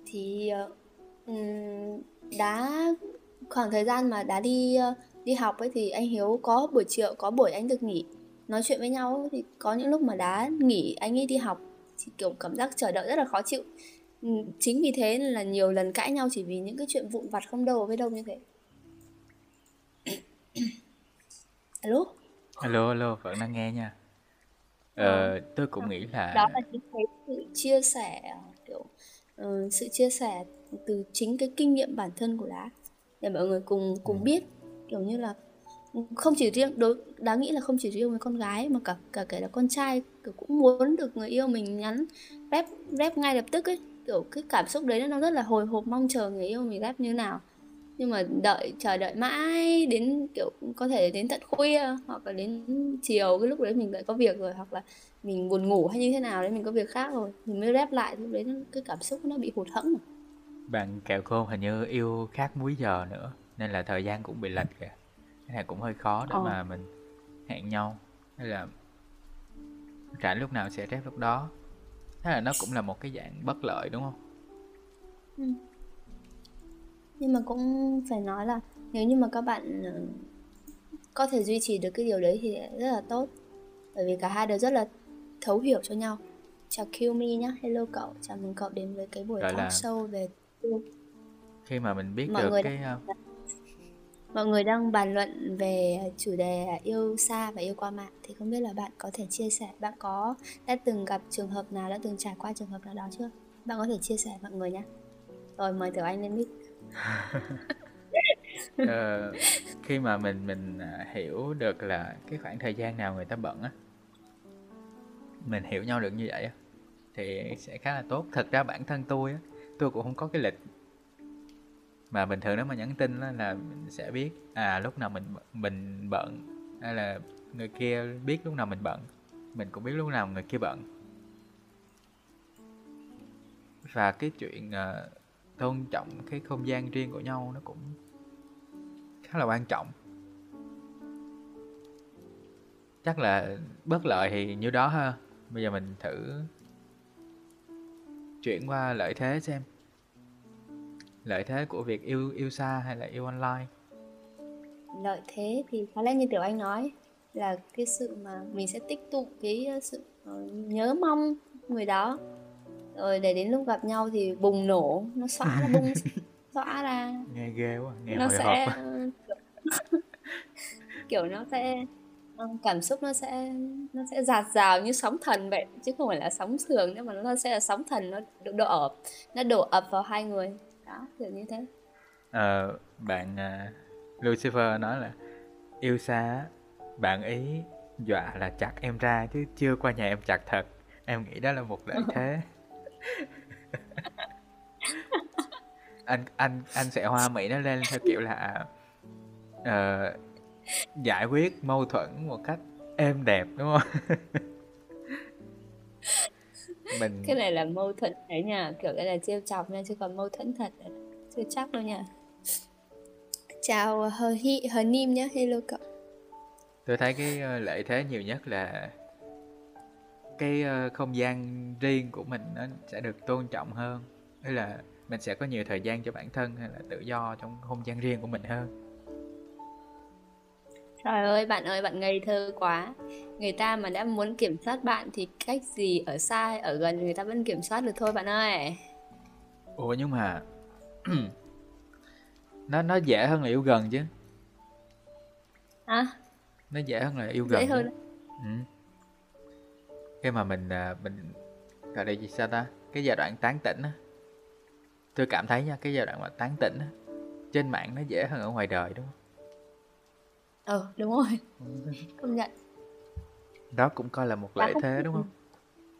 Thì ừm, đá khoảng thời gian mà đá đi ờ, đi học ấy thì anh hiếu có buổi chiều có buổi anh được nghỉ. Nói chuyện với nhau ấy, thì có những lúc mà đá nghỉ anh ấy đi học thì kiểu cảm giác chờ đợi rất là khó chịu. Ừ, chính vì thế là nhiều lần cãi nhau chỉ vì những cái chuyện vụn vặt không đâu với đâu như thế. Alo? Alo alo vẫn đang nghe nha. Ờ, tôi cũng nghĩ là đó là chính cái sự chia sẻ kiểu ờ, sự chia sẻ từ chính cái kinh nghiệm bản thân của đá. Để mọi người cùng cùng Ừ. biết kiểu như là không chỉ riêng, đối, đáng nghĩ là không chỉ riêng với con gái mà cả cả kể là con trai, kiểu, cũng muốn được người yêu mình nhắn, rep rep ngay lập tức ấy. Kiểu, cái cảm xúc đấy nó rất là hồi hộp mong chờ người yêu mình rep như nào. Nhưng mà đợi, chờ đợi mãi đến, kiểu, có thể đến tận khuya hoặc là đến chiều, cái lúc đấy mình lại có việc rồi hoặc là mình buồn ngủ hay như thế nào đấy, mình có việc khác rồi, mình mới rep lại, lúc đấy cái cảm xúc nó bị hụt hẫng. Rồi. bạn kẹo khôn hình như yêu khác múi giờ nữa nên là thời gian cũng bị lệch kìa. Cái này cũng hơi khó để Ờ. mà mình hẹn nhau. Hay là rảnh lúc nào sẽ rep lúc đó. Thế là nó cũng là một cái dạng bất lợi đúng không? Nhưng mà cũng phải nói là nếu như mà các bạn ờ, có thể duy trì được cái điều đấy thì rất là tốt. Bởi vì cả hai đều rất là thấu hiểu cho nhau. Chào Kiyomi nhá. Hello cậu. Chào mừng cậu đến với cái buổi Gọi talk là- show về khi mà mình biết Mọi được cái ờ, mọi người đang bàn luận về chủ đề yêu xa và yêu qua mạng. Thì không biết là bạn có thể chia sẻ bạn có đã từng gặp trường hợp nào đã từng trải qua trường hợp nào đó chưa? Bạn có thể chia sẻ mọi người nhé. Rồi mời tiểu anh lên mic. Ờ, khi mà mình mình à, hiểu được là cái khoảng thời gian nào người ta bận á mình hiểu nhau được như vậy á thì sẽ khá là tốt. Thật ra bản thân tôi á tôi cũng không có cái lịch mà bình thường nếu mà nhắn tin đó là mình sẽ biết à lúc nào mình mình bận hay là người kia biết lúc nào mình bận mình cũng biết lúc nào người kia bận. Và cái chuyện uh, tôn trọng cái không gian riêng của nhau nó cũng khá là quan trọng. Chắc là bất lợi thì như đó ha. Bây giờ mình thử chuyển qua lợi thế xem lợi thế của việc yêu yêu xa hay là yêu online? Lợi thế thì có lẽ như tiểu anh nói là cái sự mà mình sẽ tích tụ cái ờ, sự ờ, nhớ mong người đó. Rồi để đến lúc gặp nhau thì bùng nổ nó xóa nó bung xóa ra. Nghe ghê quá nghe nó sẽ ờ, kiểu, nó sẽ cảm xúc nó sẽ nó sẽ dạt dào như sóng thần vậy chứ không phải là sóng thường nữa mà nó sẽ là sóng thần nó đổ ập nó đổ ập vào hai người đó kiểu như thế. Ờ, bạn à, Lucifer nói là yêu xa bạn ý dọa là chặt em ra chứ chưa qua nhà em chặt thật. Em nghĩ đó là một lợi thế. Anh anh anh sẽ hoa mỹ nó lên theo kiểu là ờ, giải quyết mâu thuẫn một cách êm đẹp đúng không mình cái này là mâu thuẫn đấy nha kiểu đây là trêu chọc nha chứ còn mâu thuẫn thật là chưa chắc đâu nha chào hờ hi hờ nim nhá hello cậu. Tôi thấy cái ờ, lợi thế nhiều nhất là cái ờ, không gian riêng của mình nó sẽ được tôn trọng hơn. Hay là mình sẽ có nhiều thời gian cho bản thân hay là tự do trong không gian riêng của mình hơn Trời ơi, bạn ơi, bạn ngây thơ quá. Người ta mà đã muốn kiểm soát bạn thì cách gì ở xa hay ở gần người ta vẫn kiểm soát được thôi bạn ơi. ủa nhưng mà nó nó dễ hơn là yêu gần chứ Hả? nó dễ hơn là yêu gần Dễ hơn. ừ. khi mà mình à, mình gọi là gì sao ta cái giai đoạn tán tỉnh á tôi cảm thấy nha cái giai đoạn mà tán tỉnh á trên mạng nó dễ hơn ở ngoài đời đúng không Ờ, đúng rồi. Công nhận. đó cũng coi là một Đã lợi không thế đúng không?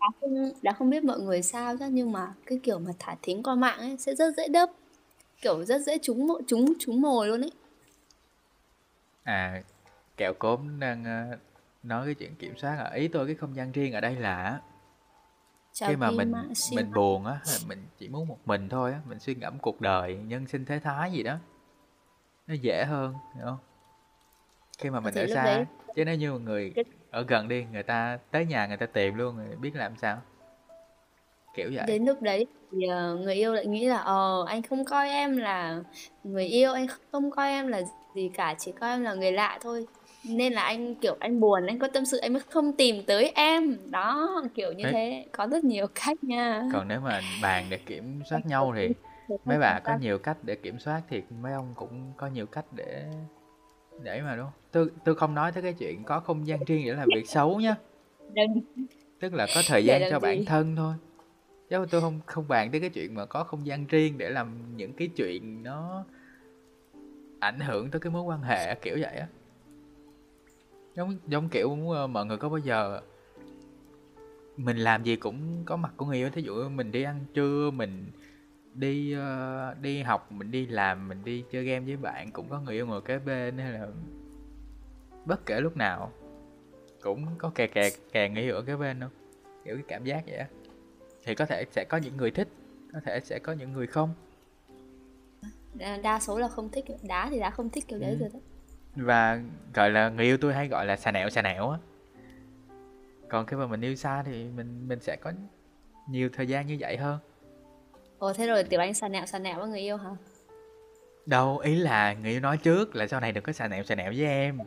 đã không đã không biết mọi người sao chứ nhưng mà cái kiểu mà thả thính qua mạng ấy sẽ rất dễ đớp. Kiểu rất dễ trúng mộ trúng trúng mồi luôn ấy. À kẹo cốm đang ờ, nói cái chuyện kiểm soát à. Ý tôi cái không gian riêng ở đây là Chào khi mà mình Siêu mình buồn á mình chỉ muốn một mình thôi á mình suy ngẫm cuộc đời nhân sinh thế thái gì đó nó dễ hơn hiểu không khi mà mình thì ở lúc xa đấy? chứ nếu như một người cái- ở gần đi người ta tới nhà người ta tìm luôn rồi biết làm sao. Kiểu vậy. Đến lúc đấy thì ờ, người yêu lại nghĩ là ờ anh không coi em là người yêu anh không coi em là gì cả chỉ coi em là người lạ thôi. Nên là anh kiểu anh buồn anh có tâm sự anh mới không tìm tới em. Đó kiểu như Đấy. thế. Có rất nhiều cách nha. Còn nếu mà bàn để kiểm soát nhau thì mấy bà có nhiều cách để kiểm soát thì mấy ông cũng có nhiều cách để để mà đúng tôi tôi không nói tới cái chuyện có không gian riêng để làm việc xấu nhá. Đừng- tức là có thời gian cho bản gì? thân thôi. Chứ tôi không không bàn tới cái chuyện mà có không gian riêng để làm những cái chuyện nó ảnh hưởng tới cái mối quan hệ kiểu vậy á. Giống giống kiểu ờ, mọi người có bao giờ mình làm gì cũng có mặt của người yêu. Thí dụ mình đi ăn trưa mình đi ờ, đi học mình đi làm mình đi chơi game với bạn cũng có người yêu ngồi kế bên hay là bất kể lúc nào cũng có kè kè kè người yêu ở kế bên không kiểu cái cảm giác vậy thì có thể sẽ có những người thích có thể sẽ có những người không. Đa số là không thích đá thì đã không thích kiểu đấy Ừ. rồi đó. Và gọi là người yêu tôi hay gọi là xà nẹo xà nẹo á. Còn khi mà mình yêu xa thì mình mình sẽ có nhiều thời gian như vậy hơn ồ thế rồi tiểu anh xà nẹo xà nẹo với người yêu hả? Đâu ý là người yêu nói trước là sau này đừng có xà nẹo xà nẹo với em.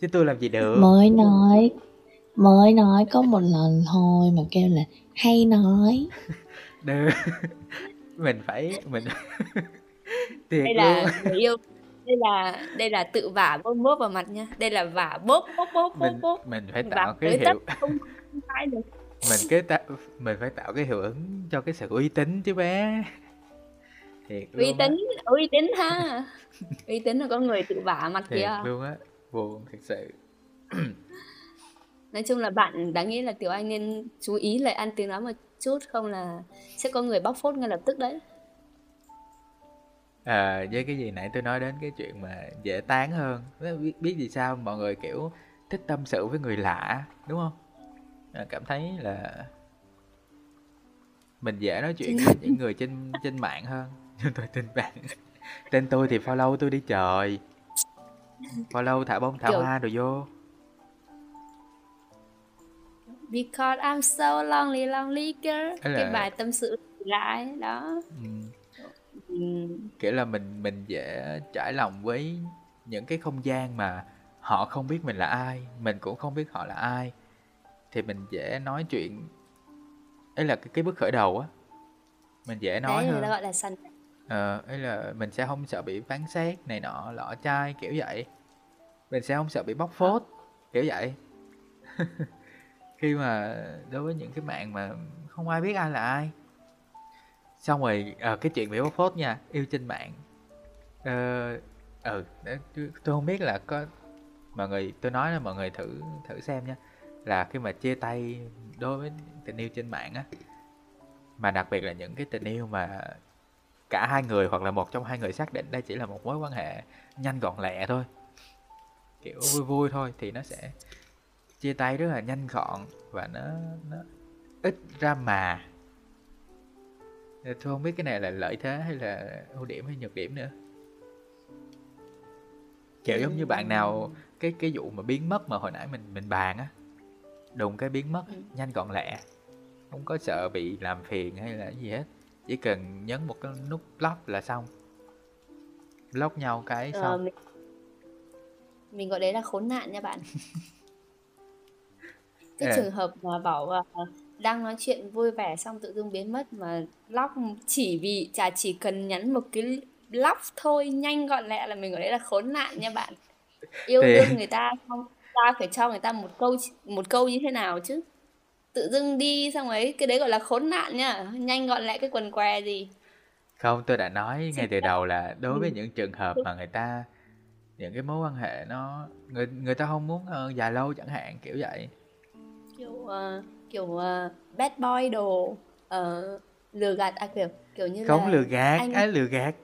Chứ tôi làm gì được. Mới nói mới nói có một lần thôi mà kêu là hay nói. Được. Mình phải mình thiệt đây luôn. là người yêu đây là đây là tự vả bốp bốp vào mặt nha. Đây là vả bốp bốp bốp bốp mình bốp mình phải vả tạo cái hiệu không không phải được mình cái tạo mình phải tạo cái hiệu ứng cho cái sự uy tín chứ bé. Thiệt uy á. tín uy tín ha. Uy tín là có người tự vả mặt thiệt kìa luôn á. Buồn thật sự. Nói chung là bạn đáng nghĩ là tiểu anh nên chú ý lại ăn tiếng nói một chút không là sẽ có người bóc phốt ngay lập tức đấy. À, với cái gì nãy tôi nói đến cái chuyện mà dễ tán hơn. Biết, biết vì sao mọi người kiểu thích tâm sự với người lạ đúng không cảm thấy là mình dễ nói chuyện với những người trên trên mạng hơn. Nhưng tôi tin bạn. Tên tôi thì follow tôi đi trời follow thả bông thả Kiểu- hoa rồi vô. Because I'm so lonely lonely girl. Ấy cái là- bài tâm sự lại đó. Ừ. ừ. kiểu là mình mình dễ trải lòng với những cái không gian mà họ không biết mình là ai mình cũng không biết họ là ai thì mình dễ nói chuyện. Ấy là cái, cái bước khởi đầu á mình dễ nói đấy người hơn. ta gọi là săn ờ ấy là mình sẽ không sợ bị phán xét này nọ lọ chai kiểu vậy. Mình sẽ không sợ bị bóc phốt kiểu vậy. Khi mà đối với những cái bạn mà không ai biết ai là ai. Xong rồi ờ, cái chuyện bị bóc phốt nha yêu trên mạng. Ờ ừ tôi không biết là có mọi người tôi nói là mọi người thử thử xem nha là khi mà chia tay đối với tình yêu trên mạng á, mà đặc biệt là những cái tình yêu mà cả hai người hoặc là một trong hai người xác định đây chỉ là một mối quan hệ nhanh gọn lẹ thôi, kiểu vui vui thôi, thì nó sẽ chia tay rất là nhanh gọn và nó nó ít drama. Tôi không biết cái này là lợi thế hay là ưu điểm hay nhược điểm nữa. Kiểu giống như bạn nào, cái cái vụ mà biến mất mà hồi nãy mình mình bàn á đùng cái biến mất Ừ. nhanh gọn lẹ. Không có sợ bị làm phiền hay là gì hết. Chỉ cần nhấn một cái nút block là xong. Block nhau cái Ờ, xong. mình, mình gọi đấy là khốn nạn nha bạn. Cái Ờ. trường hợp mà bảo ờ, đang nói chuyện vui vẻ xong tự dưng biến mất mà lock chỉ vì chả chỉ cần nhắn một cái lock thôi nhanh gọn lẹ là mình gọi đấy là khốn nạn nha bạn. Yêu Thì- đương người ta xong ta phải cho người ta một câu một câu như thế nào chứ? Tự dưng đi xong ấy cái đấy gọi là khốn nạn nha nhanh gọn lẹ cái quần què gì. Không tôi đã nói ngay từ đầu là đối với Ừ. những trường hợp mà người ta những cái mối quan hệ nó người người ta không muốn ờ, dài lâu chẳng hạn kiểu vậy. Kiểu ờ, kiểu ờ, bad boy đồ ờ, lừa gạt à kiểu kiểu như không là lừa gạt anh ai lừa gạt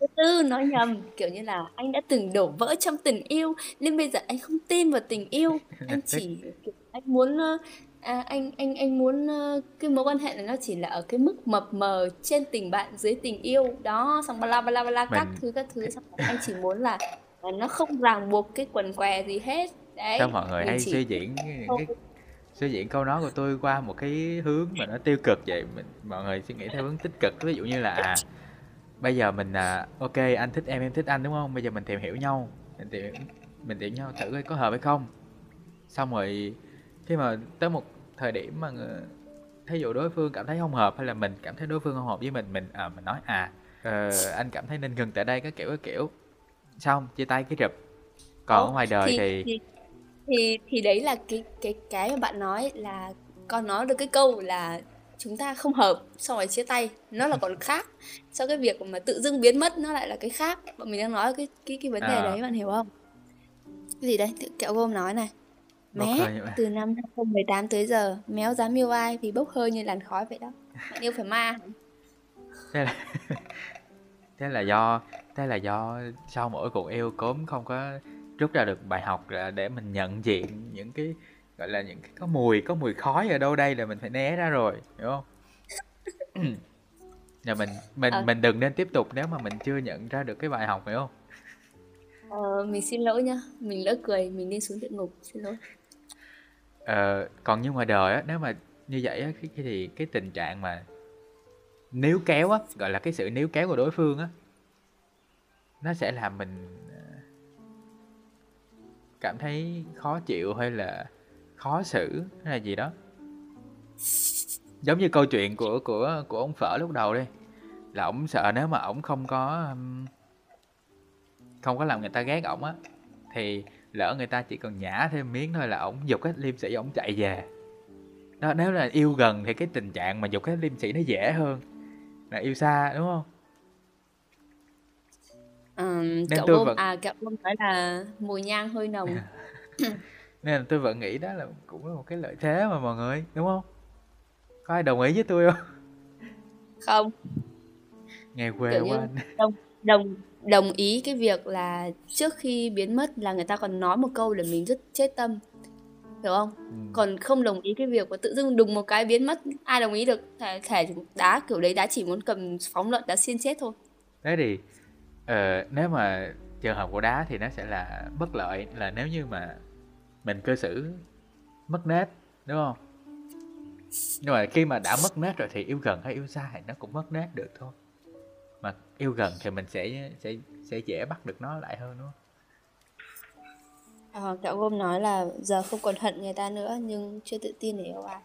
thứ tư nói nhầm kiểu như là anh đã từng đổ vỡ trong tình yêu nên bây giờ anh không tin vào tình yêu. Anh chỉ anh muốn à, anh anh anh muốn cái mối quan hệ này nó chỉ là ở cái mức mập mờ trên tình bạn dưới tình yêu. Đó xong bla bla bla các Mình- thứ các thứ. xong anh chỉ muốn là, là nó không ràng buộc cái quần què gì hết. Đấy sao mọi người mình hay chỉ suy diễn cái suy diễn câu nói của tôi qua một cái hướng mà nó tiêu cực vậy? Mình mọi người suy nghĩ theo hướng tích cực. Ví dụ như là à bây giờ mình à ok anh thích em em thích anh đúng không? Bây giờ mình tìm hiểu nhau mình tìm mình tìm nhau thử coi có hợp hay không. Xong rồi khi mà tới một thời điểm mà thí dụ đối phương cảm thấy không hợp hay là mình cảm thấy đối phương không hợp với mình mình à mình nói à ờ, anh cảm thấy nên ngừng tại đây cái kiểu cái kiểu. Xong chia tay cái rụp. Còn ở Ồ, ngoài đời thì, thì thì thì thì đấy là cái cái cái mà bạn nói là con nói được cái câu là chúng ta không hợp xong rồi chia tay. Nó là còn khác. Sau cái việc mà tự dưng biến mất nó lại là cái khác. Bọn mình đang nói cái cái cái vấn đề À. đấy bạn hiểu không? Cái gì đấy kẹo gôm nói này. Mé từ năm 2018 tới giờ méo dám yêu ai vì bốc hơi như làn khói vậy đó. Bạn yêu phải ma. Thế là thế là do thế là do sau mỗi cuộc yêu cốm không có rút ra được bài học để mình nhận diện những cái gọi là những cái có mùi có mùi khói ở đâu đây là mình phải né ra rồi hiểu không? Là mình mình Ờ. mình đừng nên tiếp tục nếu mà mình chưa nhận ra được cái bài học hiểu không? Ờ, mình xin lỗi nhá. Mình lỡ cười mình đi xuống địa ngục xin lỗi. Ờ, còn như ngoài đời á nếu mà như vậy á cái thì cái tình trạng mà níu kéo á gọi là cái sự níu kéo của đối phương á nó sẽ làm mình ờ, cảm thấy khó chịu hay là khó xử hay là gì đó. Giống như câu chuyện của của của ông phở lúc đầu đi là ổng sợ nếu mà ổng không có ừm, không có làm người ta ghét ổng á thì lỡ người ta chỉ cần nhả thêm miếng thôi là ổng dục hết liêm sĩ ổng chạy về. Đó nếu là yêu gần thì cái tình trạng mà dục hết liêm sĩ nó dễ hơn. Là yêu xa đúng không? Nên kẹo tôi vẫn- à kẹo gôm nói là mùi nhang hơi nồng nên là tôi vẫn nghĩ đó là cũng là một cái lợi thế mà mọi người đúng không? Có ai đồng ý với tôi không? Không. Nghe quê kiểu quá. anh đồng đồng đồng ý cái việc là trước khi biến mất là người ta còn nói một câu để mình rất chết tâm hiểu không? Ừ. còn không đồng ý cái việc mà tự dưng đùng một cái biến mất ai đồng ý được? Thể, thể đá kiểu đấy đá chỉ muốn cầm phóng lợn đá xiên chết thôi. Thế thì ờ, nếu mà trường hợp của đá thì nó sẽ là bất lợi là nếu như mà mình cư xử mất nết đúng không nhưng mà khi mà đã mất nết rồi thì yêu gần hay yêu xa thì nó cũng mất nết được thôi mà yêu gần thì mình sẽ sẽ sẽ dễ bắt được nó lại hơn đúng không à, kẹo gôm nói là giờ không còn hận người ta nữa nhưng chưa tự tin để yêu ai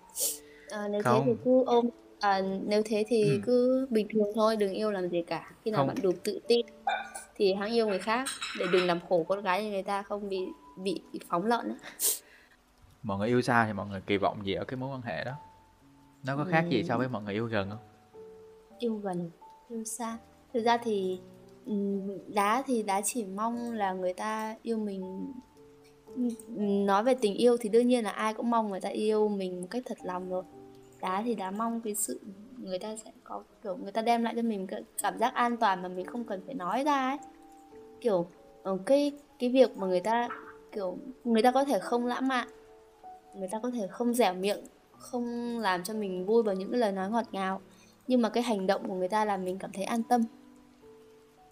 à, nếu thế thì Không. cứ ôm à, nếu thế thì Ừ. cứ bình thường thôi đừng yêu làm gì cả khi nào Không. bạn đủ tự tin thì hãng yêu người khác để đừng làm khổ con gái như người ta không bị bị phóng lợn mọi người yêu xa thì mọi người kỳ vọng gì ở cái mối quan hệ đó? Nó có khác gì so với mọi người yêu gần không? Yêu gần yêu xa. Thực ra thì đá thì đá chỉ mong là người ta yêu mình. Nói về tình yêu thì đương nhiên là ai cũng mong người ta yêu mình một cách thật lòng rồi. Đá thì đá mong cái sự người ta sẽ có kiểu người ta đem lại cho mình cái cảm giác an toàn mà mình không cần phải nói ra ấy. Kiểu ờ, cái cái việc mà người ta kiểu người ta có thể không lãng mạn người ta có thể không dẻo miệng không làm cho mình vui bằng những cái lời nói ngọt ngào. Nhưng mà cái hành động của người ta làm mình cảm thấy an tâm.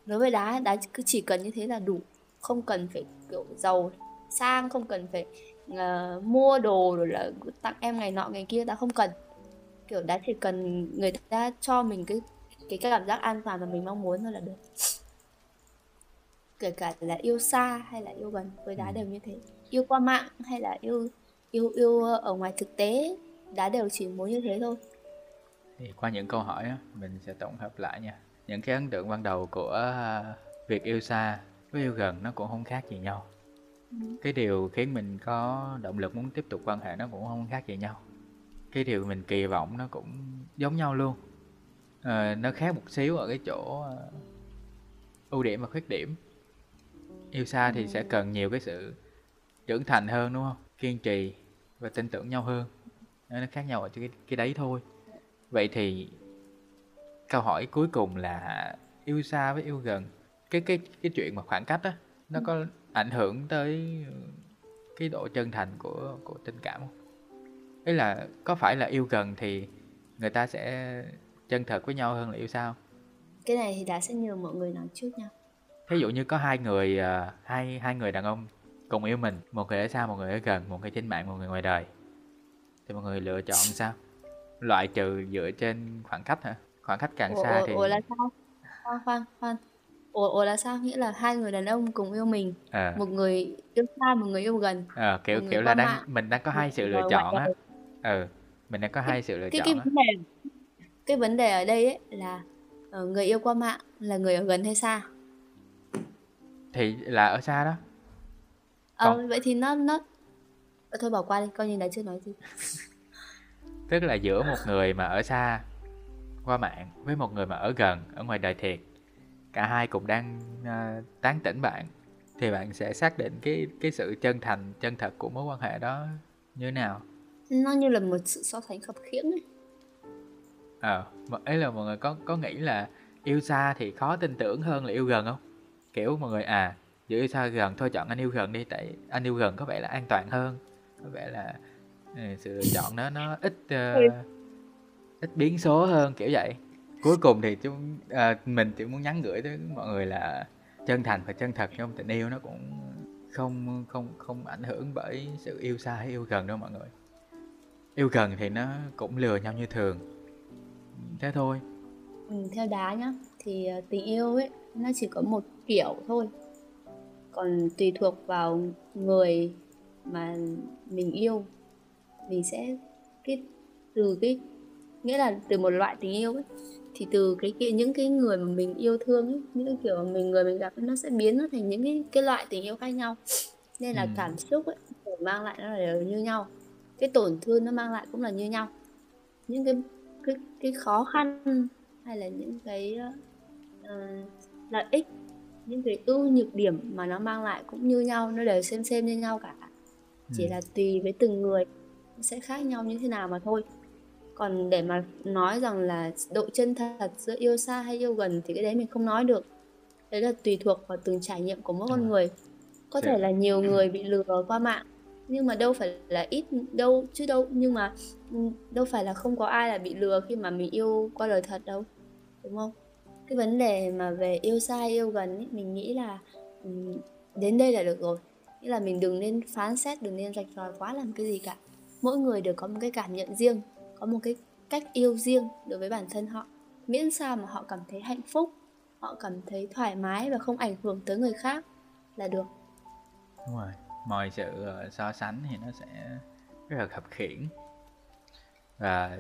Đối với đá đá cứ chỉ cần như thế là đủ. Không cần phải kiểu giàu sang không cần phải uh, mua đồ rồi là tặng em ngày nọ ngày kia ta không cần. Kiểu đá chỉ cần người ta cho mình cái cái cảm giác an toàn mà mình mong muốn thôi là được kể cả là yêu xa hay là yêu gần với đá Ừ. đều như thế yêu qua mạng hay là yêu yêu yêu ở ngoài thực tế đá đều chỉ muốn như thế thôi Thì qua những câu hỏi mình sẽ tổng hợp lại nha. Những cái ấn tượng ban đầu của à, việc yêu xa với yêu gần nó cũng không khác gì nhau. Ừ. Cái điều khiến mình có động lực muốn tiếp tục quan hệ nó cũng không khác gì nhau. Cái điều mình kỳ vọng nó cũng giống nhau luôn. Ờ, nó khác một xíu ở cái chỗ à, ưu điểm và khuyết điểm. Yêu xa thì sẽ cần nhiều cái sự trưởng thành hơn đúng không? Kiên trì và tin tưởng nhau hơn. Nó khác nhau ở cái cái đấy thôi. Vậy thì câu hỏi cuối cùng là yêu xa với yêu gần cái cái cái chuyện mà khoảng cách á nó có ảnh hưởng tới cái độ chân thành của của tình cảm không? Ý là có phải là yêu gần thì người ta sẽ chân thật với nhau hơn là yêu xa không? cái này thì đá sẽ nhờ mọi người nói trước nha Thí dụ như có hai người à, hai hai người đàn ông cùng yêu mình, một người ở xa, một người ở gần, một người trên mạng, một người ngoài đời. Thì mọi người lựa chọn sao? Loại trừ dựa trên khoảng cách hả? Khoảng cách càng ủa, xa ủa, thì ủa là sao khoan khoan khoan ủa, ủa là sao nghĩa là hai người đàn ông cùng yêu mình ờ một người yêu xa một người yêu gần ờ, kiểu kiểu là đang mạng, mình đang có hai sự lựa chọn á. Ừ, mình đang có hai sự lựa cái chọn cái á. vấn đề cái vấn đề ở đây ấy là ờ, người yêu qua mạng là người ở gần hay xa Thì là ở xa đó. ờ Còn- vậy thì nó nó Ờ, thôi bỏ qua đi coi như là chưa nói gì Tức là giữa một người mà ở xa qua mạng với một người mà ở gần, ở ngoài đời thiệt. Cả hai cũng đang à, tán tỉnh bạn thì bạn sẽ xác định cái cái sự chân thành, chân thật của mối quan hệ đó như thế nào. nó như là một sự so sánh khập khiễng ấy Ờ, mà ấy là mọi người có có nghĩ là yêu xa thì khó tin tưởng hơn là yêu gần không? Kiểu mọi người à, giữa yêu xa gần thôi chọn anh yêu gần đi tại anh yêu gần có vẻ là an toàn hơn. Có vẻ là ừ, sự lựa chọn đó nó ít ờ, ít biến số hơn kiểu vậy. Cuối cùng thì chúng à, mình chỉ muốn nhắn gửi tới mọi người là chân thành và chân thật trong tình yêu nó cũng không không không ảnh hưởng bởi sự yêu xa hay yêu gần đâu mọi người. Yêu gần thì nó cũng lừa nhau như thường thế thôi ừ, theo đá nhá thì ờ, tình yêu ấy nó chỉ có một kiểu thôi. Còn tùy thuộc vào người mà mình yêu mình sẽ cái từ cái nghĩa là từ một loại tình yêu ấy thì từ cái, cái những cái người mà mình yêu thương ấy những cái kiểu mà mình người mình gặp nó sẽ biến nó thành những cái cái loại tình yêu khác nhau. Nên là Ừ. cảm xúc ấy mang lại nó là đều như nhau. Cái tổn thương nó mang lại cũng là như nhau. Những cái cái cái khó khăn hay là những cái ờ, lợi ích những cái ưu nhược điểm mà nó mang lại cũng như nhau nó đều xem xem như nhau cả. Chỉ Ừ. là tùy với từng người sẽ khác nhau như thế nào mà thôi. Còn để mà nói rằng là độ chân thật giữa yêu xa hay yêu gần thì cái đấy mình không nói được. Đấy là tùy thuộc vào từng trải nghiệm của mỗi con Đúng người. Có thể là nhiều người bị lừa qua mạng nhưng mà đâu phải là ít đâu chứ đâu nhưng mà ừ, đâu phải là không có ai là bị lừa khi mà mình yêu qua đời thật đâu đúng không cái vấn đề mà về yêu xa yêu gần ấy, mình nghĩ là đến đây là được rồi. Nghĩa là mình đừng nên phán xét đừng nên rạch ròi quá làm cái gì cả. Mỗi người đều có một cái cảm nhận riêng có một cái cách yêu riêng đối với bản thân họ. Miễn sao mà họ cảm thấy hạnh phúc họ cảm thấy thoải mái và không ảnh hưởng tới người khác là được. Đúng rồi mọi sự ờ, so sánh thì nó sẽ rất là khập khiễng. Và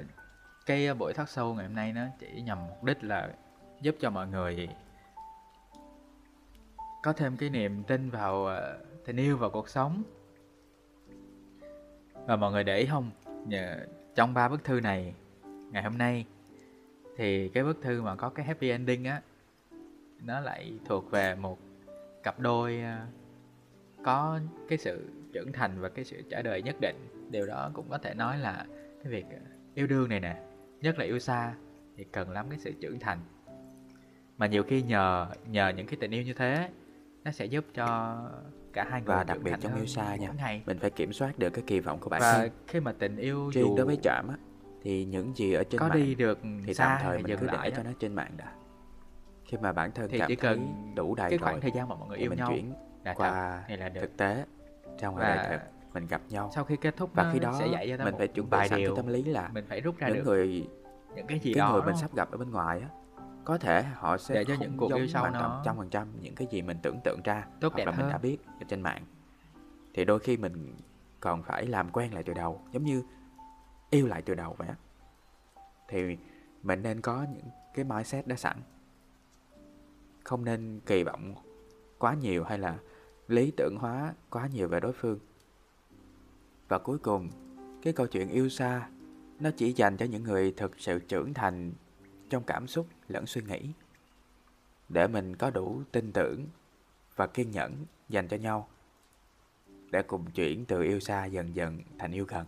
cái ờ, buổi talk sâu ngày hôm nay nó chỉ nhằm mục đích là giúp cho mọi người có thêm cái niềm tin vào ờ, tình yêu và cuộc sống. Và mọi người để ý không? Nhờ trong ba bức thư này, ngày hôm nay, thì cái bức thư mà có cái happy ending á, nó lại thuộc về một cặp đôi ờ, có cái sự trưởng thành và cái sự trả đời nhất định. Điều đó cũng có thể nói là cái việc ờ, yêu đương này nè, nhất là yêu xa thì cần lắm cái sự trưởng thành mà nhiều khi nhờ nhờ những cái tình yêu như thế nó sẽ giúp cho cả hai người Và đặc biệt trong yêu xa nha ngày. Mình phải kiểm soát được cái kỳ vọng của bản và thân. khi mà tình yêu Riêng dù đối với Trạm á Thì những gì ở trên có mạng đi được Thì xa tạm thời mình cứ để cho nó trên mạng đã. Khi mà bản thân thì cảm chỉ thấy cần đủ đầy cái rồi khoảng thời gian mà mọi người yêu mình nhau chuyển là qua thật là được. thực tế ra ngoài đời thật mình gặp nhau. sau khi kết thúc và khi đó sẽ dạy cho mình phải chuẩn bị sẵn cái tâm lý là mình phải rút ra những được người những cái gì cái đó người mình sắp gặp ở bên ngoài á có thể họ sẽ Để cho những cuộc yêu sau hoàn nó. trăm phần trăm những cái gì mình tưởng tượng ra Tốt hoặc đẹp là mình đã hơn. biết ở trên mạng. Thì đôi khi mình còn phải làm quen lại từ đầu giống như yêu lại từ đầu vậy á. Thì mình nên có những cái mindset đã sẵn. Không nên kỳ vọng quá nhiều hay là lý tưởng hóa quá nhiều về đối phương. Và cuối cùng cái câu chuyện yêu xa nó chỉ dành cho những người thực sự trưởng thành trong cảm xúc lẫn suy nghĩ. Để mình có đủ tin tưởng và kiên nhẫn dành cho nhau, để cùng chuyển từ yêu xa dần dần thành yêu gần.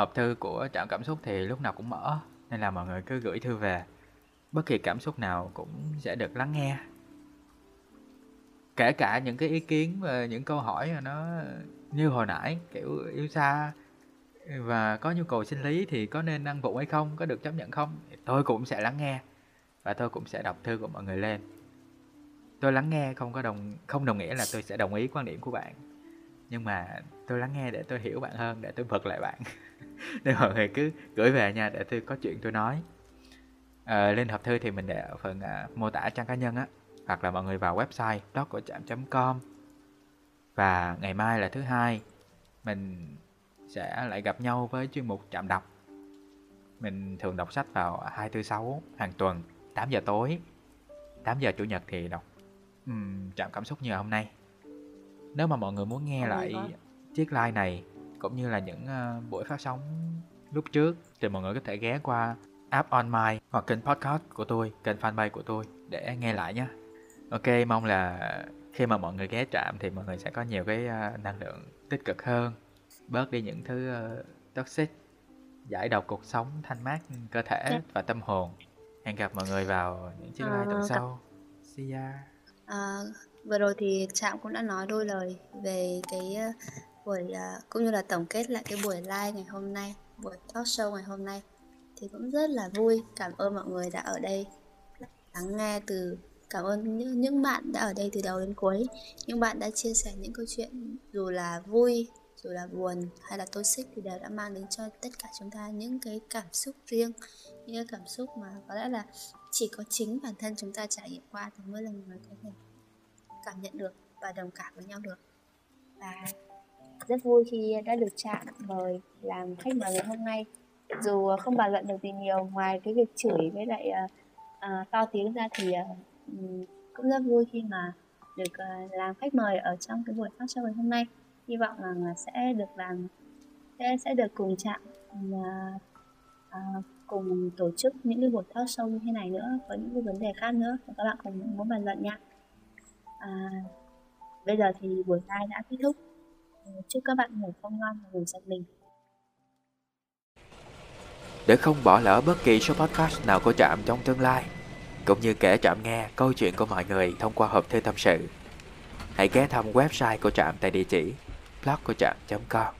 Hộp thư của trạm cảm xúc thì lúc nào cũng mở, nên là mọi người cứ gửi thư về. Bất kỳ cảm xúc nào cũng sẽ được lắng nghe. Kể cả những cái ý kiến và những câu hỏi mà nó như hồi nãy, kiểu, yêu xa và có nhu cầu sinh lý thì có nên ăn vụng hay không, có được chấp nhận không tôi cũng sẽ lắng nghe và tôi cũng sẽ đọc thư của mọi người lên. Tôi lắng nghe không có đồng, không đồng nghĩa là tôi sẽ đồng ý quan điểm của bạn nhưng mà tôi lắng nghe để tôi hiểu bạn hơn để tôi bật lại bạn. Nên mọi người cứ gửi về nha để tôi có chuyện tôi nói. Ờ, à, lên hộp thư thì mình để ở phần à, mô tả trang cá nhân á hoặc là mọi người vào website blog của trạm com. Và ngày mai là thứ hai mình sẽ lại gặp nhau với chuyên mục trạm đọc. Mình thường đọc sách vào 246 hàng tuần 8 giờ tối 8 giờ chủ nhật thì đọc um, trạm cảm xúc như hôm nay nếu mà mọi người muốn nghe Ôi, lại chiếc live này cũng như là những ờ, buổi phát sóng lúc trước thì mọi người có thể ghé qua app on my hoặc kênh podcast của tôi kênh fanpage của tôi để nghe lại nhé. Ok mong là khi mà mọi người ghé trạm thì mọi người sẽ có nhiều cái ờ, năng lượng tích cực hơn. Bớt đi những thứ ờ, toxic giải độc cuộc sống thanh mát cơ thể Dạ. và tâm hồn. Hẹn gặp mọi người vào những chiếc live tuần sau. See ya. À, vừa rồi thì Trạm cũng đã nói đôi lời về cái ờ, buổi ờ, cũng như là tổng kết lại cái buổi live ngày hôm nay, buổi talk show ngày hôm nay thì cũng rất là vui. Cảm ơn mọi người đã ở đây lắng nghe từ cảm ơn những, những bạn đã ở đây từ đầu đến cuối. Những bạn đã chia sẻ những câu chuyện dù là vui, dù là buồn hay là toxic thì đều đã mang đến cho tất cả chúng ta những cái cảm xúc riêng, những cái cảm xúc mà có lẽ là chỉ có chính bản thân chúng ta trải nghiệm qua thì mới là người có thể cảm nhận được và đồng cảm với nhau được. Và rất vui khi đã được chạm mời làm khách mời ngày hôm nay. Dù không bàn luận được gì nhiều ngoài cái việc chửi với lại uh, uh, to tiếng ra thì uh, cũng rất vui khi mà được uh, làm khách mời ở trong cái buổi talk show ngày hôm nay. Hy vọng rằng là sẽ được làm sẽ sẽ được cùng chạm uh, cùng tổ chức những cái buổi talk show như thế này nữa có những cái vấn đề khác nữa. Các bạn cùng muốn bàn luận nha à, bây giờ thì buổi live đã kết thúc ờ, chúc các bạn ngủ không ngon và ngủ giật mình để không bỏ lỡ bất kỳ số podcast nào của Trạm trong tương lai, cũng như kể Trạm nghe câu chuyện của mọi người thông qua hộp thư tâm sự. Hãy ghé thăm website của Trạm tại địa chỉ blog của Trạm.com